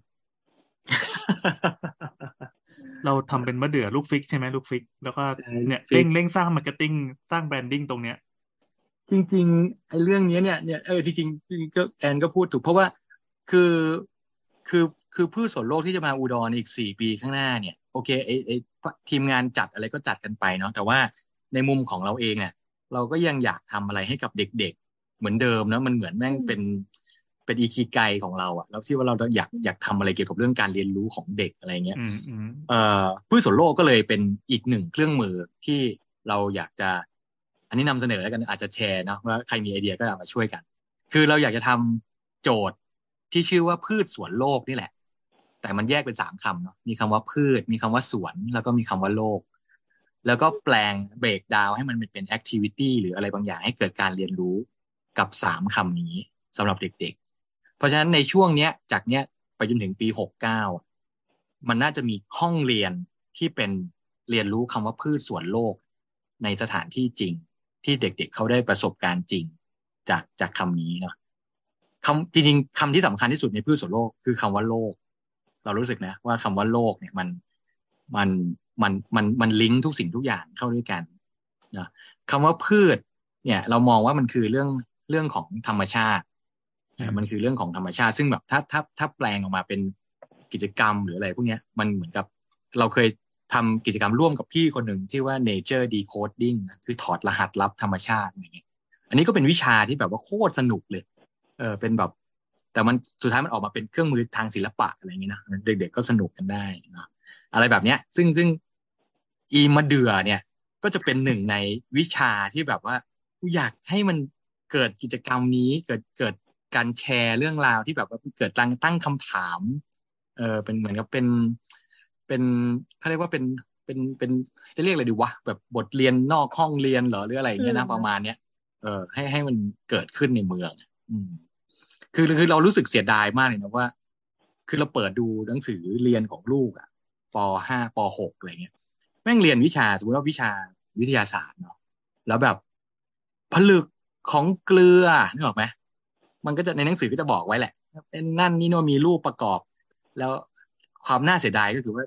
เราทำเป็นมะเดื่อลูก fig ใช่ไหมลูก fig แล้วก็ใช่เนี่ย fig เร่งเร่งสร้าง marketing สร้าง branding ตรงเนี้ย จริงๆไอ้เรื่องนี้เนี่ยเนี่ยเออจริงๆจริงๆก็แอนก็พูดถูกเพราะว่าคือคือคือพืชสวนโลกที่จะมาอุดรอีกสี่ปีข้างหน้าเนี่ยโอเคไอ้ไอ้ทีมงานจัดอะไรก็จัดกันไปเนาะแต่ว่าในมุมของเราเองเนี่ยเราก็ยังอยากทำอะไรให้กับเด็ก ๆ เหมือนเดิมเนาะมันเหมือนแม่งเป็นเป็นอีคีไกของเราอะเราคิดว่าเราอยากอยากทำอะไรเกี่ยวกับเรื่องการเรียนรู้ของเด็กอะไรเงี้ยอืมอืมเอ่อพืชสวนโลกก็เลยเป็นอีกหนึ่งเครื่องมือที่เราอยากจะ อันนี้นำเสนอแล้วกันอาจจะแชร์นะว่าใครมีไอเดียก็เอามาช่วยกัน คือเราอยากจะทำโจทย์ที่ชื่อว่าพืชสวนโลกนี่แหละ แต่มันแยกเป็นสามคำเนาะมีคำว่าพืช มีคำว่าสวน แล้วก็มีคำว่าโลก แล้วก็แปลงเบรกดาวให้มันเป็นแอคทิวิตี้หรืออะไรบางอย่างให้เกิดการเรียนรู้กับสามคำนี้สำหรับเด็ก ๆ เพราะฉะนั้นในช่วงเนี้ยจากเนี้ยไปจนถึงปีหกเก้ามันน่าจะมีห้องเรียนที่เป็นเรียนรู้คำว่าพืชสวนโลกในสถานที่จริง ที่เด็กๆเขาได้ประสบการณ์จริงจากจากคำนี้เนาะคำจริงๆคำที่สำคัญที่สุดในพืชสวนโลกคือคำว่าโลก เรารู้สึกนะว่าคำว่าโลกเนี่ยมันมันมันมันมันลิงก์ทุกสิ่งทุกอย่างเข้าด้วยกันนะคำว่าพืช เนี่ย เรามองว่ามันคือเรื่องเรื่องของธรรมชาติอืมมันคือเรื่องของธรรมชาติ ซึ่งแบบถ้าถ้าถ้าแปลงออกมาเป็นกิจกรรมหรืออะไรพวกเนี้ยมันเหมือนกับเราเคย ทำกิจกรรมร่วมกับพี่คนหนึ่งที่ว่า nature decoding คือถอดรหัสลับธรรมชาติอย่างเงี้ย อันนี้ก็เป็นวิชาที่แบบว่าโคตรสนุกเลย เออเป็นแบบ แต่มันสุดท้ายมันออกมาเป็นเครื่องมือทางศิลปะอะไรอย่างเงี้ยนะเด็ก ๆก็สนุกกันได้นะอะไรแบบเนี้ย ซึ่งซึ่งอีมาเดือเนี่ย ก็จะเป็นหนึ่งในวิชาที่แบบว่าอยากให้มันเกิดกิจกรรมนี้เกิดเกิดการแชร์เรื่องราวที่แบบว่าเกิดตั้งตั้งคำถาม เออเป็นเหมือนกับเป็น เป็นเขาเรียกว่าเป็นเป็นเป็นจะเรียกอะไรดีวะแบบบทเรียนนอกห้องเรียนเหรอหรืออะไรอย่างเงี้ยนะอืมประมาณเนี้ยเออให้ให้มันเกิดขึ้นในเมืองอะอืมคือคือเรารู้สึกเสียดายมากเลยนะว่า คือเราเปิดดูหนังสือเรียนของลูกอะปห้าปหกอะไรเงี้ยแม่งเรียนวิชาสมมติว่าวิชาวิทยาศาสตร์เนาะแล้วแบบผลึกของเกลือนึกออกไหมมันก็จะในหนังสือก็จะบอกไว้แหละเป็นนั่นนี่โน่นมีรูปประกอบ แล้ว ความน่าเสียดายก็คือว่า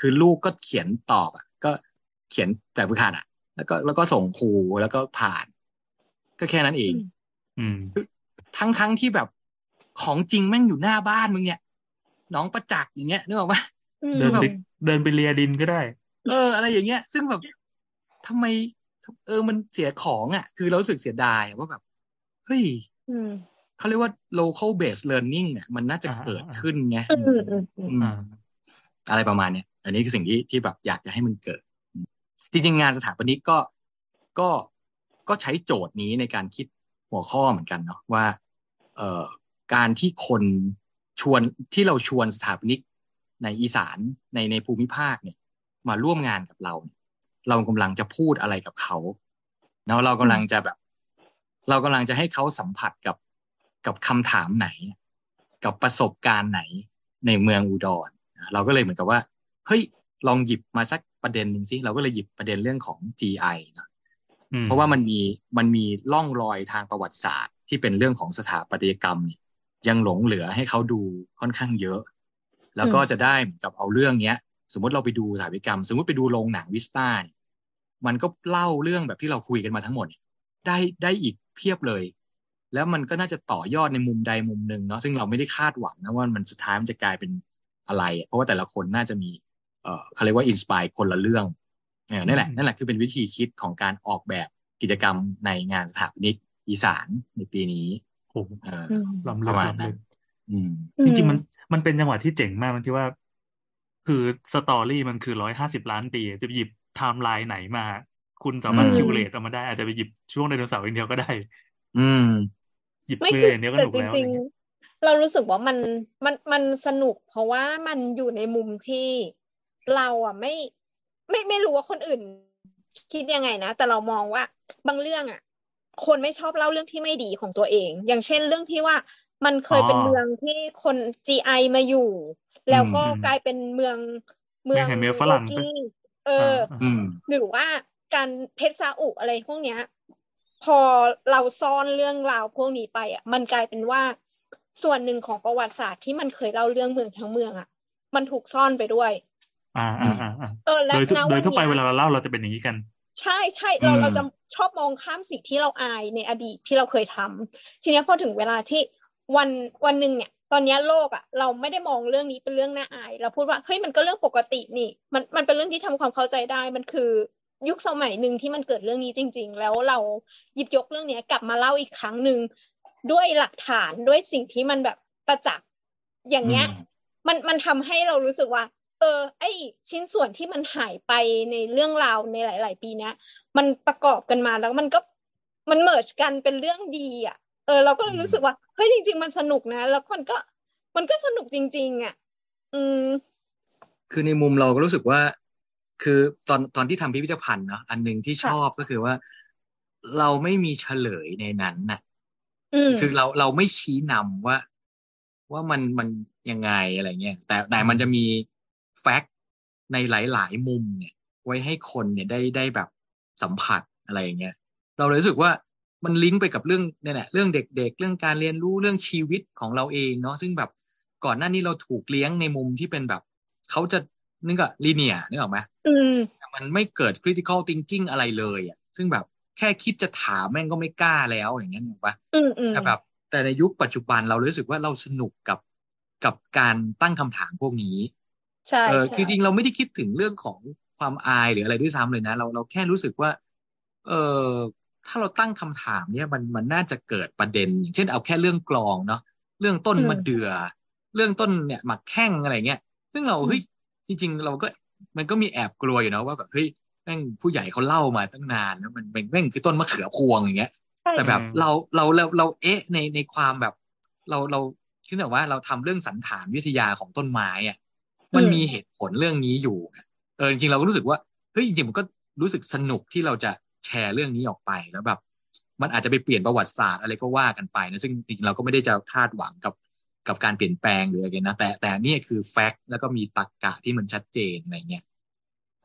คือลูกก็เขียนตอบอะก็เขียนแบบฝึกหัดอะแล้วก็แล้วก็ส่งครูแล้วก็ผ่าน ก็แค่นั้นเอง อืมทั้งทั้งที่แบบของจริงแม่งอยู่หน้าบ้านมึงเนี่ยหน้องประจักษ์อย่างเงี้ยนึกออกปะอืมเดินไปเดินไปเลียดินก็ได้ เออ อะไรอย่างเงี้ย ซึ่งแบบทำไม เออมันเสียของอะ คือเรารู้สึกเสียดายอะว่าแบบเฮ้ยอืม เขาเรียกว่า local based learning อะมันน่าจะอ่าเกิดขึ้นไงอืมอืมอืมอืมอ่าอะไรประมาณเนี้ยอันนี้คือสิ่งที่ที่แบบอยากจะให้มันเกิด จริงๆ งานสถาปนิกก็ก็ก็ใช้โจทย์นี้ในการคิดหัวข้อเหมือนกันเนาะว่า เอ่อการที่คนชวนที่เราชวนสถาปนิกในอีสานในในภูมิภาคเนี่ย มาร่วมงานกับเราเนี่ยเรากำลังจะพูดอะไรกับเขาเนาะเรากำลังจะแบบ เรากำลังจะให้เขาสัมผัสกับ กับคำถามไหน กับประสบการณ์ไหนในเมืองอุดรนะเราก็เลยเหมือนกับว่า เฮ้ย ลองหยิบมาสักประเด็นหนึ่งสิเราก็เลยหยิบประเด็นเรื่องของ GI นะอืมเพราะว่ามันมีมันมีร่องรอยทางประวัติศาสตร์ ที่เป็นเรื่องของสถาปัตยกรรมเนี่ยยังหลงเหลือให้เขาดูค่อนข้างเยอะ แล้วก็จะได้เหมือนกับเอาเรื่องเนี้ย สมมติเราไปดูสถาปัตยกรรม สมมติไปดูโรงหนังวิสตาเนี่ยมันก็เล่าเรื่องแบบที่เราคุยกันมาทั้งหมดเนี่ยได้ได้อีกเพียบเลย แล้วมันก็น่าจะต่อยอดในมุมใดมุมหนึ่งเนาะซึ่งเราไม่ได้คาดหวังนะว่ามันสุดท้ายมันจะกลายเป็นอะไรอะเพราะว่าแต่ละคนน่าจะมีเอ่อเขาเรียกว่า inspire คนละเรื่องเออนั่นแหละนั่นแหละคือเป็นวิธีคิดของการออกแบบกิจกรรมในงานสถาปนิกอีสานในปีนี้โอ้โหเอออืมล้ำลึปกระมาณล้ำนั้ลึนกอืมจริงๆมันมันเป็นจังหวะที่เจ๋งมากมันที่ว่า คือ story มันคือร้อยห้าสิบล้านปี จะหยิบไทม์ไลน์ไหนมา คุณสามารถอืมคิวเลตออกมาได้ อาจจะไปหยิบช่วงไดโนเสาร์อย่างเดียวก็ได้ อืม หยิบไม่เกลืคือออย่างเดียวก็หแต่นุกจแล้วอะไรริงเงี้ยๆเรารู้สึกว่ามันมันมันสนุก เพราะว่ามันอยู่ในมุมที่เราอะไม่ไม่ไม่รู้ว่าคนอื่น คิดยังไงนะ แต่เรามองว่าบางเรื่องอะ คนไม่ชอบเล่าเรื่องที่ไม่ดีของตัวเอง อย่างเช่นเรื่องที่ว่ามันเคยเป็นอ๋อเมืองที่คน GI มาอยู่ แล้วก็อืมกลายเป็นเมืองเมืเมือองงแห่งเมืองฝรั่งโลกี้เอออ่าอืมหรือว่าการเพชรซาอุอะไรพวกเนี้ย พอเราซ่อนเรื่องราวพวกนี้ไปอะมันกลายเป็นว่าส่วนหนึ่งของประวัติศาสตร์ที่มันเคยเล่าเรื่องเมืองทั้งเมืองอะ มันถูกซ่อนไปด้วย อ่าอ่าอ่าอ่าเออและโดยทุกณโดวัยนทั่วไปเนี้ยเวลาเราเล่าเราจะเป็นอย่างนี้กัน ใช่ใช่เราอืมเราจะชอบมองข้ามสิ่งที่เราอายในอดีตที่เราเคยทำทีเนี้ยพอถึงเวลาที่วันวันหนึ่งเนี่ย ตอนเนี้ยโลกอะ เราไม่ได้มองเรื่องนี้เป็นเรื่องน่าอาย เราพูดว่าเฮ้ยมันก็เรื่องปกตินี่ มันมันเป็นเรื่องที่ทำความเข้าใจได้มันคือ ยุคสมัยหนึ่งที่มันเกิดเรื่องนี้จริง ๆ แล้วเราหยิบยกเรื่องเนี้ยกลับมาเล่าอีกครั้งหนึ่งด้วยหลักฐานด้วยสิ่งที่มันแบบประจักษ์อย่างเงี้ยอืมมันมันทำให้เรารู้สึกว่า เออ ไอชิ้นส่วนที่มันหายไปในเรื่องราวในหลาย ๆ ปีเนี้ยมันประกอบกันมาแล้วมันก็มันเมิร์กันเป็นเรื่องดีอะ เออ เราก็เลยรู้สึกว่าเฮ้ยจริง ๆ มันสนุกนะ แล้วมันก็มันก็สนุกจริง ๆ อะ อืม คือในมุมเราก็รู้สึกว่า คือตอนตอนที่ทำพิพิธภัณฑ์เนาะอันหนึ่งที่ชอบก็คือว่า เราไม่มีเฉลยในนั้นน่ะอืมคือเราเราไม่ชี้นำว่า ว่ามันมันยังไงอะไรเงี้ยแต่แต่มันจะมีแฟกต์ในหลาย ๆ มุมเนี่ย ไว้ให้คนเนี่ยได้ได้แบบสัมผัสอะไรอย่างเงี้ยเราเลยรู้สึกว่ามันลิงก์ไปกับเรื่องเนี่ยแหละเรื่องเด็ก ๆ เรื่องการเรียนรู้เรื่องชีวิตของเราเองเนาะซึ่งแบบก่อนหน้านี้เราถูกเลี้ยงในมุมที่เป็นแบบเขาจะ นึกอะลีเนียนึกออกไหมอืมมันไม่เกิด critical thinking อะไรเลยอะ ซึ่งแบบแค่คิดจะถามแม่งก็ไม่กล้าแล้วอย่างเงี้ยถูกปะอืมอืมแต่แบบ แต่ในยุคปัจจุบันเรารู้สึกว่าเราสนุกกับกับการตั้งคำถามพวกนี้ใช่เออใช่คือจริงเราไม่ได้คิดถึงเรื่องของความอายหรืออะไรด้วยซ้ำเลยนะ เราเราแค่รู้สึกว่า เออถ้าเราตั้งคำถามเนี่ยมันมันน่าจะเกิดประเด็น อย่างเช่นเอาแค่เรื่องกลองเนาะเรื่องต้นมะเดือ่อเรื่องต้นเนี่ยหมักแข้งอะไรเงี้ย ซึ่งเราเฮ้ย จริง ๆ เราก็มันก็มีแอบกลัวอยู่นะว่าแบบเฮ้ยแม่งผู้ใหญ่เขาเล่ามาตั้งนานแล้วมันมันแม่งคือต้นมะเขือพวงอย่างเงี้ยใช่แต่แบบอืมเราเราเราเราเอ๊ะในในความแบบ เราเราคิดแบบว่าเราทำเรื่องสันฐานวิทยาของต้นไม้อะมันมีเหตุผลเรื่องนี้อยู่ไงเออจริงๆเราก็รู้สึกว่าเฮ้ยจริงๆมันก็รู้สึกสนุกที่เราจะแชร์เรื่องนี้ออกไปแล้วแบบ มันอาจจะไปเปลี่ยนประวัติศาสตร์อะไรก็ว่ากันไปนะซึ่งจริงๆเราก็ไม่ได้จะคาดหวังกับ กับการเปลี่ยนแปลงหรืออะไรนะแต่แต่นี่คือแฟกต์แล้วก็มีตรรกกะที่มันชัดเจนอะไรเงี้ย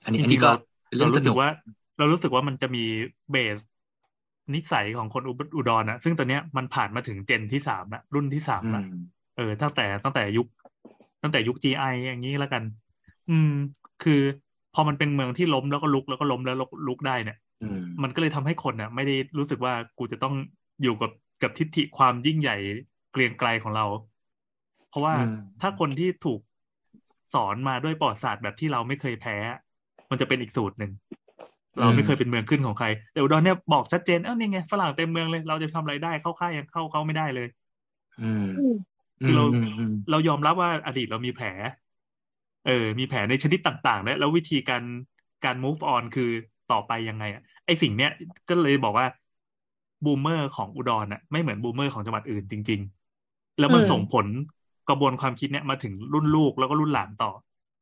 อันนี้จอันรินี้งๆก็เราเป็นเรื่องสเรารู้สึนุกกว่า เรารู้สึกว่ามันจะมีเบสนิสัยของคนอุอุดรนะซึ่งตอนเนี้ยมันผ่านมาถึงเจนที่สามละรุ่นที่สามอืละมเออตั้งแต่ตั้งแต่ยุค ตั้งแต่ยุค GI อย่างนี้แล้วกัน อืม คือพอมันเป็นเมืองที่ล้มแล้วก็ลุกแล้วก็ล้มแล้วลุกได้เนี่ยอืมมันก็เลยทำให้คนน่ะไม่ได้รู้สึกว่ากูจะต้องอยู่กับกับทิฏฐิความยิ่งใหญ่เกรียงไกรของเรา เพราะว่าอืมถ้าคนที่ถูกสอนมาด้วยประวัติศาสตร์แบบที่เราไม่เคยแพ้ มันจะเป็นอีกสูตรหนึ่งเราไม่เคยเป็นเมืองขึ้นของใคร แต่อุดรเนี่ยบอกชัดเจนเอ้านี่ไงฝรั่งเต็มเมืองเลย เราจะทำอะไรได้เข้าค่ายยังเข้าเขาไม่ได้เลย อืมอืมคือเราอืมอืมเรายอมรับว่าอดีตเรามีแผล เออ มีแผลในชนิดต่างๆ แล้วแล้ววิธีการการ move on คือต่อไปยังไงอะไอสิ่งเนี้ยก็เลยบอกว่า boomer ของอุดรน่ะ ไม่เหมือน boomer ของจังหวัดอื่นจริง ๆ แล้วมันอืมส่งผล กระบวนความคิดเนี้ยมาถึงรุ่นลูกแล้วก็รุ่นหลานต่อ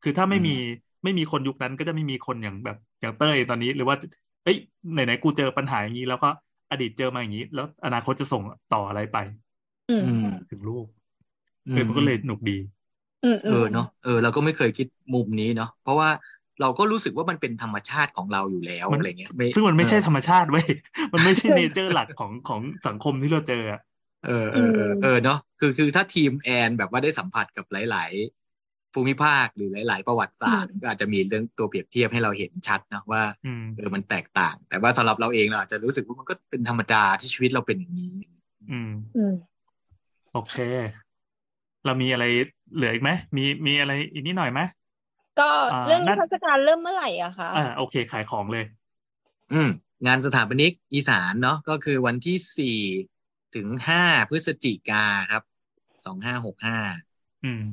คือถ้าไม่มีไม่มีคนยุคนั้นก็จะไม่มีคนอย่างแบบอย่างเต้ยตอนนี้ หรือว่าเอ้ยไหนๆกูเจอปัญหาอย่างนี้แล้วก็อดีตเจอมาอย่างนี้ แล้วอนาคตจะส่งต่ออะไรไป อืมอืมถึงลูกอืเออมันก็เลยหนุกดีอืมเออเนาะเออเราก็ไม่เคยคิดมุมนี้เนาะเพราะว่าเราก็รู้สึกว่ามันเป็นธรรมชาติของเราอยู่แล้วมันอะไรเงี้ยซึ่งมันไม่ใช่เออธรรมชาติเว้ยมันไม่ใช่เนเจอร์หลักของของสังคมที่เราเจออะ เออเออเออเออเนาะคือคือถ้าทีมแอนแบบว่าได้สัมผัสกับหลาย ๆ ภูมิภาคหรือหลาย ๆ ประวัติศาสตร์ก็อาจจะมีเรื่องตัวเปรียบเทียบให้เราเห็นชัดนะว่าอืมเออมันแตกต่าง แต่ว่าสำหรับเราเองเราอาจจะรู้สึกว่ามันก็เป็นธรรมดาที่ชีวิตเราเป็นอย่างนี้ อืมอืมโอเค เรามีอะไรเหลืออีกไหมมีมีอะไรอีกนิดหน่อยไหมก็อ่าเรื่องนันิดทรรศการเริ่มเมื่อไหร่อะคะอ่าโอเคขายของเลย อืม งานสถาปนิกอีสานเนาะก็คือวันที่สี่ ถึงห้าพฤศจิกาครับสองห้าหกห้าอืม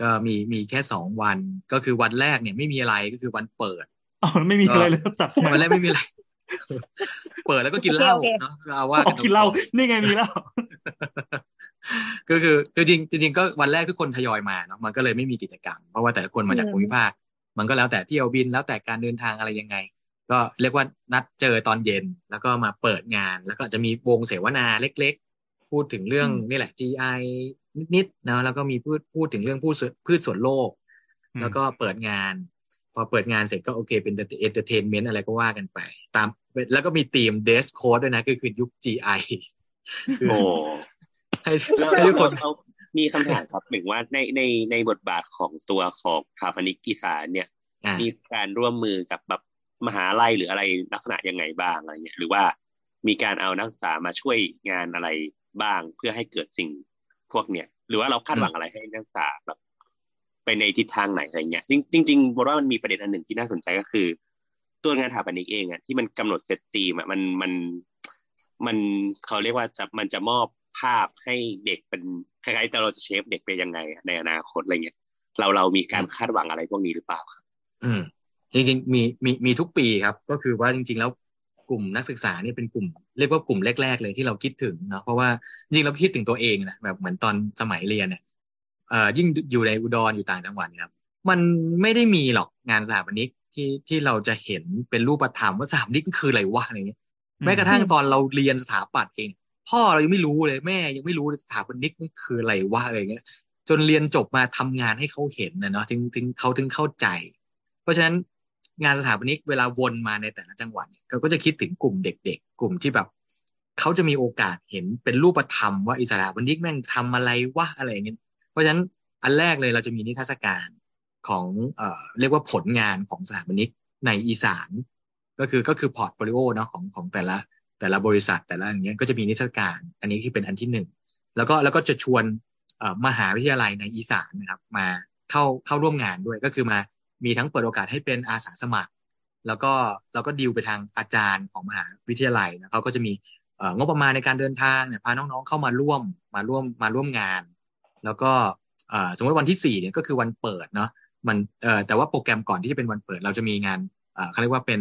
ก็มีมีแค่สองวันก็คือวันแรกเนี่ยไม่มีอะไรก็คือวันเปิดอ๋อไม่มีอะไรเลยตัดทำไมวันแรกไม่มีอะไร เปิดแล้วก็กินเหล้าเนาะเอาว่าอกัอนกกินเหล้านี่ไงมีเหล้าก็คือคือจริงจริงๆก็วันแรกทุกคนทยอยมาเนาะมันก็เลยไม่มีกิจกรรม เพราะว่าแต่ละคนมาจากภูมิภาค มันก็แล้วแต่เที่ยวบินแล้วแต่การเดินทางอะไรยังไง ก็เรียกว่านัดเจอตอนเย็นแล้วก็มาเปิดงาน แล้วก็จะมีวงเสวนาเล็กๆ พูดถึงเรื่องนี่แหละ GI นิดๆนะแล้วก็มีพูดพูดถึงเรื่องพืชพืชสวนโลกอืมแล้วก็เปิดงาน พอเปิดงานเสร็จก็โอเคเป็น entertainment อะไรก็ว่ากันไป ตามแล้วก็มี theme dress code ด้วยนะก็คือยุค GI คือโอ้ให้แล้วให้ทุกคนเรามีคำถามครับหนึ่งว่าในในในบทบาทของตัวของสถาปนิกอีสานเนี่ยอ่ามีการร่วมมือกับแบบมหาลัยหรืออะไรลักษณะยังไงบ้างอะไรเงี้ยหรือว่ามีการเอานักศึกษามาช่วยงานอะไร บ้างเพื่อให้เกิดสิ่งพวกเนี้ยหรือว่าเราคาดหวังอะไรให้นักศึกษาแบบไปในทิศทางไหนอะไรเงี้ยจริงจริงบอกว่ามันมีประเด็นอันหนึ่งที่น่าสนใจก็คือ ตัวงานสถาปนิกเองอะที่มันกำหนดเซตตีมอะมันมันมันเขาเรียกว่าจะมันจะมอบภาพให้เด็กเป็นคล้ายๆแต่เราจะเชฟเด็กไปยังไง ในอนาคตอะไรเงี้ยเราเรามีการคาดหวังอะไรพวกนี้หรือเปล่าครับ อืมจริงๆมีมีมีทุกปีครับ ก็คือว่าจริง ๆ แล้ว กลุ่มนักศึกษาเนี่ยเป็นกลุ่ม เรียกว่ากลุ่มแรก ๆ เลยที่เราคิดถึงเนาะเพราะว่าจริงๆเราคิดถึงตัวเองนะแบบเหมือนตอนสมัยเรียนเนี่ยเอ่อยิ่งอยู่ในอุดรอยู่ต่างจังหวัดเนี่ยครับมันไม่ได้มีหรอกงานสถาปนิกที่ที่เราจะเห็นเป็นรูปธรรมว่าสถาปนิกมันคืออะไรวะอะไรเงี้ยแม้กระทั่งตอนเราเรียนสถาปัตย์เอง พ่อเรายังไม่รู้เลยแม่ยังไม่รู้เลยสถาปนิกมันคืออะไรวะอะไรเงี้ยจนเรียนจบมาทำงานให้เขาเห็นนะเนาะถึงถึงเขาถึงเข้าใจ เพราะฉะนั้น งานสถาปนิกเวลาวนมาในแต่ละจังหวัดเขาก็จะคิดถึงกลุ่มเด็ก ๆ กลุ่มที่แบบเขาจะมีโอกาสเห็นเป็นรูปธรรมว่าอิสถาปนิกแม่งทำอะไรวะอะไรอย่างเงี้ยเพราะฉะนั้นอันแรกเลยเราจะมีนิทรรศการของเอ่อเรียกว่าผลงานของสถาปนิกในอีสานก็คือก็คือ portfolio เนาะของของแต่ละแต่ละบริษัทแต่ละอย่างเงี้ยก็จะมีนิทรรศการ อันนี้ที่เป็นอันที่หนึ่งแล้วก็แล้วก็จะชวนเอ่อมหาวิทยาลัยในอีสานนะครับ มาเข้าเข้าร่วมงานด้วยก็คือมา มีทั้งเปิดโอกาสให้เป็นอาสาสมัคร แล้วก็แล้วก็ดีลไปทางอาจารย์ของมหาวิทยาลัยนะเขาก็จะมีเงบประมาณในการเดินทางเนี่ยพาน้องๆเข้ามาร่วมมาร่วมมาร่วมงาน แล้วก็สมมติวันที่สี่เนี่ยก็คือวันเปิดเนาะมันแต่ว่าโปรแกรมก่อนที่จะเป็นวันเปิด เราจะมีงานเขาเรียกว่าเป็น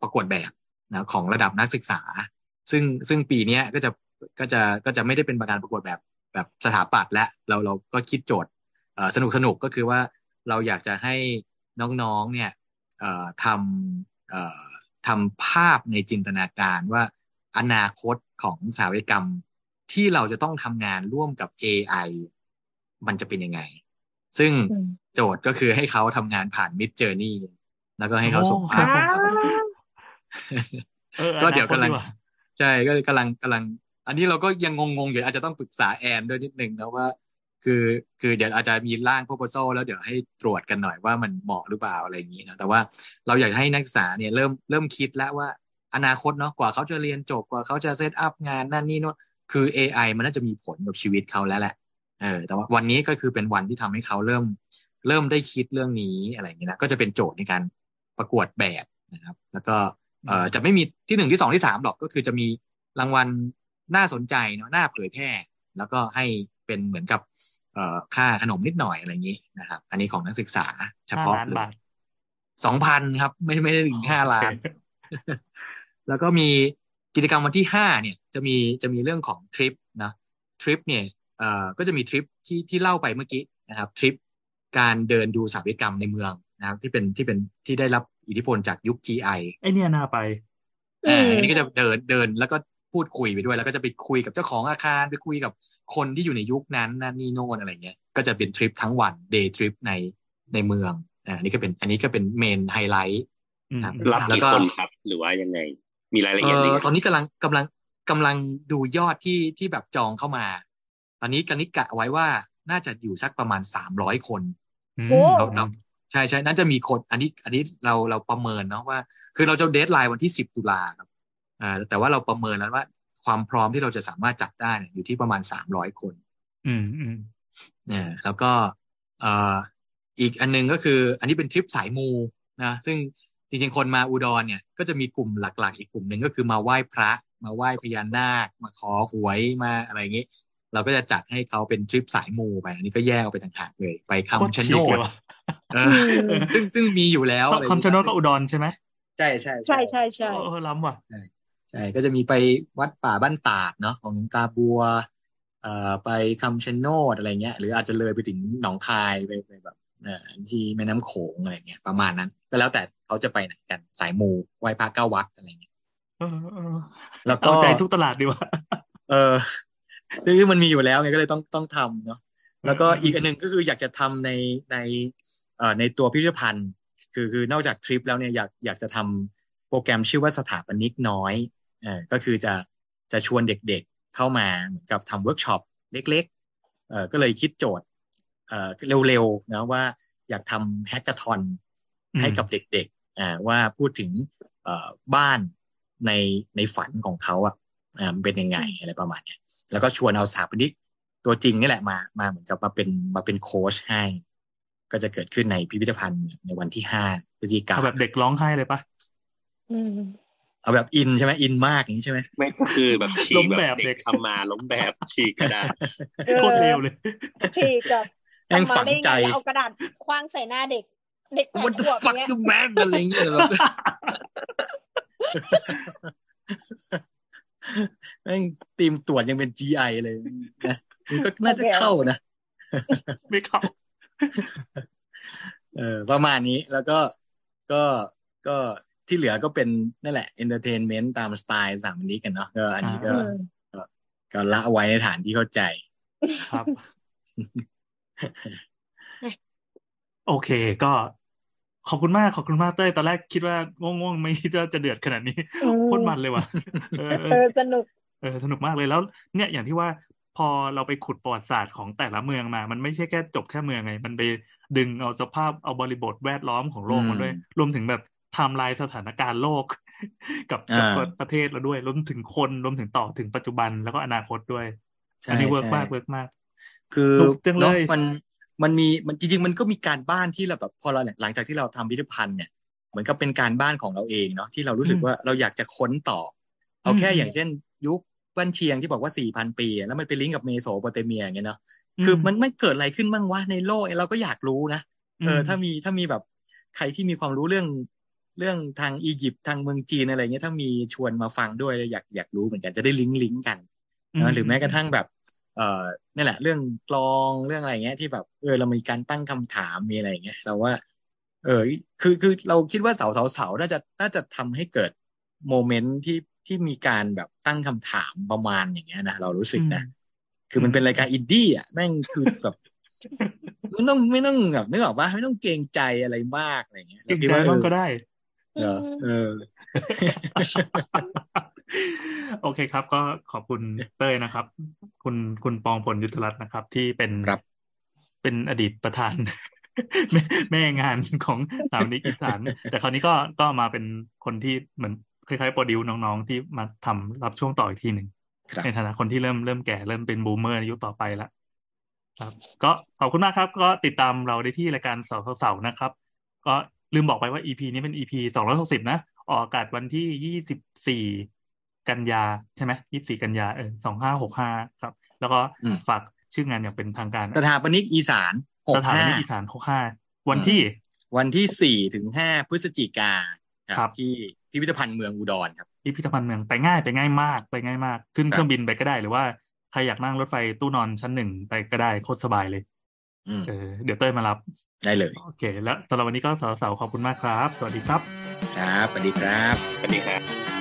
ประกวดแบบนะของระดับนักศึกษา ซึ่งซึ่งปีนี้ก็จะก็จะก็จะไม่ได้เป็นการประกวดแบบแบบสถาปัตย์และเราเราก็คิดโจทย์สนุกสนุกก็คือว่าเราอยากจะให้ น้องๆเนี่ยเอ่อทำเอ่อทำภาพในจินตนาการว่าอนาคตของสถาปัตยกรรมที่เราจะต้องทำงานร่วมกับ AI มันจะเป็นยังไง ซึ่งอืมโจทย์ก็คือให้เขาทำงานผ่าน Mid Journey แล้วก็ให้เขาส่งภาพโอ้เข้ามาเออก็เดี๋ยวกำลังอนาคตดีว่าใช่ก็กำลังกำลัง อันนี้เราก็ยังงงๆอยู่อาจจะต้องปรึกษาแอนด้วยนิดนึงนะว่า คือคือเดี๋ยวอาจจะมีร่าง proposal แล้วเดี๋ยวให้ตรวจกันหน่อยว่ามันเหมาะหรือเปล่าอะไรอย่างนี้นะแต่ว่าเราอยากให้นักศึกษาเนี่ยเริ่มเริ่มคิดแล้วว่าอนาคตเนาะกว่าเขาจะเรียนจบกว่าเขาจะเซตอัพงานนั่นนี่โน่นคือ AI มันน่าจะมีผลกับชีวิตเขาแล้วแหละเออแต่ว่าวันนี้ก็คือเป็นวันที่ทำให้เขาเริ่ม เริ่มได้คิดเรื่องนี้อะไรอย่างเงี้ยนะก็จะเป็นโจทย์ในการประกวดแบบนะครับ แล้วก็เอ่อจะไม่มีที่หนึ่งที่สองที่สามหรอกก็คือจะมีรางวัลน่าสนใจเนาะน่าเผยแพร่ แล้วก็ให้ เป็นเหมือนกับเอ่อค่าขนมนิดหน่อยอะไรอย่างนี้นะครับ อันนี้ของนักศึกษาเฉห้าพาะล้านเลยบาทสองพันครับ ไม่ไม่ได้ถึงห้าล้าน แล้วก็มีกิจกรรมวันที่ห้าเนี่ย จะมีจะมีเรื่องของทริปนะทริปเนี่ยเอ่อก็จะมีทริปที่ที่เล่าไปเมื่อกี้นะครับทริปการเดินดูสถาปัตยกรรมในเมืองนะครับ ที่เป็นที่เป็นที่ได้รับอิทธิพลจากยุค GI ไอเนี่ยน่าไปอ่าอันนี้ก็จะเดินเดินแล้วก็พูดคุยไปด้วย แล้วก็จะไปคุยกับเจ้าของอาคารไปคุยกับ คนที่อยู่ในยุคนั้นนั่นนี่โน่นอะไรเงี้ยก็จะเป็นทริปทั้งวันเดย์ทริปในในเมืองอ่าอันนี้ก็เป็นอันนี้ก็เป็น main highlightอืมครับรับแล้วกี่ก็คนครับ หรือว่ายังไง มีรายละเอเอียดหรืออยังตอนนี้กำลังกำลังกำลังดูยอดที่ที่แบบจองเข้ามา ตอนนี้กันนิกะไว้ว่าน่าจะอยู่สักประมาณสามร้อยคนอืมโอ้เราเราใช่ใช่น่าจะมีคนอันนี้อันนี้เราเราประเมินเนาะว่า คือเราจะ deadline วันที่สิบตุลาครับอ่าแต่ว่าเราประเมินแล้วว่า ความพร้อมที่เราจะสามารถจัดได้เนี่ยอยู่ที่ประมาณสามร้อยคน อืมอืมเนี่ยแล้วก็เอ่ออีกอันหนึงก็คือ อันนี้เป็นทริปสายมูนะซึ่งจริงๆคนมาอุดรเนี่ย ก็จะมีกลุ่มหลักๆ อีกกลุ่มหนึ่งก็คือมาไหว้พระ มาไหว้พญานาค มาขอหวยมาอะไรอย่างนี้ เราก็จะจัดให้เขาเป็นทริปสายมูไป อันนี้ก็แยกออกไปต่างหากเลย ไปโคตรคำชะฉีโนกเลดยว่ะเออซึ่งซึ่งมีอยู่แล้วอะไรอย่างคำชะโนดเงี้ยก็อุดรใช่ไหมใช่ใช่ใช่ใช่ใช่เออล้ำว่ะ ใช่ก็จะมีไปวัดป่าบ้านตาดเนาะของหลวงตาบัวเอ่อไปคำชะโนดอะไรเงี้ย หรืออาจจะเลยไปถึงหนองคายไปไปแบบเอ่อที่แม่น้ำโขงอะไรเงี้ยประมาณนั้น ก็แล้วแต่เขาจะไปไหนกันสายมูไหว้พระเก้าวัดอะไรเงี้ยเออเออแล้วก็เอาใจทุกตลาดดีว่ะเออคือมันมีอยู่แล้วไงก็เลยต้องต้องทำเนาะแล้วก็อืมอีกอันหนึ่งก็คืออยากจะทำในในเอ่อในตัวพิพิธภัณฑ์ คือคือนอกจากทริปแล้วเนี่ยอยากอยากจะทำโปรแกรมชื่อว่าสถาปนิกน้อย เออก็คือจะจะชวนเด็กๆเข้ามาเหมือนกับทำเวิร์กช็อปเล็กๆเออก็เลยคิดโจทย์เอ่อเร็วๆนะว่าอยากทำ hackathon อืมให้กับเด็กๆอ่าว่าพูดถึงเอ่อบ้านในในฝันของเขาอะอ่ามันเป็นยังไงอะไรประมาณเนี้ยแล้วก็ชวนเอาสถาปนิกตัวจริงนี่แหละมามาเหมือนกับมาเป็นมาเป็นโค้ชให้ ก็จะเกิดขึ้นในพิพิธภัณฑ์ในวันที่ห้าพฤศจิกาเอาแบบเด็กร้องไห้เลยปะอืม เอาแบบอินใช่ไหมอินมากอย่างนี้ใช่ไหมไม่ก็คือแบบฉีล้กมแบแบบบเด็เด็กกทำมาล้มแบบฉีกกระดาษเออโคตรเร็วเลยฉีกกับแม่งทำมาฝังได้ไงใจแล้วเอากระดาษคว้างใส่หน้าเด็ก เด็กแปด What the ขวบ fuck เนี้ย you man อะไรอย่างเงี้ยแบบแม่งทีมตรวจยังเป็น GI เลยนะมันก็น่าจะเข้านะ ไม่เข้า เออประมาณนี้แล้วก็ก็ก็ ที่เหลือก็เป็นนั่นแหละ entertainment ตามสไตล์สามนี้กันเนาะก็อันนี้ก็อืมก็ละเอาไว้ในฐานที่เข้าใจ ครับ โอเค ก็ขอบคุณมากขอบคุณมากเต้ยตอนแรกคิดว่าง่วงๆไม่คิดว่าจะเดือดขนาดนี้อืมโคตรมันเลยว่ะเออเอเอออสนุกเออสนุกมากเลยแล้ว เนี่ยอย่างที่ว่าพอเราไปขุดประวัติศาสตร์ของแต่ละเมืองมา มันไม่ใช่แค่จบแค่เมืองไง มันไปดึงเอาสภาพเอาบริบทแวดล้อมของโลกมาด้วย รวมถึงแบบ ไทม์ไลน์สถานการณ์โลก กับกับอ่าประเทศเราด้วยรวมถึงคนรวมถึงต่อถึงปัจจุบันแล้วก็อนาคตด้วยใช่อันนี้เวิร์กใช่มาก work มาก คือสนุกจังเลยนอะมันมันมีมันจริงๆมันก็มีการบ้านที่เราแบบพอเราหลังจากที่เราทำพิพิธภัณฑ์เนี่ยเหมือนกับเป็นการบ้านของเราเองเนาะที่เรารู้สึกว่าเราอยากจะค้นต่อ เอาแค่อย่างเช่น ยุคบ้านเชียงที่บอกว่าสี่พันปีอะแล้วมันไปลิงก์กับเมโสโปเตเมียอย่างเงี้ยเนาะคือมันมันเกิดอะไรขึ้นบ้างวะในโลกเราก็อยากรู้นะเอออมถ้ามีถ้ามีแบบใครที่มีความรู้เรื่อง เรื่องทางอียิปต์ทางเมืองจีนอะไรเงี้ยถ้ามีชวนมาฟังด้วยอยากอยากรู้เหมือนกันจะได้ลิงก์ลิงก์กันนะหรือแม้กระทั่งแบบ เอ่อนี่แหละ เรื่องกลองเรื่องอะไรเงี้ยที่แบบเออเรามีการตั้งคำถามมีอะไรอย่างเงี้ยเราว่า เออคือคือเราคิดว่าเสาเสาเสาน่าจะน่าจะทำให้เกิด moment ที่ที่มีการแบบตั้งคำถามประมาณอย่างเงี้ยนะเรารู้สึกนะคือมันเป็นรายการอินดี้อะแม่งคือแบบไม่ต้องไม่ต้องแบบนึกออกปะไม่ต้องเกรงใจอะไรมากอะไรเงี้ยเก่งคิดใจว่าเอบ้างอก็ได้ เออเออ โอเคครับ ก็ขอบคุณเต้ยนะครับ คุณคุณปองพลยุทธรัตน์นะครับ ที่เป็นครับเป็นอดีตประธาน แม่แม่งานของสถามนิกอีสานแต่คราวนี้ก็ก็มาเป็นคนที่เหมือนคล้ายๆโปรดิวน้องๆ ที่มาทำรับช่วงต่ออีกทีหนึ่งครับในฐานะคนที่เริ่มเริ่มแก่เริ่มเป็นบูมเมอร์ในยุคต่อไปแล้วครับ ก็ขอบคุณมากครับ ก็ติดตามเราได้ที่รายการเสาร์เสาร์นะครับ ก็ ลืมบอกไปว่า EP นี้เป็น EP สองร้อยหกสิบนะ ออกอากาศวันที่ยี่สิบสี่กันยาใช่ไหมยี่สี่กันยาเออสองห้าหกห้าครับ แล้วก็อืมฝากชื่องานอย่างเป็นทางการสถาปนิกอีสานหสกถาปห้านิกอีสานหกห้าวันที่ วันที่สี่ถึงห้าพฤศจิกาครับที่พิพิธภัณฑ์เมืองอุดรครับพิพิธภัณฑ์เมืองไปง่ายไปง่ายมากไปง่ายมาก ขึ้นครับเครื่องบินไปก็ได้หรือว่าใครอยากนั่งรถไฟตู้นอนชั้นหนึ่งไปก็ได้โคตรสบายเลยอืมเออเดี๋ยวเต้ยมารับ ได้เลย โอเค แล้วสำหรับวันนี้ก็สาวๆขอบคุณมากครับ สวัสดีครับ ครับ สวัสดีครับ สวัสดีครับ